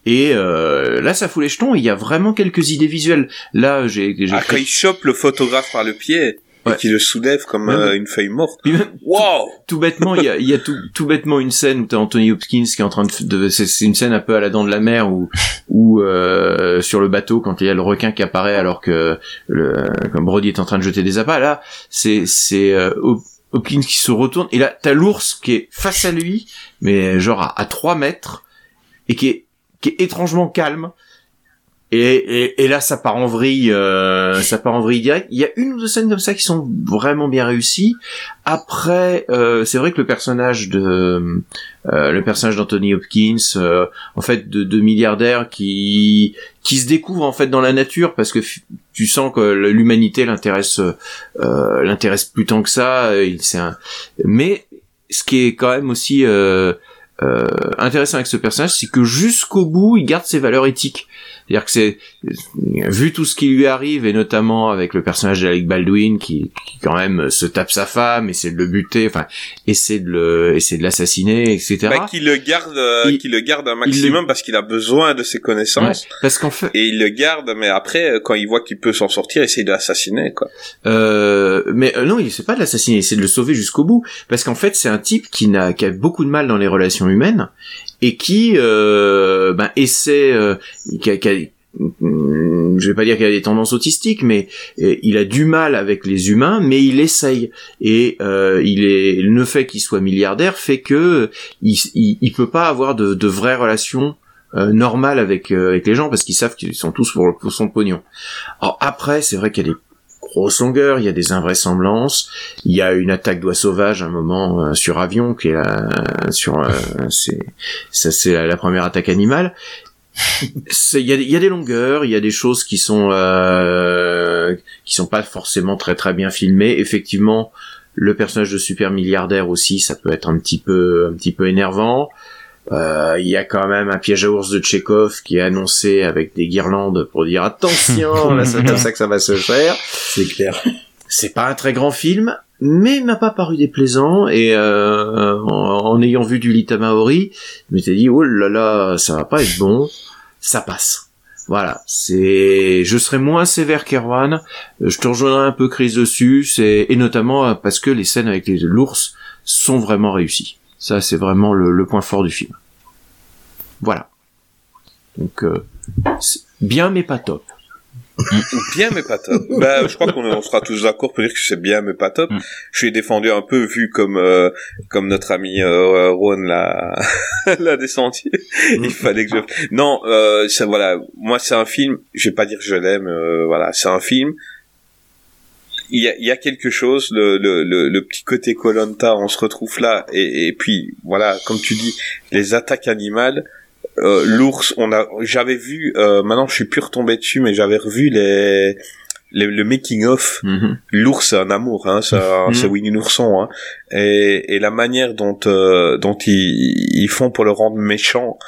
Et euh, là, ça fout les jetons. Il y a vraiment quelques idées visuelles. Là, j'ai j'ai Ah, quand il chope le photographe par le pied Ouais. et qu'il le soulève comme euh, une feuille morte. Même, Wow tout bêtement, il y a, il y a tout, tout bêtement une scène où t'as Anthony Hopkins qui est en train de, de c'est une scène un peu à la dent de la mer où, où euh, sur le bateau quand il y a le requin qui apparaît alors que le, comme Brody est en train de jeter des appâts, là c'est c'est euh, Hopkins qui se retourne et là t'as l'ours qui est face à lui, mais genre à, à 3 mètres et qui est qui est étrangement calme. Et, et, et là, ça part en vrille, euh, ça part en vrille direct. Il y a une ou deux scènes comme ça qui sont vraiment bien réussies. Après, euh, c'est vrai que le personnage de euh, le personnage d'Anthony Hopkins, euh, en fait, de, de milliardaire qui qui se découvre en fait dans la nature parce que tu sens que l'humanité l'intéresse euh, l'intéresse plus tant que ça. il- C'est un... mais ce qui est quand même aussi euh, intéressant avec ce personnage, c'est que jusqu'au bout, il garde ses valeurs éthiques. C'est-à-dire que c'est vu tout ce qui lui arrive et notamment avec le personnage d'Alec Baldwin qui, qui quand même se tape sa femme, essaie de le buter, enfin essaie de le essaie de l'assassiner, etc. bah, qu'il le garde, euh, Il- qu'il le garde un maximum parce qu'il a besoin de ses connaissances. Parce qu'en fait, Et il le garde, mais après, euh, quand il voit qu'il peut s'en sortir, il essaye de l'assassiner, quoi. Euh, mais euh, non, il essaie pas de l'assassiner, il essaie de le sauver jusqu'au bout, parce qu'en fait c'est un type qui n'a qui a beaucoup de mal dans les relations humaines et qui euh, ben, essaie, euh, qui a- qui a- je vais pas dire qu'il a des tendances autistiques, mais euh, il a du mal avec les humains, mais il essaye. Et euh, il est le fait qu'il soit milliardaire fait que il, il, il peut pas avoir de, de vraies relations euh, normales avec euh, avec les gens parce qu'ils savent qu'ils sont tous pour, pour son pognon. Alors après, c'est vrai qu'il y a des grosses longueurs, il y a des invraisemblances, il y a une attaque d'oies sauvages à un moment euh, sur avion qui est sur euh, c'est ça c'est la première attaque animale. C'est- Il y a, il y a des longueurs, il y a des choses qui sont euh, qui sont pas forcément très très bien filmées. Effectivement, le personnage de super milliardaire aussi, ça peut être un petit peu un petit peu énervant. Euh, Il y a quand même un piège à ours de Tchekhov qui est annoncé avec des guirlandes pour dire attention, là c'est comme ça que ça va se faire. C'est clair. C'est pas un très grand film, mais m'a pas paru déplaisant et euh, en, ayant vu du Lita Maori, je m'étais dit oh là là, ça va pas être bon, ça passe. Voilà, c'est, je serai moins sévère qu'Erwan. Je te rejoindrai un peu Chris dessus, et notamment parce que les scènes avec l'ours sont vraiment réussies. Ça, c'est vraiment le, point fort du film. Voilà. Donc euh, bien mais pas top. Bien mais pas top. bah, je crois qu'on on sera tous d'accord pour dire que c'est bien mais pas top. Mm. Je suis défendu un peu vu comme euh, comme notre ami euh, Ron l'a l'a descendu. Il fallait que je Non, euh, ça voilà, moi c'est un film, je vais pas dire que je l'aime euh, voilà, c'est un film il y a, il y a quelque chose, le, le, le, le petit côté Colanta, on se retrouve là, et, et puis voilà, comme tu dis, les attaques animales, euh, l'ours, on a, j'avais vu, euh, maintenant je suis plus retombé dessus, mais j'avais revu les, les- le making of. Mhm. L'ours, c'est un amour, hein, c'est, Mhm. c'est Winnie l'ourson, hein, et, et la manière dont euh, dont ils, ils font pour le rendre méchant,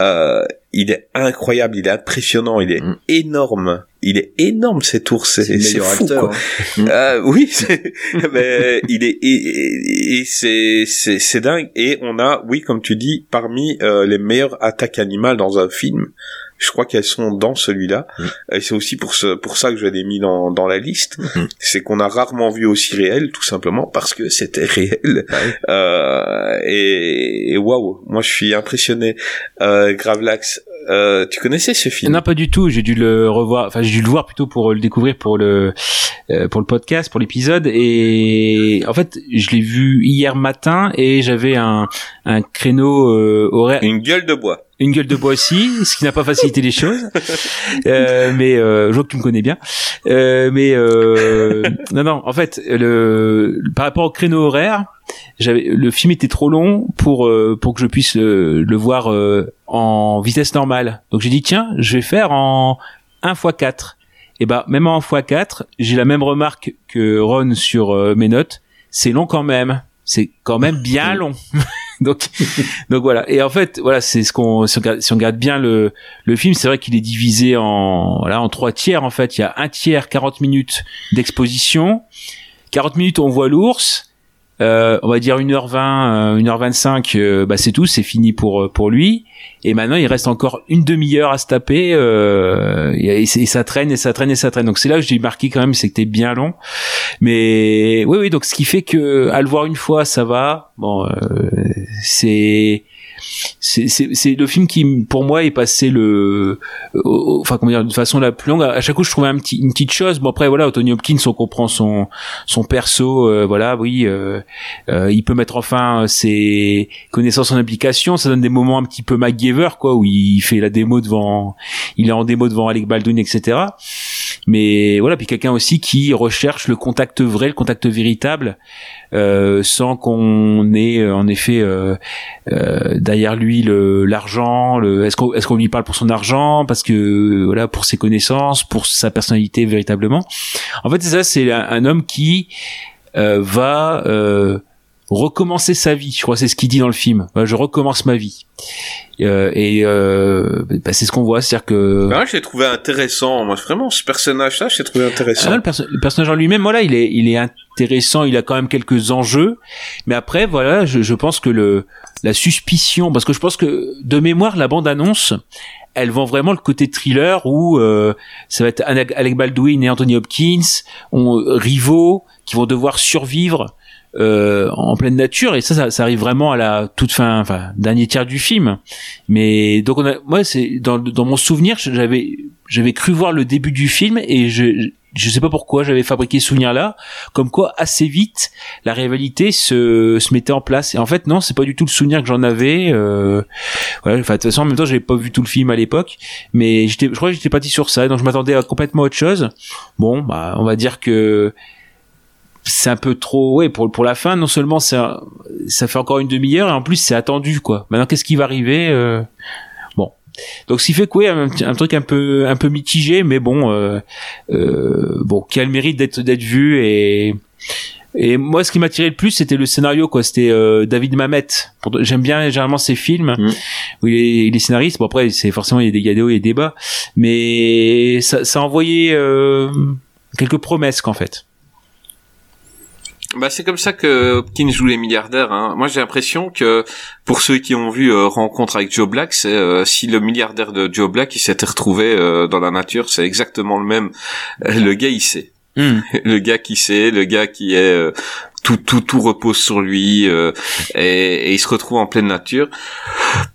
euh, il est incroyable, il est impressionnant, il est Mhm. énorme, il est énorme cet ours, c'est, fou, acteur. quoi. hein. Euh, oui, mais il est et, c'est c'est dingue et on a oui comme tu dis parmi euh, les meilleures attaques animales dans un film. Je crois qu'elles sont dans celui-là. Et c'est aussi pour ce pour ça que je l'ai mis dans dans la liste. Mhm. C'est qu'on a rarement vu aussi réel, tout simplement parce que c'était réel. Euh, et et waouh, moi je suis impressionné. Euh, Gravelax, euh, tu connaissais ce film? Non, pas du tout. J'ai dû le revoir. Enfin, j'ai dû le voir plutôt pour le découvrir pour le euh, pour le podcast, pour l'épisode. Et en fait, je l'ai vu hier matin et j'avais un un créneau euh, horaire, Une gueule de bois. une gueule de bois aussi, ce qui n'a pas facilité les choses. Euh, mais euh, je vois que tu me connais bien. Euh, mais euh, non, non. En fait, le par rapport au créneau horaire, j'avais le film était trop long pour euh, pour que je puisse le, le voir euh, en vitesse normale. Donc j'ai dit tiens, je vais faire en 1 x 4. Et bah même en 1 x 4, j'ai la même remarque que Ron sur euh, mes notes, c'est long quand même. C'est quand même bien long. donc donc voilà. Et en fait, voilà, c'est ce qu'on si on regarde, si on regarde bien le le film, c'est vrai qu'il est divisé en voilà, en trois tiers en fait, il y a un tiers 40 minutes d'exposition. 40 minutes on voit l'ours, euh, on va dire 1h20, euh, 1h25, euh, bah c'est tout, c'est fini pour euh, pour lui. Et maintenant, il reste encore une demi-heure à se taper, euh, et, et ça traîne et ça traîne et ça traîne. Donc c'est là que j'ai marqué quand même, t'es bien long. Mais oui, oui. Donc ce qui fait que à le voir une fois, ça va. Bon, euh, c'est c'est le film qui pour moi est passé le enfin comment dire de façon la plus longue. À chaque coup je trouvais une petite chose. Bon après voilà Tony Hopkins on comprend son son perso euh, voilà oui euh, euh, il peut mettre enfin ses connaissances en application. Ça donne des moments un petit peu MacGyver quoi où il fait la démo devant il est en démo devant Alec Baldwin etc mais voilà puis quelqu'un aussi qui recherche le contact vrai le contact véritable euh, sans qu'on ait euh, en effet euh, euh, derrière lui l'argent le est-ce qu'on est-ce qu'on lui parle pour son argent? Parce que voilà pour ses connaissances pour sa personnalité véritablement. En fait c'est ça c'est un, un homme qui va recommencer sa vie. Je crois que c'est ce qu'il dit dans le film. Voilà, je recommence ma vie. Euh, et euh, bah, c'est ce qu'on voit. C'est-à-dire que Ah, je l'ai trouvé intéressant. Moi, vraiment, ce personnage-là, je l'ai trouvé intéressant. ah, le, perso- le personnage en lui-même, voilà, il est, il est intéressant, il a quand même quelques enjeux, mais après, voilà, je, je pense que le, la suspicion, parce que je pense que de mémoire, la bande annonce, elle vend vraiment le côté thriller où euh, ça va être Alec Baldwin et Anthony Hopkins, ont rivaux qui vont devoir survivre euh, en pleine nature et ça, ça, ça arrive vraiment à la toute fin, enfin dernier tiers du film. Mais donc on a, moi c'est dans dans mon souvenir, j'avais j'avais cru voir le début du film et je je sais pas pourquoi j'avais fabriqué ce souvenir là comme quoi assez vite la rivalité se se mettait en place et en fait non c'est pas du tout le souvenir que j'en avais euh, voilà enfin de toute façon en même temps j'avais pas vu tout le film à l'époque mais j'étais je crois que j'étais parti sur ça donc je m'attendais à complètement autre chose bon bah on va dire que c'est un peu trop ouais pour pour la fin non seulement ça ça fait encore une demi-heure et en plus c'est attendu quoi. Maintenant qu'est-ce qui va arriver euh, bon. Donc ce qui fait quoi un, un truc un peu un peu mitigé mais bon euh, euh, bon qui a le mérite d'être d'être vu et et moi ce qui m'a tiré le plus c'était le scénario quoi. C'était euh, David Mamet. J'aime bien généralement ces films. Mm. où il est, il est scénariste. Bon après c'est forcément il y a des il y a des hauts et des bas mais ça ça a envoyé euh, quelques promesses qu'en fait Bah c'est comme ça que Hopkins joue les milliardaires. Hein. Moi j'ai l'impression que pour ceux qui ont vu euh, Rencontre avec Joe Black, c'est euh, si le milliardaire de Joe Black il s'était retrouvé euh, dans la nature, c'est exactement le même. Euh, Le gars il sait, le gars qui sait, le gars qui est euh, tout tout tout repose sur lui euh, et, et il se retrouve en pleine nature.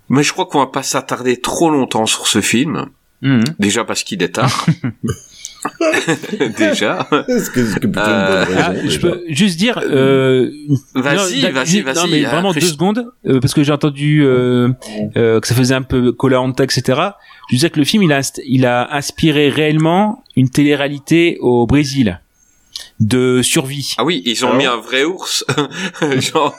Mais je crois qu'on va pas s'attarder trop longtemps sur ce film. Mhm. Déjà parce qu'il est tard. Déjà. Est-ce que une Euh, Ah, je peux juste dire euh, Vas-y, non, vas-y, non, vas-y. mais vraiment après, deux secondes euh, parce que j'ai entendu euh, euh, que ça faisait un peu Colanta etc. Je disais que le film il a il a inspiré réellement une télé-réalité au Brésil de survie. Ah oui, ils ont Alors mis un vrai ours. Genre,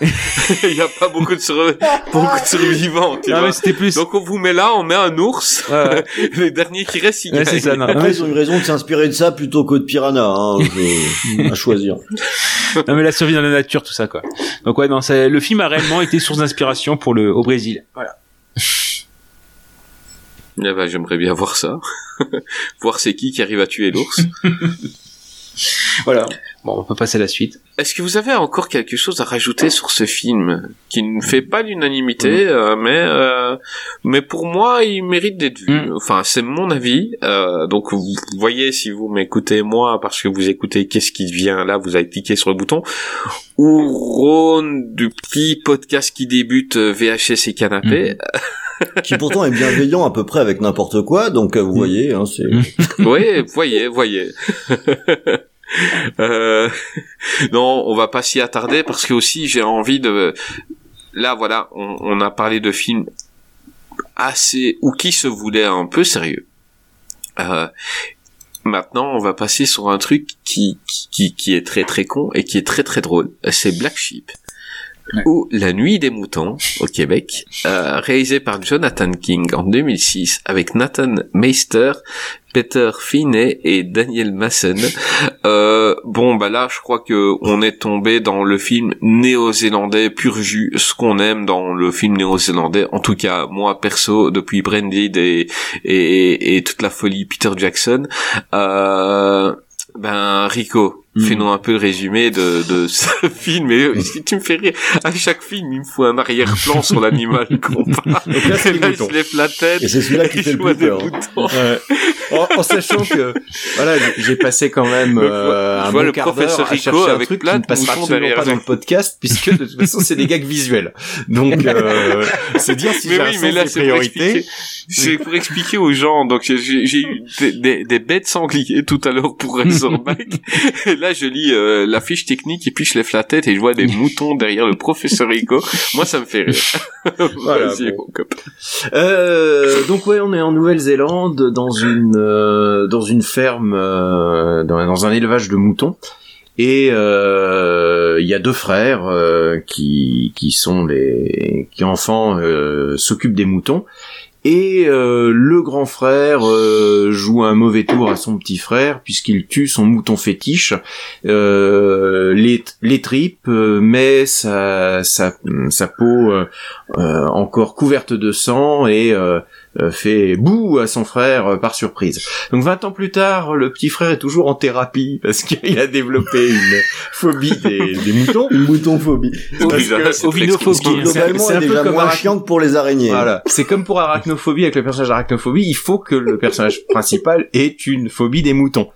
il y a pas beaucoup de, sur- beaucoup de survivants, tu Ah vois. c'était plus. Donc on vous met là, on met un ours. Ouais. Les derniers qui restent, ils Ouais, ça. Non, Après, mais, ils ont eu raison de s'inspirer de ça plutôt que de Piranha, hein, je- à choisir. non, mais la survie dans la nature, tout ça quoi. Donc ouais, non, le film a réellement été source d'inspiration pour le au Brésil. Voilà. Eh ben, j'aimerais bien voir ça. voir c'est qui qui arrive à tuer l'ours. Voilà. Bon, on peut passer à la suite. Est-ce que vous avez encore quelque chose à rajouter sur ce film qui ne fait pas l'unanimité, Mm. euh, mais euh, mais pour moi, il mérite d'être vu. Mm. Enfin, c'est mon avis. Euh, donc vous voyez si vous m'écoutez moi parce que vous écoutez qu'est-ce qui vient là, vous avez cliqué sur le bouton. Ou Ron du petit podcast qui débute VHS et canapé. Qui pourtant est bienveillant à peu près avec n'importe quoi, donc euh, vous voyez, hein, c'est... Mm. oui, voyez, voyez. Euh, non, on va pas s'y attarder parce que aussi j'ai envie de. Là, voilà, on, on a parlé de films assez ou qui se voulaient un peu sérieux. Euh, maintenant, on va passer sur un truc qui, qui qui est très très con et qui est très très drôle. C'est Black Sheep. Ou La Nuit des Moutons au Québec, euh, réalisé par Jonathan King en 2006 avec Nathan Meister, Peter Finney et Daniel Mason. Euh, bon, bah là, je crois que on est tombé dans le film néo-zélandais pur jus, ce qu'on aime dans le film néo-zélandais. En tout cas, moi perso, depuis Branded et, et, et toute la folie Peter Jackson. Euh, ben Rico, Mm. fais-nous un peu le résumé de, de ce film. Et euh, si tu me fais rire, à chaque film, il me faut un arrière-plan sur l'animal qu'on parle. Là, Et là, il se lève la tête. Et c'est celui-là qui fait le plus peur. Ouais. en, en sachant que voilà j'ai passé quand même euh, un vois bon le quart professeur d'heure à chercher un avec truc plein qui ne passera absolument pas dans le podcast puisque de toute façon c'est des gags visuels donc euh, c'est dire si j'ai un oui, sens mais là, des c'est pour priorités expliquer, c'est pour expliquer aux gens. Donc, j'ai- eu des, des, des bêtes sangliers tout à l'heure pour Razorback. et là, je lis euh, la fiche technique et puis je lève la tête et je vois des moutons derrière le professeur Rico. Moi, ça me fait rire. Voilà, Vas-y, bon. mon copain. Euh, donc ouais, on est en Nouvelle-Zélande dans une euh, dans une ferme dans, dans un élevage de moutons et il y a deux frères qui qui sont les qui enfants s'occupent des moutons et euh, le grand frère euh, joue un mauvais tour à son petit frère puisqu'il tue son mouton fétiche, euh, les, les tripes, met sa, sa, peau encore couverte de sang et fait bouh à son frère euh, par surprise. Donc 20 ans plus tard, le petit frère est toujours en thérapie parce qu'il a développé une phobie des, des moutons. Une moutonphobie. Ovinophobie, explicite. Globalement, c'est un elle est peu déjà comme moins chiante pour les araignées. Voilà, c'est comme pour arachnophobie avec le personnage arachnophobie, il faut que le personnage principal ait une phobie des moutons.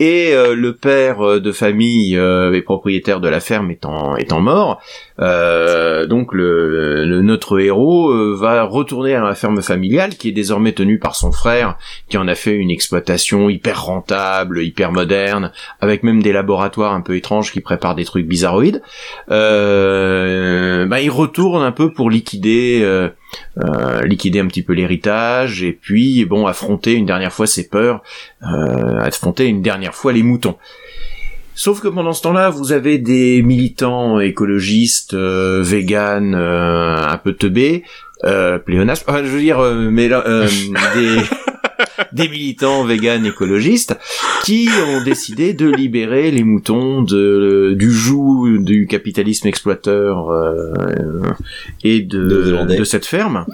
Et euh, le père euh, de famille euh, et propriétaire de la ferme étant étant mort, euh, donc le, notre héros va retourner à la ferme familiale qui est désormais tenue par son frère, qui en a fait une exploitation hyper rentable, hyper moderne, avec même des laboratoires un peu étranges qui préparent des trucs bizarroïdes. Bah, il retourne un peu pour liquider. Euh, liquider un petit peu l'héritage et puis bon affronter une dernière fois ses peurs, euh, affronter une dernière fois les moutons. Sauf que pendant ce temps-là, vous avez des militants écologistes, euh, véganes, euh, un peu teubés, euh, enfin, je veux dire, euh, mais là, euh, des, des militants véganes écologistes qui ont décidé de libérer les moutons de, du joug du capitalisme exploiteur euh, et de, cette ferme.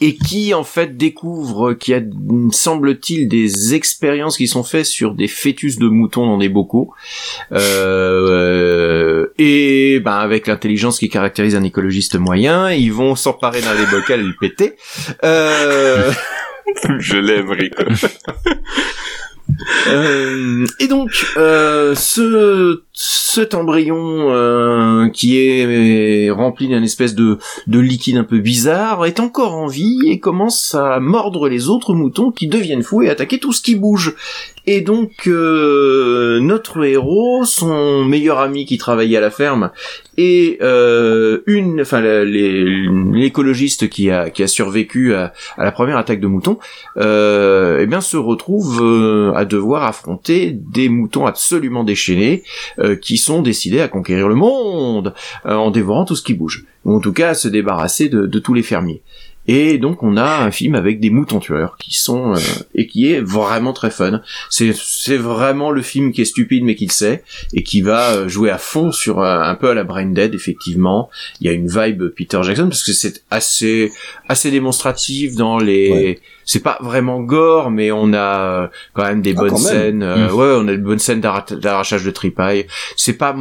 Et qui en fait découvre qu'il y a semble-t-il des expériences qui sont faites sur des fœtus de moutons dans des bocaux. Euh, et ben avec l'intelligence qui caractérise un écologiste moyen ils vont s'emparer d'un des bocals et le péter. Euh, Je l'aime. Euh, et donc, euh, ce cet embryon euh, qui est rempli d'une espèce de, de liquide un peu bizarre est encore en vie et commence à mordre les autres moutons qui deviennent fous et attaquer tout ce qui bouge. Et donc, notre héros, son meilleur ami qui travaillait à la ferme, et euh, une, enfin l'écologiste qui a survécu à, la première attaque de moutons, euh, eh bien se retrouve euh, à devoir affronter des moutons absolument déchaînés euh, qui sont décidés à conquérir le monde euh, en dévorant tout ce qui bouge, ou en tout cas à se débarrasser de tous les fermiers. Et donc on a un film avec des moutons tueurs qui sont euh, et qui est vraiment très fun. C'est c'est vraiment le film qui est stupide mais qui le sait et qui va euh, jouer à fond sur euh, un peu à la Brain Dead effectivement. Il y a une vibe Peter Jackson parce que c'est assez assez démonstratif dans les Ouais. c'est pas vraiment gore mais on a euh, quand même des Ah, bonnes scènes euh, Mm. ouais on a des bonnes scènes d'arra- d'arrachage de tripaille. C'est pas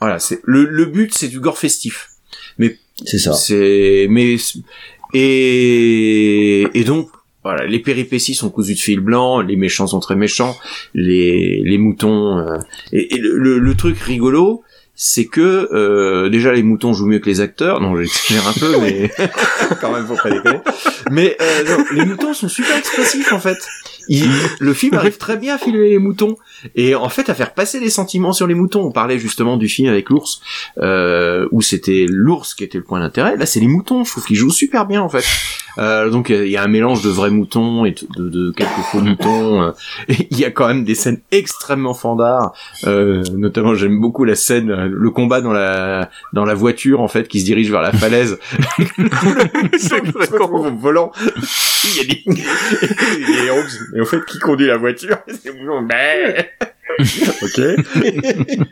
voilà, c'est le le but c'est du gore festif. C'est ça. C'est mais et et donc voilà, les péripéties sont cousues de fil blanc, les méchants sont très méchants, les les moutons euh, et, et le, le, le truc rigolo, c'est que euh, déjà les moutons jouent mieux que les acteurs. Non, j'exagère un peu, mais quand même faut pas déconner. Mais euh, non, les moutons sont super expressifs en fait. Il- le film arrive très bien à filmer les moutons et en fait à faire passer les sentiments sur les moutons. On parlait justement du film avec l'ours euh, où c'était l'ours qui était le point d'intérêt. Là, c'est les moutons. Je trouve qu'ils jouent super bien en fait. Euh, donc il y a un mélange de vrais moutons et de, de quelques faux moutons. euh, il y a quand même des scènes extrêmement fandards. Euh, notamment, j'aime beaucoup la scène, euh, le combat dans la dans la voiture en fait qui se dirige vers la falaise. c'est au volant. Il y a des, il y a des héros mais au fait, qui conduit la voiture C'est bon, ben. ok.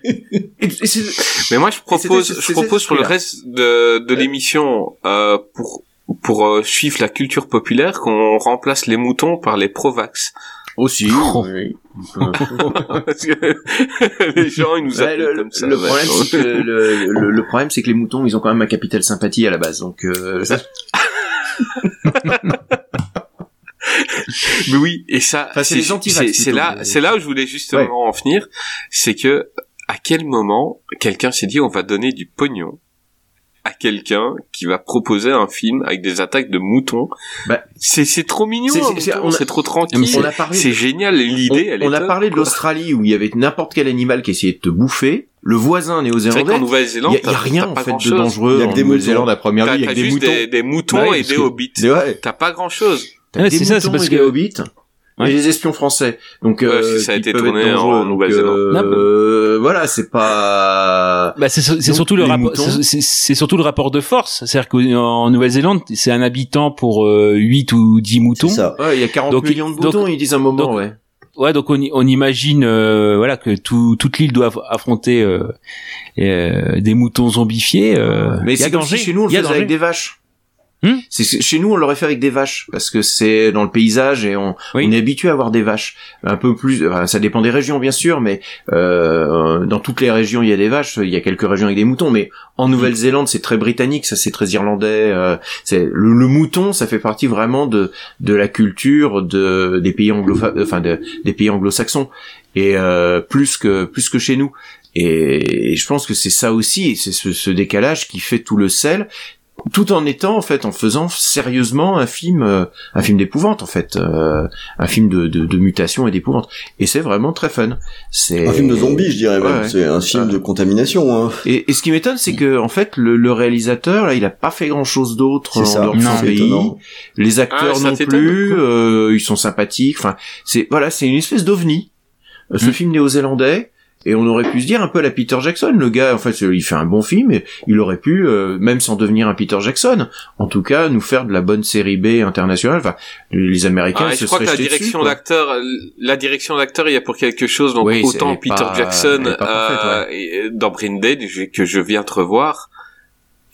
Et- et c'est- Mais moi, je propose, je propose pour le reste de, de l'émission, euh, pour pour euh, suivre la culture populaire, qu'on remplace les moutons par les provax. Aussi. Oh. oui. Parce que les gens, ils nous Ouais, appellent le, comme ça. le ouais. problème, c'est que le, le- le problème, c'est que les moutons, ils ont quand même un capital sympathie à la base. Donc, euh, ça- Mais oui, et ça, Enfin, c'est c'est là, c'est là où je voulais justement en venir, c'est que à quel moment quelqu'un s'est dit on va donner du pognon à quelqu'un qui va proposer un film avec des attaques de moutons? Bah, c'est c'est trop mignon, c'est- on trop tranquille. on a parlé C'est génial l'idée, elle on, on est a top, parlé de l'Australie où il y avait n'importe quel animal qui essayait de te bouffer. Le voisin néo-zélandais, qu'en il Nouvelle-Zélande, y, a- il y a rien en fait de grand-chose. dangereux Il y a que en des Nouvelle-Zélande à première vue. Il y a des juste moutons. des, des moutons oui, et des que- hobbits. C'est vrai. T'as pas grand chose. T'as Ouais, des c'est ça, moutons c'est parce et des que- hobbits. Ouais. Et des espions français. Donc, Ouais, euh, ça a été tourné être dangereux. en Nouvelle-Zélande. euh, voilà, c'est pas. Bah c'est surtout le les rapport moutons- c'est- surtout le rapport de force c'est-à-dire qu'en Nouvelle-Zélande c'est un habitant pour euh, 8 ou 10 moutons C'est ça. Ouais, il y a 40 Donc, millions de donc- moutons, ils disent un moment, donc- ouais. Ouais donc on, on imagine euh, voilà que tout, toute l'île doit aff- affronter euh, euh, des moutons zombifiés euh, Mais c'est comme si chez nous, on le faisait avec des vaches. Hmm. C'est chez nous on l'aurait fait avec des vaches parce que c'est dans le paysage et on, Oui. on est habitué à avoir des vaches un peu plus. enfin, ça dépend des régions bien sûr, mais euh, dans toutes les régions il y a des vaches. Il y a quelques régions avec des moutons, mais en Nouvelle-Zélande c'est très britannique, ça c'est très irlandais. euh, c'est le, le mouton, ça fait partie vraiment de de la culture de des pays anglo enfin de- des pays anglo-saxons et euh, plus que plus que chez nous. Et, et je pense que c'est ça aussi, c'est ce, ce décalage qui fait tout le sel, tout en étant en fait en faisant sérieusement un film, euh, un film d'épouvante en fait, euh, un film de, de, de mutation et d'épouvante. Et c'est vraiment très fun. C'est Un film de zombies, je dirais même. Ouais. C'est un film de contamination. Hein. Et, et ce qui m'étonne, c'est que en fait le, le réalisateur là, il a pas fait grand chose d'autre en dehors de son pays. Les acteurs Ah, non plus, euh, ils sont sympathiques. Enfin, c'est voilà, c'est une espèce d'ovni. Euh, Ce Mm. film néo-zélandais. Et on aurait pu se dire un peu à la Peter Jackson, le gars, en fait, il fait un bon film, et il aurait pu, euh, même sans devenir un Peter Jackson, en tout cas, nous faire de la bonne série B internationale. Enfin, les Américains Ah, se je crois que la direction d'acteur, la direction d'acteur, il y a pour quelque chose. Donc Oui, autant Peter pas- Jackson pas parfaite, euh, dans Brain Dead je- que je viens de revoir,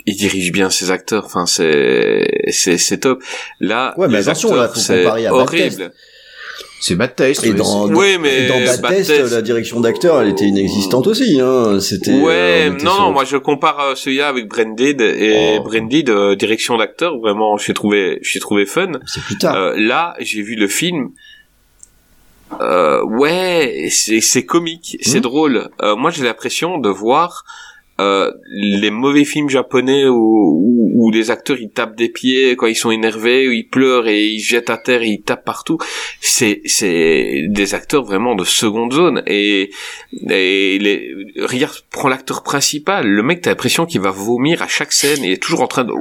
il dirige bien ses acteurs. Enfin, c'est c'est c'est top. Là, Ouais, mais les attention, acteurs, là, faut c'est comparer à Bad horrible. C'est bad taste. Et ouais, dans, c'est- dans- Oui, mais et dans Bad la direction d'acteur, elle était inexistante aussi. Hein. C'était. Ouais, euh, était non, sur- non, moi je compare euh, celui-là avec Branded et Oh. Branded, euh, direction d'acteur, vraiment, j'ai trouvé, j'ai trouvé fun. C'est plus tard. Euh, là, j'ai vu le film. Euh, ouais, c'est c'est comique, c'est Mhm. drôle. Euh, moi, j'ai l'impression de voir euh, les mauvais films japonais où, où, où les acteurs ils tapent des pieds quand ils sont énervés, où ils pleurent et ils se jettent à terre et ils tapent partout. C'est c'est des acteurs vraiment de seconde zone. Et et les regarde prends l'acteur principal, le mec t'as l'impression qu'il va vomir à chaque scène. Et est toujours en train de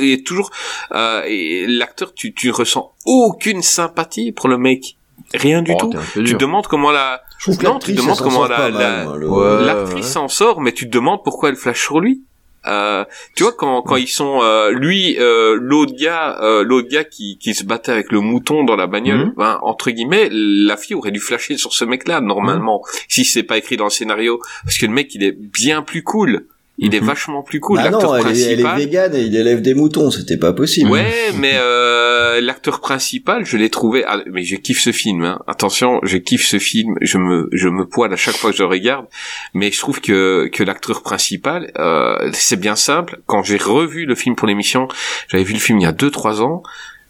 et est toujours euh, et l'acteur tu tu ressens aucune sympathie pour le mec, rien du Oh, tout. Tu demandes comment la Je trouve que non, tu l'actrice, te demandes comment sort la- pas la- le- Ouais. l'actrice s'en sort, mais tu te demandes pourquoi elle flash sur lui. Euh, tu vois quand quand ils sont euh, lui euh, l'autre gars euh, l'autre gars qui qui se battait avec le mouton dans la bagnole Mhm. ben, entre guillemets la fille aurait dû flasher sur ce mec là normalement si c'est pas écrit dans le scénario parce que le mec il est bien plus cool il est Mhm. vachement plus cool Ah l'acteur non, elle est, elle est principal végane et il élève des moutons, c'était pas possible. Ouais, mais euh, l'acteur principal, je l'ai trouvé. ah, mais je kiffe ce film. Hein. Attention, je kiffe ce film. Je me, je me poile à chaque fois que je le regarde. Mais je trouve que que l'acteur principal, euh, c'est bien simple. Quand j'ai revu le film pour l'émission, j'avais vu le film il y a deux trois ans.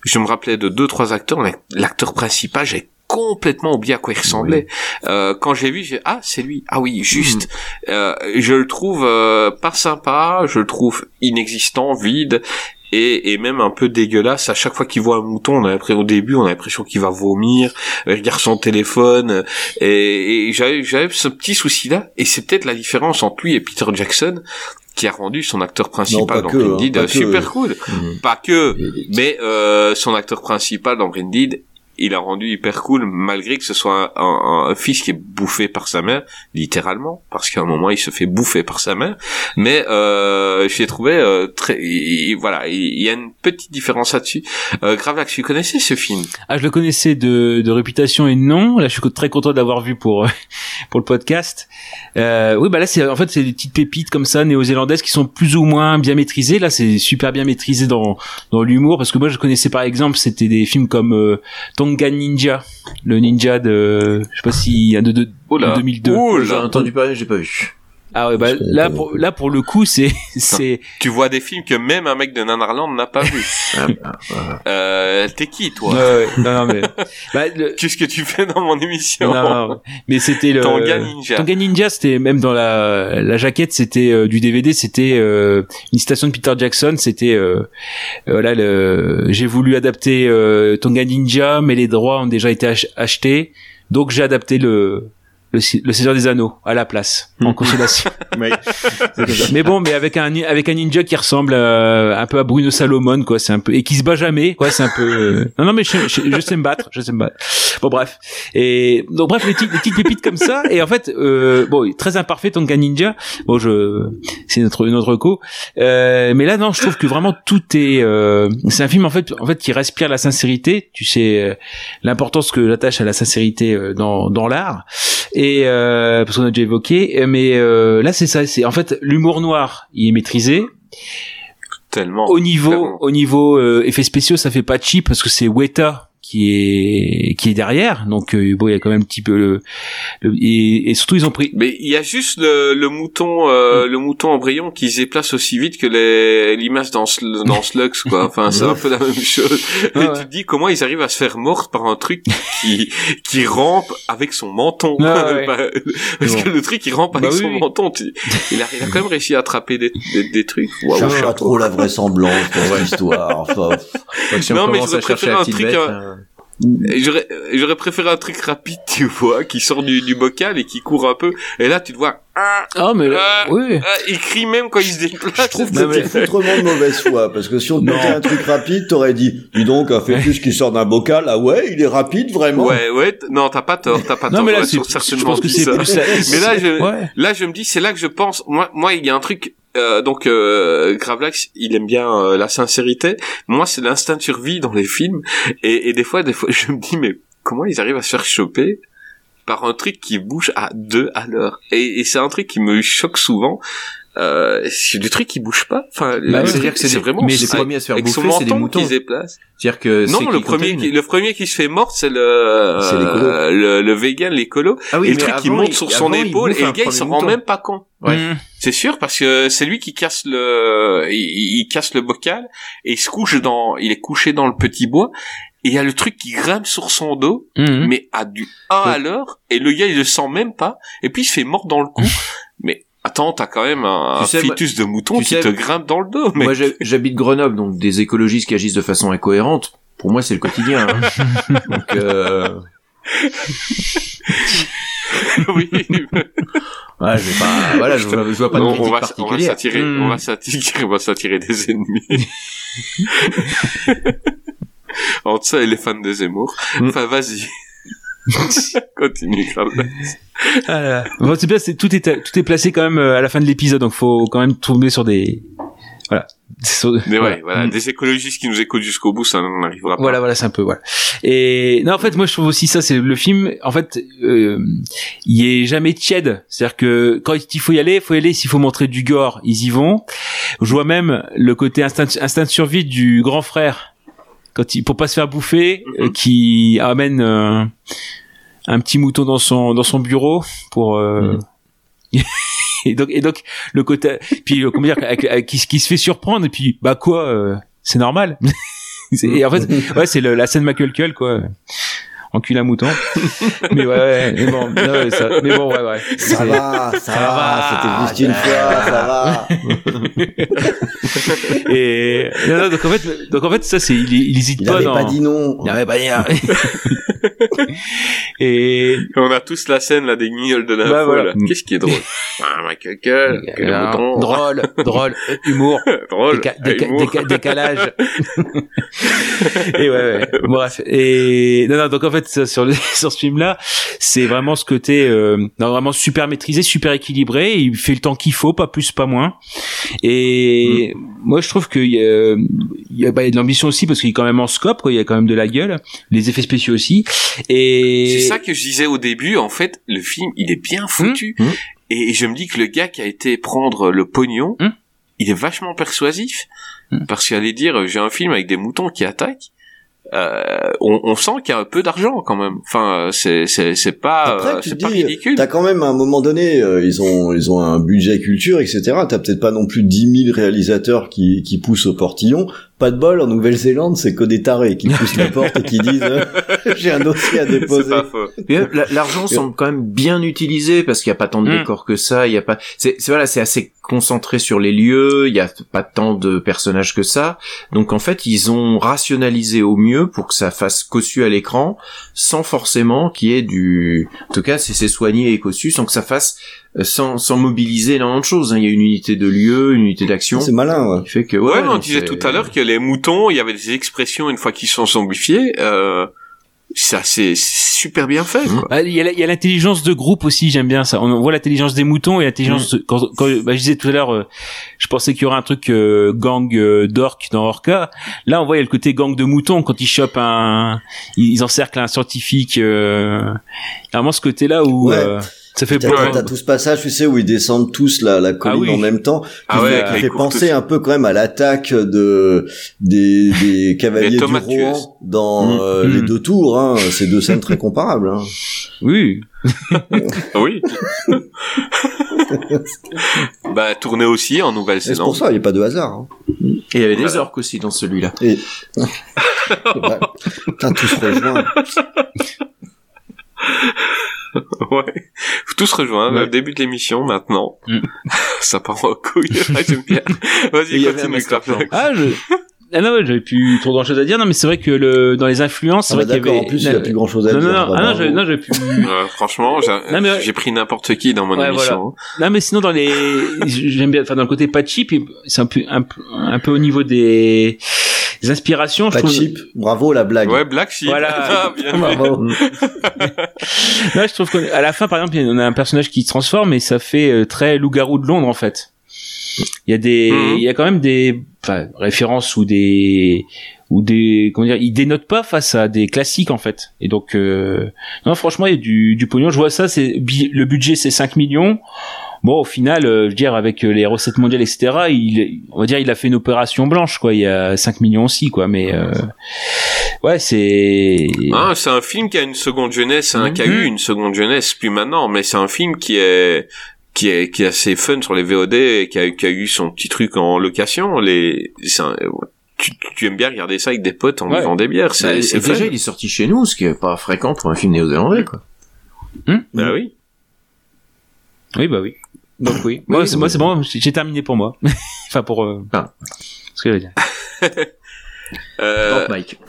Je me rappelais de deux trois acteurs. L'acteur principal, j'ai complètement oublié à quoi il ressemblait. Euh, quand j'ai vu, j'ai ah c'est lui. Ah oui, juste. Euh, je le trouve euh, pas sympa. Je le trouve inexistant, vide et, et même un peu dégueulasse. À chaque fois qu'il voit un mouton, on a l'impression au début, on a l'impression qu'il va vomir. Il regarde son téléphone euh, et, et j'avais ce petit souci là. Et c'est peut-être la différence entre lui et Peter Jackson qui a rendu son acteur principal dans que, hein, pas que. super cool. Mhm. Pas que, mais euh, son acteur principal dans Brindid, il a rendu hyper cool malgré que ce soit un, un- un fils qui est bouffé par sa mère, littéralement, parce qu'à un moment il se fait bouffer par sa mère. Mais euh, j'ai trouvé euh, très, il- il- voilà, il y a une petite différence là-dessus. Euh, Gravelax, tu connaissais ce film? Ah, je le connaissais de, de réputation et nom. Là, je suis très content d'avoir vu pour pour le podcast. Euh, oui, bah là, c'est en fait c'est des petites pépites comme ça néo-zélandaises qui sont plus ou moins bien maîtrisées. Là, c'est super bien maîtrisé dans dans l'humour parce que moi, je connaissais par exemple, c'était des films comme euh, Tonga Ninja, le ninja de, je sais pas si un de, de, Oula. de 2002. Oula. J'ai entendu parler, j'ai pas vu. Ah ouais, bah là pour là pour le coup, c'est c'est Tu vois des films que même un mec de Nanarland n'a pas vu. Ah, ah, ah. Euh, T'es qui, toi? Ouais, ouais. non non mais bah, le- Qu'est-ce que tu fais dans mon émission? Non, non, mais c'était le Tonga Ninja. Tonga Ninja, c'était même dans la la jaquette, c'était euh, du DVD, c'était euh, une citation de Peter Jackson, c'était euh, euh, voilà le j'ai voulu adapter euh, Tonga Ninja, mais les droits ont déjà été ach- achetés, donc j'ai adapté le le, le Seigneur des Anneaux à la place en consolation. mais bon, mais avec un avec un ninja qui ressemble euh, un peu à Bruno Salomon quoi, c'est un peu et qui se bat jamais quoi, c'est un peu euh, Non non mais je, je, je sais me battre, je sais me battre. Bon bref. Et donc bref les petites les petites pépites comme ça et en fait euh, bon, très imparfait Tonga Ninja. Bon je c'est notre notre co. Euh, mais là non, je trouve que vraiment tout est euh, c'est un film en fait en fait qui respire la sincérité, tu sais euh, l'importance que l'attache à la sincérité euh, dans dans l'art et euh, parce qu'on a déjà évoqué euh, mais euh, là c'est ça c'est en fait l'humour noir il est maîtrisé tellement. au niveau tellement. au niveau euh, effets spéciaux ça fait pas cheap parce que c'est Weta qui est qui est derrière donc euh, bon il y a quand même un petit peu le, le- et, et surtout ils ont pris Mais il y a juste le, le mouton, euh, Mm. le mouton embryon qui se déplace aussi vite que les l'image dans dans Slugs quoi. Enfin, c'est un peu la même chose. Et Ouais, tu te dis comment ils arrivent à se faire mordre par un truc qui qui rampe avec son menton. Ouais, ouais. Parce Bon. que le truc il rampe avec Bah oui, son oui. menton. tu- Il a il a quand même réussi à attraper des des, des trucs. Waouh. Cherche pas trop la vraisemblance dans cette histoire. Enfin, Non, mais commence je à chercher préfère un truc, bête, euh, Et J'aurais j'aurais préféré un truc rapide, tu vois, qui sort du, du bocal et qui court un peu. Et là, tu te vois, ah, ah mais Ah. oui ah, il crie même quand il se déplace. je trouve que t'es foutrement de mauvaise foi, parce que si on te mettait un truc rapide, t'aurais dit, dis donc, un fœtus qui sort d'un bocal, ah ouais, il est rapide, vraiment. Ouais, ouais, non, t'as pas tort, t'as pas non tort. mais là ouais, c'est je pense que c'est ça. plus la- Mais là, je, ouais là, je me dis, c'est là que je pense. Moi, moi, il y a un truc. Euh, donc, euh, Gravelax, il aime bien euh, la sincérité. Moi, c'est l'instinct de survie dans les films. Et, et des fois, des fois, je me dis, mais comment ils arrivent à se faire choper par un truc qui bouge à deux à l'heure? Et, et c'est un truc qui me choque souvent. Euh, c'est des trucs qui bougent pas. Enfin, le c'est-à-dire truc, que c'est vraiment mais c'est- les premiers à se faire bouffer, c'est des moutons. qui se déplace. C'est-à-dire que c'est Non, le qui premier, qui, le premier qui se fait mort, c'est le, euh, le, le vegan, l'écolo. Ah oui, et le truc qui monte sur son avant, épaule, et le gars, il s'en rend même pas compte. Ouais. Mm. C'est sûr, parce que c'est lui qui casse le, il, il casse le bocal, et il se couche dans, il est couché dans le petit bois, et il y a le truc qui grimpe sur son dos, Mhm. mais à du 1 à l'heure, et le gars, il le sent même pas, et puis il se fait mort dans le cou. mais, attends, t'as quand même un, Tu un sais, moi- fœtus de mouton tu qui sais, te grimpe dans le dos, mais. Moi, j'habite Grenoble, donc des écologistes qui agissent de façon incohérente. Pour moi, c'est le quotidien. hein. donc, euh, oui. ouais, je vais pas, voilà, je vois, je vois pas de on, va, on va s'attirer, Hmm. on va s'attirer, on va s'attirer des ennemis. Entre ça et les fans de Zemmour. Hmm. Enfin, vas-y. Continue, Carla. Ah. Bon, c'est bien, c'est tout est tout est placé quand même euh, à la fin de l'épisode, donc faut quand même tomber sur des voilà. Mais voilà. ouais, voilà, des écologistes qui nous écoutent jusqu'au bout, ça n'arrivera pas. Voilà, voilà, c'est un peu voilà. Et non, en fait, moi, je trouve aussi ça, c'est le film. En fait, euh, il est jamais tiède. C'est-à-dire que quand il faut y aller, il faut y aller. S'il faut montrer du gore, ils y vont. Je vois même le côté instinct, instinct de survie du grand frère quand il pour pas se faire bouffer, Mhm. euh, qui amène euh, un petit mouton dans son dans son bureau pour. euh, et donc et donc le côté puis euh, comment dire avec- avec- qui, qui se fait surprendre et puis bah quoi euh, c'est normal. C'est- et en fait ouais c'est la scène McCulkle quoi encule un mouton mais ouais, ouais mais bon non, ouais, ça- mais bon ouais ouais Ça va, ça, Ça va, va. c'était juste une fois, ça va. et non, non, donc en fait donc en fait ça c'est il, il hésite Il pas avait dans pas dit non. il avait pas dit et On a tous la scène, là, des guignols de l'info, Bah, voilà. là. Qu'est-ce qui est drôle? ah, Michael Cull, que le alors, mouton. drôle drôle humour drôle. Déca- Ah, déca- humour. déca- décalage. et ouais, ouais. Bref. Et non, non, donc en fait, ça, sur le, sur ce film-là, c'est vraiment ce côté, euh, non, vraiment super maîtrisé, super équilibré. Il fait le temps qu'il faut, pas plus, pas moins. Et moi, je trouve qu'il y a, il y a, bah, il y a de l'ambition aussi parce qu'il est quand même en scope, quoi. Il y a quand même de la gueule. Les effets spéciaux aussi. Et C'est ça que je disais au début, en fait, le film, il est bien foutu. Hum, hum. Et je me dis que le gars qui a été prendre le pognon, il est vachement persuasif. Parce qu'il allait dire, j'ai un film avec des moutons qui attaquent. Euh, on, on sent qu'il y a un peu d'argent quand même. Enfin, c'est c'est c'est pas euh, tu c'est pas ridicule. t'as quand même à un moment donné, euh, ils ont ils ont un budget culture, etc. T'as peut-être pas non plus 10 000 réalisateurs qui qui poussent au portillon. Pas de bol, en Nouvelle-Zélande, c'est que des tarés qui poussent la porte et qui disent euh, j'ai un dossier à déposer. L'argent semble quand même bien utilisé parce qu'il y a pas tant de Mm. décors que ça. Il y a pas. C'est voilà, c'est assez concentré sur les lieux. Il y a pas tant de personnages que ça. Donc en fait, ils ont rationalisé au mieux pour que ça fasse cossu à l'écran, sans forcément qu'il y ait du. En tout cas, c'est c'est soigné et cossu, sans que ça fasse sans sans mobiliser énormément de choses. hein. Il y a une unité de lieu, une unité d'action. C'est malin, ouais. qui fait que Ouais, ouais, on disait tout à l'heure que les moutons, il y avait des expressions une fois qu'ils sont zombifiés. Euh, c'est assez c'est super bien fait. Quoi. Ah, Il y a l'intelligence de groupe aussi, j'aime bien ça. On voit l'intelligence des moutons et l'intelligence. de- Quand, quand bah, je disais tout à l'heure, euh, je pensais qu'il y aurait un truc euh, gang euh, d'orques dans Orca. Là, on voit il y a le côté gang de moutons quand ils chopent un, ils, encerclent un scientifique. Euh, il y a vraiment ce côté-là où. Ouais. Ça fait T'as t'as tout ce passage, tu sais, où ils descendent tous la, la colline oui. en même temps, qui Ah ouais, fait, fait penser un peu quand même à l'attaque de des, des cavaliers du. Rouen dans Mmh. euh, Mmh. les deux tours. Hein. C'est deux scènes très comparables. Hein. Oui. Oui. bah, tourné aussi en nouvelle Et C'est saison. pour ça, il n'y a pas de hasard. Hein. Et il y avait des orques aussi dans celui-là. Et... Ouais. Putain, tout se rejoint. Ouais. Faut tous rejoindre Ouais. le début de l'émission maintenant. Mm. Ça part en couille. J'aime bien. Vas-y, continue, Clark. Ah, je... Ah non, ouais, j'avais plus trop grand chose à dire. Non, mais c'est vrai que le, dans les influences, c'est Ah bah vrai qu'il y avait... en plus, il n'y a plus grand chose à non, dire. non, non, Bah, ah non, j'avais, non, j'avais plus... Euh, franchement, j'ai Non, mais- j'ai pris n'importe qui dans mon Ouais, émission. Non, mais sinon dans les, j'aime bien, enfin dans le côté pas cheap, c'est un peu, un, peu- un peu au niveau des, des inspirations. je Pas trouve- cheap. Bravo la blague. Ouais, Black Sheep. Voilà. Ah. Bravo. Là, je trouve qu'à la fin, par exemple, on a un personnage qui se transforme et ça fait euh, très loup-garou de Londres en fait. Il y a des, Mhm. il y a quand même des, enfin, références ou des, ou des, comment dire, il dénote pas face à des classiques en fait. Et donc, euh, non, franchement, il y a du, du pognon. Je vois ça, c'est le budget, c'est 5 millions. Bon, au final, euh, je veux dire, avec euh, les recettes mondiales, etc., il, on va dire, il a fait une opération blanche, quoi. Il y a 5 millions aussi, quoi. Mais euh, ouais, c'est. Ah, c'est un film qui a une seconde jeunesse, hein, qui a Mhm. eu une seconde jeunesse, plus maintenant, mais c'est un film qui est qui est qui est assez fun sur les VOD et qui a, qui a eu son petit truc en location. Les, tu, tu aimes bien regarder ça avec des potes en Ouais. buvant des bières, Bah, c'est fun. déjà, il est sorti chez nous, ce qui est pas fréquent pour un film néo-zélandais, quoi. Bah oui. Oui, bah oui. Donc oui. Moi, c'est, moi, c'est bon. J'ai terminé pour moi. enfin, pour. Euh... Ah. Ce que je veux dire. Euh, Drop Mike.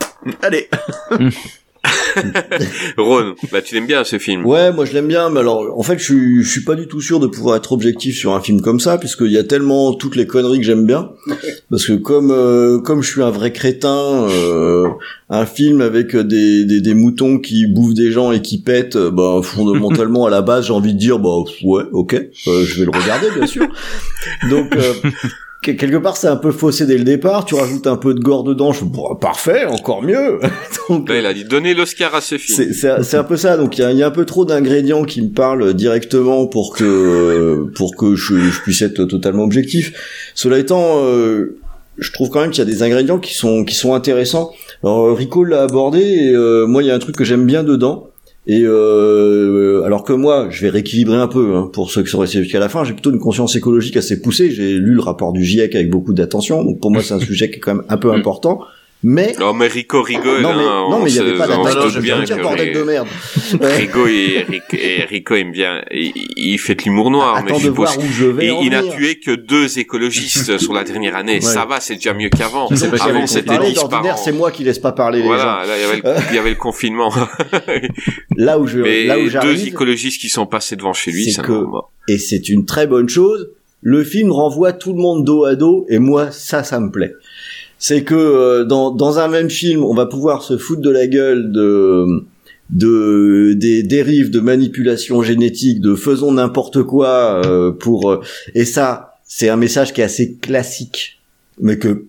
Allez. Ron, bah tu l'aimes bien ce film. Ouais, moi je l'aime bien, mais alors en fait je suis, je suis pas du tout sûr de pouvoir être objectif sur un film comme ça, puisqu'il y a tellement toutes les conneries que j'aime bien, parce que comme euh, comme je suis un vrai crétin, euh, un film avec des, des, des moutons qui bouffent des gens et qui pètent, euh, bah fondamentalement à la base j'ai envie de dire bah ouais ok, euh, je vais le regarder bien sûr. Donc euh, quelque part c'est un peu faussé dès le départ, tu rajoutes un peu de gore dedans, je bon, parfait, encore mieux. Donc Là, il a dit donner l'Oscar à ce film. c'est un peu ça. Donc il y y a un peu trop d'ingrédients qui me parlent directement pour que pour que je, je puisse être totalement objectif. Cela étant, euh, je trouve quand même qu'il y a des ingrédients qui sont qui sont intéressants. Alors euh, Rico l'a abordé. Et, euh, moi, il y a un truc que j'aime bien dedans. Et euh, alors que moi, je vais rééquilibrer un peu hein, pour ceux qui sont restés jusqu'à la fin. J'ai plutôt une conscience écologique assez poussée. J'ai lu le rapport du GIEC avec beaucoup d'attention. Donc pour moi, c'est un sujet qui est quand même un peu important. Mais Non, mais Rico rigole. non mais hein, non on mais il y avait pas d'attaque. bien dire bordel de merde. Rico, et, Rico, et Rico aime bien, il, il fait de l'humour noir, mais Attends de voir où je vais il n'a tué que deux écologistes sur la dernière année. Ça va, c'est déjà mieux qu'avant. Avant, c'était d'ordinaire, c'est moi qui laisse pas parler les gens. Voilà, là, il y avait le, confinement. Là où je, Mais là où deux écologistes qui sont passés devant chez lui, c'est que- et c'est une très bonne chose, le film renvoie tout le monde dos à dos, et moi, ça, ça me plaît. C'est que euh, dans, dans un même film, on va pouvoir se foutre de la gueule de de des dérives de manipulation génétique, de faisons n'importe quoi euh, pour euh, et ça, c'est un message qui est assez classique, mais que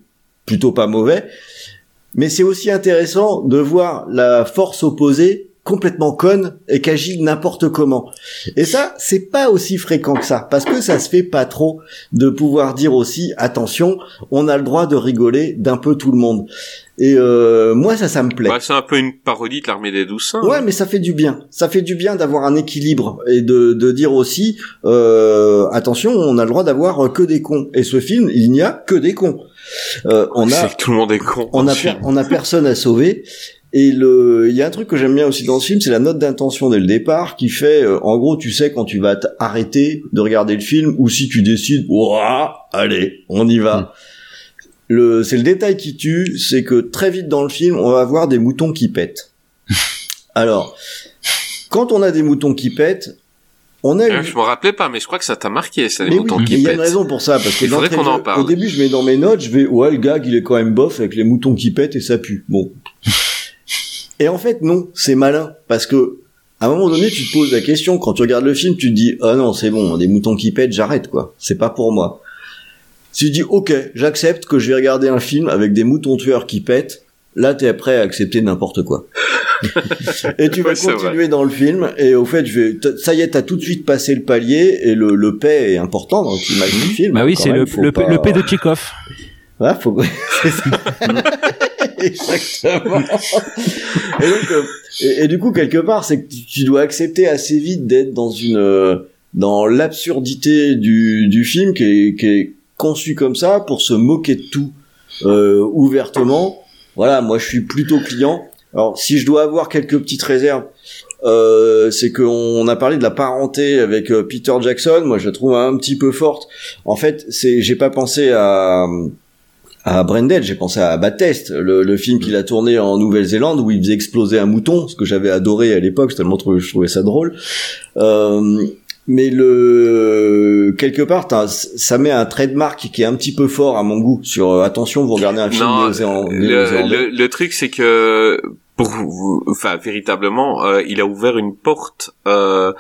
plutôt pas mauvais. Mais c'est aussi intéressant de voir la force opposée complètement conne et qui agit n'importe comment. Et ça, c'est pas aussi fréquent que ça, parce que ça se fait pas trop de pouvoir dire aussi, attention, on a le droit de rigoler d'un peu tout le monde. Et euh, moi, ça, ça me plaît. Bah, c'est un peu une parodie de l'armée des douze. Ouais, mais ça fait du bien. Ça fait du bien d'avoir un équilibre et de, de dire aussi, euh, attention, on a le droit d'avoir que des cons. Et ce film, il n'y a que des cons. Euh, on a, tout le monde est con. on a, on a personne à sauver. Et le, il y a un truc que j'aime bien aussi dans ce film, c'est la note d'intention dès le départ qui fait, euh, en gros, tu sais quand tu vas t'arrêter de regarder le film ou si tu décides, ouah, allez, on y va. Le, c'est le détail qui tue, c'est que très vite dans le film, on va voir des moutons qui pètent. Alors, quand on a des moutons qui pètent, on a Hein, eu- Je me rappelais pas, mais je crois que ça t'a marqué, ça, les mais moutons oui, qui mais il y a pètent. une raison pour ça, parce que d'entrée qu'on en parle. Au début, je mets dans mes notes, je vais, ouais, le gag, il est quand même bof avec les moutons qui pètent et ça pue. Bon. et en fait, non, c'est malin, parce que, à un moment donné, tu te poses la question, quand tu regardes le film, tu te dis, ah non, c'est bon, des moutons qui pètent, j'arrête, quoi. C'est pas pour moi. Si tu dis, ok, j'accepte que je vais regarder un film avec des moutons tueurs qui pètent, là t'es prêt à accepter n'importe quoi. et tu vas Ouais, continuer dans le film et au fait je vais ça y est t'as tout de suite passé le palier et le, le paix est important dans l'image du film. Bah oui, c'est le, le, pas- le P de Tchekhov. Ouais, faut... c'est ça. Exactement. Et donc, euh, et, du coup, quelque part, c'est que tu- tu dois accepter assez vite d'être dans une, euh, dans l'absurdité du, du film qui est, qui est conçu comme ça pour se moquer de tout euh, ouvertement. Voilà, moi, je suis plutôt client. Alors, si je dois avoir quelques petites réserves, euh, c'est qu'on a parlé de la parenté avec euh, Peter Jackson. Moi, je la trouve un petit peu forte. En fait, c'est, j'ai pas pensé à à Brendel, j'ai pensé à Bad Taste, le, le film qu'il a tourné en Nouvelle-Zélande où il faisait exploser un mouton, ce que j'avais adoré à l'époque, tellement je trouvais ça drôle. Euh, mais le quelque part, ça met un trademark qui est un petit peu fort à mon goût. Sur euh, attention, vous regardez un film Non, le, néo-zélandais. le, le truc c'est que pour vous, enfin véritablement, euh, il a ouvert une porte. euh,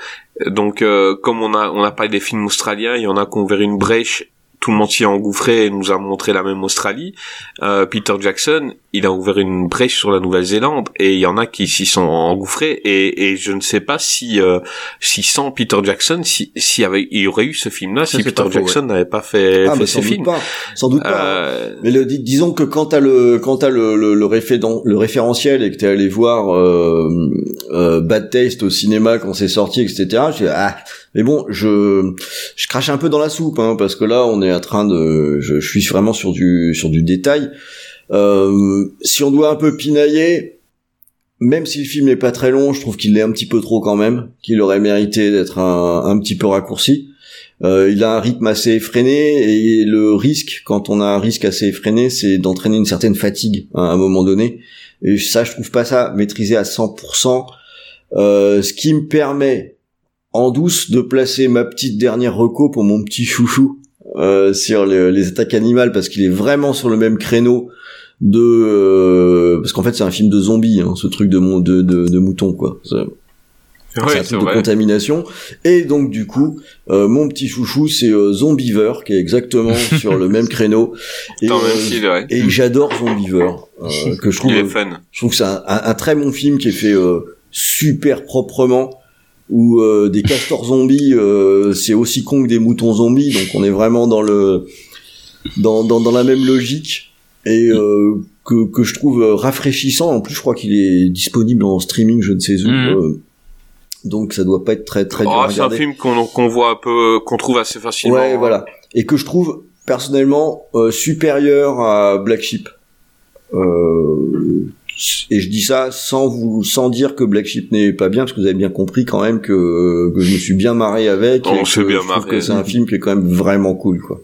donc euh, comme on a on a parlé des films australiens, il y en a qui ont ouvert une brèche. Tout le monde s'y est engouffré et nous a montré la même Australie. Euh, Peter Jackson, il a ouvert une brèche sur la Nouvelle-Zélande et il y en a qui s'y sont engouffrés et, et je ne sais pas si euh, si sans Peter Jackson, si s'il y avait il y aurait eu ce film-là, Ça, si Peter Jackson n'avait pas fait, Ah, fait ce sans doute film. pas, sans doute pas. Euh, Mais le, dis- disons que quand t'as le quand t'as le le, le, réfé- le référentiel et que t'es allé voir euh, euh, Bad Taste au cinéma quand c'est sorti, etc. Je dis, ah, mais bon, je je crache un peu dans la soupe hein, parce que là on est en train de, je, je suis vraiment sur du sur du détail. Euh, si on doit un peu pinailler, même si le film n'est pas très long, je trouve qu'il l'est un petit peu trop quand même, qu'il aurait mérité d'être un, un petit peu raccourci. Euh, il a un rythme assez effréné et le risque, quand on a un risque assez effréné, c'est d'entraîner une certaine fatigue hein, à un moment donné. Et ça, je trouve pas ça maîtrisé à 100%. Euh, ce qui me permet, en douce, de placer ma petite dernière reco pour mon petit chouchou euh, sur le- les attaques animales parce qu'il est vraiment sur le même créneau de euh, parce qu'en fait c'est un film de zombies hein, ce truc de mon de de, de mouton quoi C'est- ouais, c'est un truc de vrai. contamination. Et donc du coup, euh, mon petit chouchou, c'est euh, Zombiever, qui est exactement sur le même créneau. Et, style, ouais. et j'adore Zombiever, euh, que je trouve, Il est fun. je trouve que c'est un, un- un très bon film qui est fait super proprement. Où euh, des castors zombies, euh, c'est aussi con que des moutons zombies, donc on est vraiment dans le dans dans, dans la même logique et euh, que que je trouve euh, rafraîchissant. En plus, je crois qu'il est disponible en streaming, je ne sais où. Mhm. euh, donc ça doit pas être très très dur Oh, c'est un film qu'on qu'on voit un peu, qu'on trouve assez facilement. Ouais, voilà. Et que je trouve personnellement euh, supérieur à Black Sheep. Euh, et je dis ça sans vous, sans dire que Black Sheep n'est pas bien, parce que vous avez bien compris quand même que, que je me suis bien marré avec. On et s'est que bien je trouve marré. que c'est un film qui est quand même vraiment cool, quoi.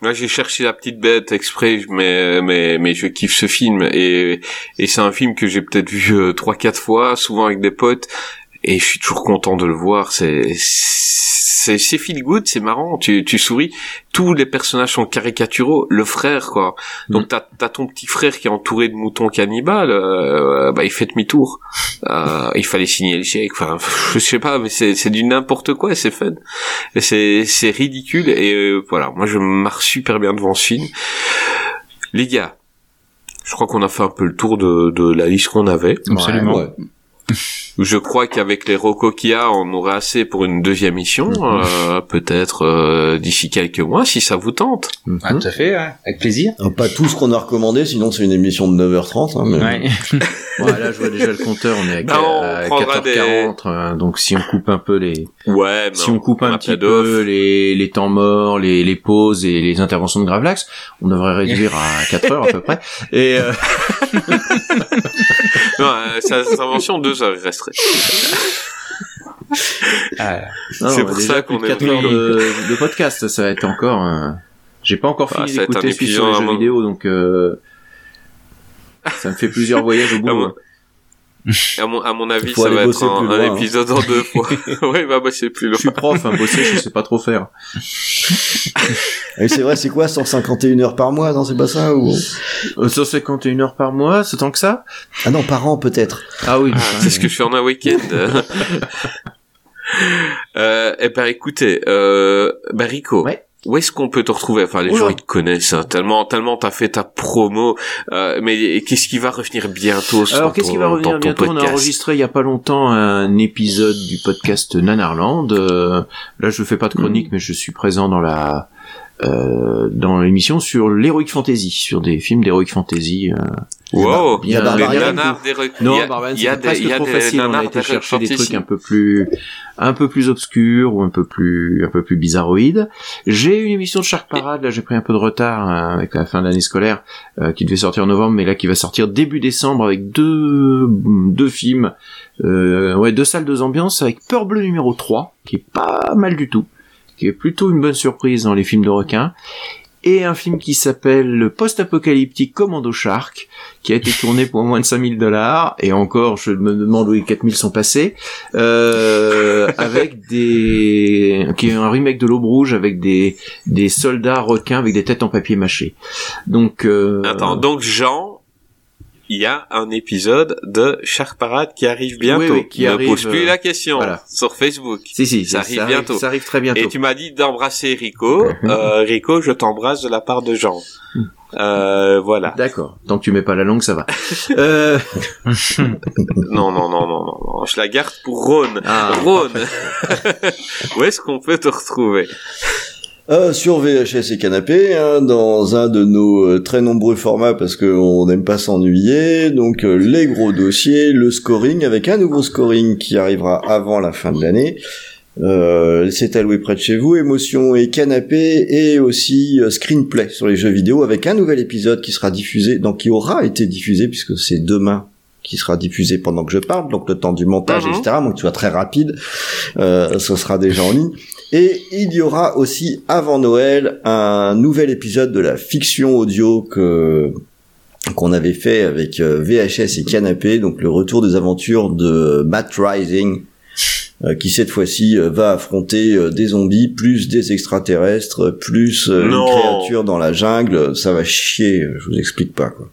Là, j'ai cherché la petite bête exprès, mais mais mais je kiffe ce film. Et et c'est un film que j'ai peut-être vu euh, trois quatre fois, souvent avec des potes, et je suis toujours content de le voir. C'est c'est c'est feel good, c'est marrant. Tu tu souris. Tous les personnages sont caricaturaux. Le frère, quoi. Donc t'as t'as ton petit frère qui est entouré de moutons cannibales. euh, bah il fait demi-tour. Euh, il fallait signer le chèque. Enfin, je sais pas, mais c'est c'est du n'importe quoi. et C'est fun. Et c'est c'est ridicule et euh, voilà moi je marre super bien devant ce film les gars je crois qu'on a fait un peu le tour de, de la liste qu'on avait Absolument. Ouais. Je crois qu'avec les rocos qu'il y a on aurait assez pour une deuxième mission euh, peut-être euh, d'ici quelques mois si ça vous tente Ah, tout à fait, ouais. avec plaisir. Pas tout ce qu'on a recommandé, sinon c'est une émission de 9h30. Hein, mais... Ouais. Bon, là, je vois déjà le compteur, on est à, Non, on à prendra 4h40, euh, donc si on coupe un peu les, ouais mais si on coupe un petit peu les, les temps morts, les, les pauses et les interventions de Gravelax, on devrait réduire à 4 heures à peu près. Et euh, non euh, sa sa invention deux heures il resterait Ah, C'est pour ça qu'on est 4 heures de, de podcast, ça va être encore. euh, J'ai pas encore Ah, fini un d'écouter celui sur les jeux vidéo, donc euh, ça me fait plusieurs voyages au bout. À mon à mon avis ça va être un, un hein. épisode en deux fois ouais bah bah c'est plus Je loin suis prof, hein, bosser, je sais pas trop faire. Et c'est vrai, c'est quoi 151 heures par mois Non, c'est pas ça ou... Euh, 151 heures par mois, c'est tant que ça? Ah non, par an peut-être. Ah oui, Ah, c'est ce que je fais en un week-end. euh, eh ben écoutez, euh, bah Rico, Ouais. Où est-ce qu'on peut te retrouver? Enfin, les Oula. gens ils te connaissent hein, tellement, tellement t'as fait ta promo. Euh, mais qu'est-ce qui va revenir bientôt sur Alors, qu'est-ce qui va revenir bientôt? On a podcast? enregistré il y a pas longtemps un épisode du podcast Nanarland. Euh, là, je fais pas de chronique, mais je suis présent dans la euh, dans l'émission sur l'heroic fantasy, sur des films d'heroic fantasy. euh. Wow, Il y a des nanars d'Heroic- Non, il y a- Barbarian, il y a c'était des, presque il y a trop des facile. On a été chercher des trucs un peu plus, un peu plus obscurs ou un peu plus, un peu plus bizarroïdes. J'ai une émission de Shark Parade. Là, j'ai pris un peu de retard euh, avec la fin de l'année scolaire, euh, qui devait sortir en novembre, mais là, qui va sortir début décembre avec deux, deux films, euh, ouais, deux salles, deux ambiances avec Peur Bleue numéro 3, qui est pas mal du tout, qui est plutôt une bonne surprise dans les films de requins. Et un film qui s'appelle Le Post-Apocalyptique Commando Shark, qui a été tourné pour moins de 5000 dollars, et encore, je me demande où les 4000 sont passés, euh, avec des, qui est un remake de l'Aube Rouge avec des, des soldats requins avec des têtes en papier mâché. Donc, euh, Attends, donc Jean, il y a un épisode de Shark Parade qui arrive bientôt. Oui, oui, qui ne arrive, pose plus euh, la question voilà. sur Facebook. si, si, ça arrive bientôt. Ça arrive très bientôt. Et tu m'as dit d'embrasser Rico. euh, Rico, je t'embrasse de la part de Jean. Euh, voilà. D'accord. Tant que tu mets pas la langue, ça va. euh, Non, non, non, non, non, non. Je la garde pour Rhône. ah, Rhône. Où est-ce qu'on peut te retrouver? Euh, sur VHS et canapé, hein, dans un de nos euh, très nombreux formats parce qu'on n'aime pas s'ennuyer. Donc euh, les gros dossiers, le scoring avec un nouveau scoring qui arrivera avant la fin de l'année. Euh, c'est alloué près de chez vous, émotion et canapé et aussi screenplay sur les jeux vidéo avec un nouvel épisode qui sera diffusé, donc qui aura été diffusé puisque c'est demain qui sera diffusé pendant que je parle, donc le temps du montage, Mhm. etc. Donc tu sois très rapide, euh, ce sera déjà en ligne. Et il y aura aussi avant Noël un nouvel épisode de la fiction audio que qu'on avait fait avec euh, VHS et Canapé, donc le retour des aventures de Matt Rising, euh, qui cette fois-ci euh, va affronter des zombies, plus des extraterrestres, plus une créature dans la jungle. Ça va chier, je vous explique pas quoi.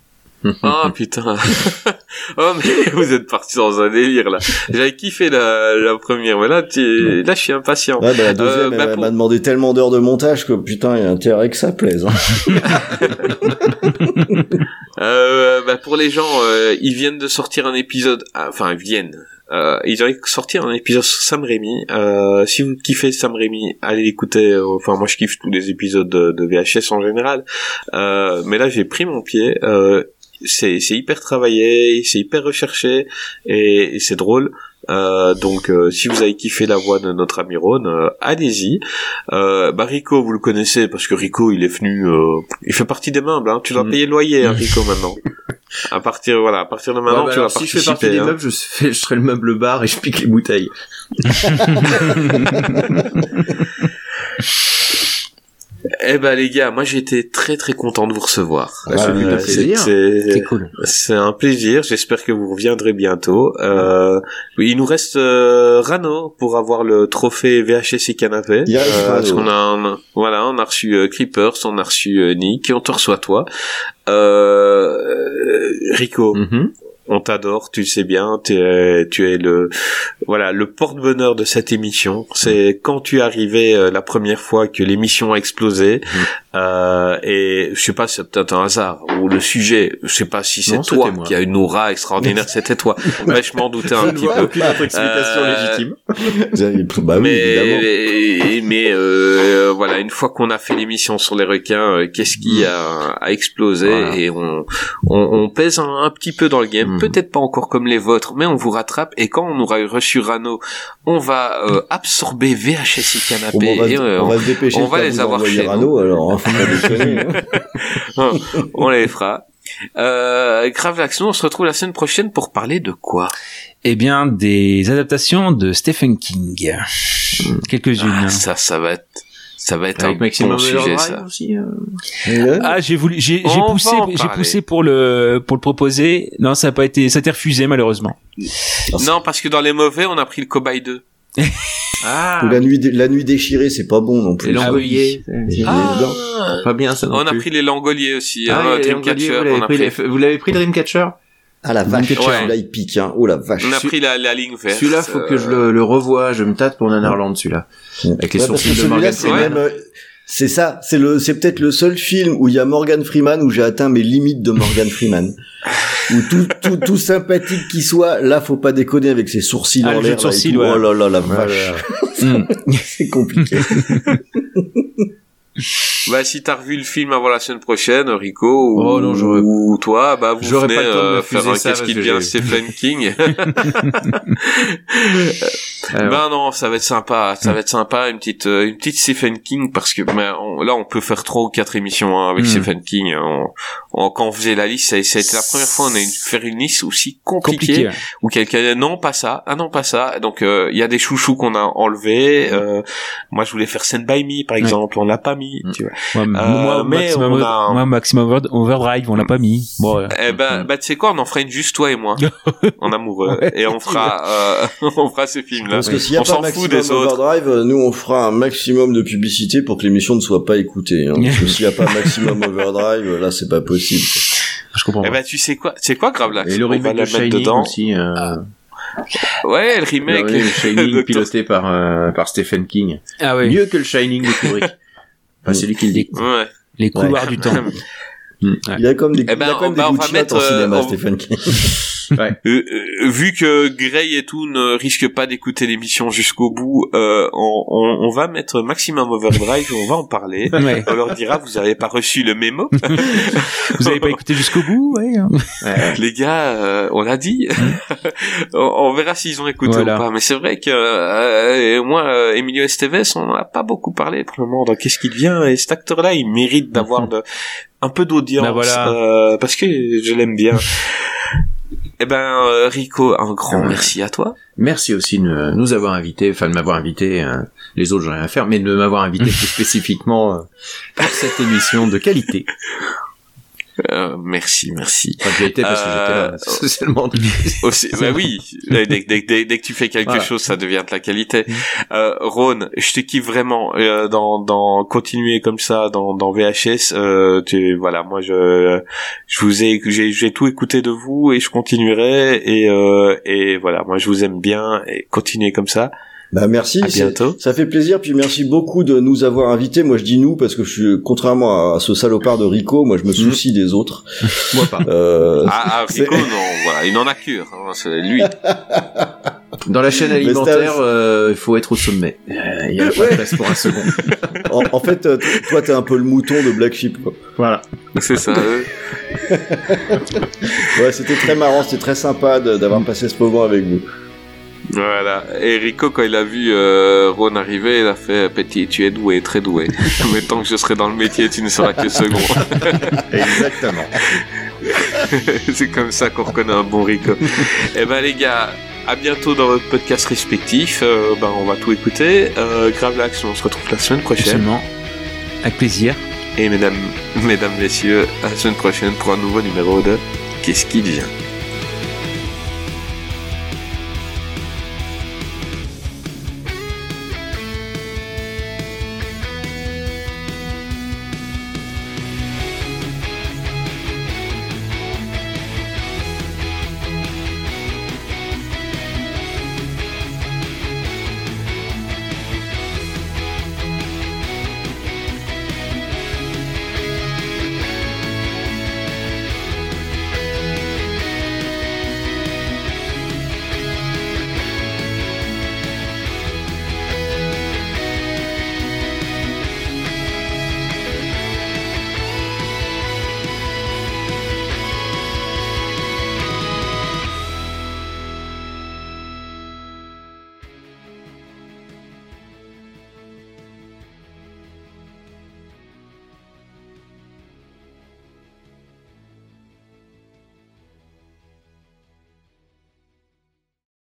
Ah putain. oh mais vous êtes parti dans un délire là. J'avais kiffé la, la première, mais là, tu... là je suis impatient. Ouais, bah, la deuxième, Euh, bah, elle pour- m'a demandé tellement d'heures de montage que putain, il y a intérêt que ça plaise. Hein. Euh, bah, pour les gens, euh, ils viennent de sortir un épisode, ah, enfin ils viennent. Euh, ils ont sorti un épisode sur Sam Raimi. Euh, si vous kiffez Sam Raimi, allez l'écouter. Euh, Enfin, moi, je kiffe tous les épisodes de, de VHS en général. Euh, mais là, j'ai pris mon pied. C'est c'est hyper travaillé, c'est hyper recherché et, et c'est drôle. Euh, donc, euh, si vous avez kiffé la voix de notre ami Ron, euh, allez-y. Euh, bah Rico, vous le connaissez parce que Rico, il est venu, euh, il fait partie des meubles. Hein. Tu dois Mm. payer le loyer, hein, Rico, maintenant. À partir, voilà, à partir de Ouais, maintenant, bah tu vas si participer. je fais partie des hein. meubles, je, fais, je serai le meuble bar et je pique les bouteilles. Eh ben les gars, moi été très très content de vous recevoir. Bah, du ouais, plaisir. c'est- C'est cool. C'est un plaisir. J'espère que vous reviendrez bientôt. Euh, oui, il nous reste euh, Rano pour avoir le trophée VHS et canapé. Rano. parce qu'on a, on a- voilà, on a reçu euh, Creepers, on a reçu euh, Nick, et on te reçoit toi. Euh, euh, Rico, Mhm. On t'adore, tu le sais bien, tu es, tu es le, voilà, le porte-bonheur de cette émission. C'est quand tu es arrivé euh, la première fois que l'émission a explosé, euh, et je sais pas, c'est peut-être un hasard ou le sujet, je sais pas si c'est toi qui a une aura extraordinaire, c'était toi. Mais je m'en doutais un petit peu. explication Euh, légitime. bah oui, évidemment. mais mais euh, voilà, une fois qu'on a fait l'émission sur les requins, euh, qu'est-ce qui a, a explosé Voilà. et on, on on pèse un, un petit peu dans le game, Mhm. peut-être pas encore comme les vôtres, mais on vous rattrape et quand on aura reçu Rano, on va euh, absorber VHS et Bon, canapé on, va, et euh, on va se dépêcher on va les avoir chez Rano, alors hein, hein. on les fera. Euh, Gravelax, nous on se retrouve la semaine prochaine pour parler de quoi? Eh bien, des adaptations de Stephen King. Quelques-unes. ah, Ça, ça va être, ça va être Avec un Maxime bon sujet ça. aussi. euh. Ah, j'ai voulu, j'ai, j'ai On poussé, j'ai pour le, pour le proposer. Non, ça a pas été, ça a été refusé malheureusement. Non, parce que dans les mauvais, on a pris le cobaye 2. Ah, la nuit, la nuit déchirée, c'est pas bon non plus. les langoliers. Ah. C'est Pas bien ça non on a pris les langoliers aussi, Ah, hein, les Dreamcatcher, on a pris, les- vous l'avez pris Dreamcatcher? Ah la vache, Ouais. celui-là il pique, hein. Oh la vache. on a pris la, la ligne verte. Celui-là, faut que je le, le revoie. Je me tâte pour Nanarland, celui-là. Avec les Ouais, sourcils de celui-là, Morgan c'est Freeman. même, euh, C'est ça, c'est le, c'est peut-être le seul film où il y a Morgan Freeman où j'ai atteint mes limites de Morgan Freeman. où tout, tout, tout sympathique qu'il soit, là, faut pas déconner avec ses sourcils Ah, en l'air. ouais. Oh là là, la vache. Mm. c'est compliqué. Bah, si t'as revu le film avant la semaine prochaine, Rico, ou, Oh non, ou toi, bah, vous venez pas le temps de euh, faire un qu'est-ce qui devient Stephen King. Alors, Ben non, ça va être sympa, ça va être sympa, une petite, euh, une petite Stephen King, parce que ben, on- là, on peut faire trois ou quatre émissions hein, avec Mm. Stephen King. On- on- quand on faisait la liste, ça, ça a été la première fois on a eu faire une liste aussi compliquée, Compliqué. ouais. où quelqu'un non pas ça, ah non pas ça. Donc euh, il y a des chouchous qu'on a enlevés. Euh, moi, je voulais faire Send by Me, par exemple, on l'a pas mis. Mm. Tu vois. Ouais, moi, mais maximum, on a- moi, maximum Over- overdrive, on l'a pas mis. Bon, ouais. Eh ben, bah, tu sais quoi, on en fera une juste toi et moi, en amoureux, Ouais, et on fera, euh, on fera ces films-là. Parce que s'il y a on pas s'en fout maximum des autres. overdrive, euh, nous on fera un maximum de publicité pour que l'émission ne soit pas écoutée. Hein. Parce que s'il y a pas maximum overdrive, euh, là c'est pas possible. je comprends. Eh pas. ben, tu sais quoi, sais quoi, Gravelax et le remake de Shining dedans. aussi. Euh, Ouais, le le remake. de Shining piloté par euh, par Stephen King. Ah oui. Mieux que le Shining de Kubrick. Enfin, c'est lui qui le dit. Ouais. Les couloirs du temps. Ouais. Il a comme des, Eh ben, il a comme bah, des on va goûts de chatte mettre, en cinéma, euh, on- Stephen King. Euh, euh, vu que Gray et tout ne risquent pas d'écouter l'émission jusqu'au bout, euh, on, on, on va mettre Maximum Overdrive, on va en parler. Ouais. On leur dira, vous avez pas reçu le mémo. Vous avez pas écouté jusqu'au bout, ouais. hein. Les gars, euh, on l'a dit. on, on verra s'ils ont écouté Voilà. ou pas. Mais c'est vrai que euh, moi, Emilio Estevez, on n'en a pas beaucoup parlé pour le moment. Donc qu'est-ce qu'il devient Et cet acteur-là, il mérite d'avoir de, un peu d'audience Bah voilà. euh, parce que je l'aime bien. Eh ben, euh, Rico, un grand Ouais. merci à toi. Merci aussi de nous avoir invités, enfin de m'avoir invité, euh, les autres j'en ai rien à faire, mais de m'avoir invité plus spécifiquement euh, pour cette émission de qualité. Euh, merci, merci. Enfin, j'ai été parce que j'étais là, Euh. Aussi, bah oui, dès, dès, dès, que tu fais quelque Voilà. chose, ça devient de la qualité. Euh, Ron, je te kiffe vraiment euh, dans, dans continuer comme ça dans, dans VHS. Euh, tu, voilà, moi je, je vous ai, j'ai, j'ai tout écouté de vous et je continuerai et euh, et voilà, moi je vous aime bien et continuez comme ça. Bah merci. À c'est- bientôt. Ça fait plaisir, puis merci beaucoup de nous avoir invités. Moi je dis nous parce que je suis contrairement à ce salopard de Rico, moi je me soucie des autres. Moi pas. Euh, Ah, ah c'est- Rico, non, voilà, il n'en a cure, hein, c'est lui. Dans la chaîne Mais alimentaire, euh, il faut être au sommet. Euh, Il y a pas Ouais. de place pour un second. en, en fait, euh, toi t'es un peu le mouton de Black Sheep. Quoi. Voilà. C'est ça. Ouais, c'était très marrant, c'était très sympa d'avoir passé ce moment avec vous. Voilà. Et Rico, quand il a vu euh, Ron arriver, il a fait Petit, tu es doué, très doué. Mais tant que je serai dans le métier, tu ne seras que second. Exactement. C'est comme ça qu'on reconnaît un bon Rico. Eh ben les gars, à bientôt dans votre podcast respectif. Euh, ben on va tout écouter. Euh, Gravelax, on se retrouve la semaine prochaine. Absolument. Avec plaisir. Et mesdames, mesdames, messieurs, à la semaine prochaine pour un nouveau numéro de Qu'est-ce qui vient?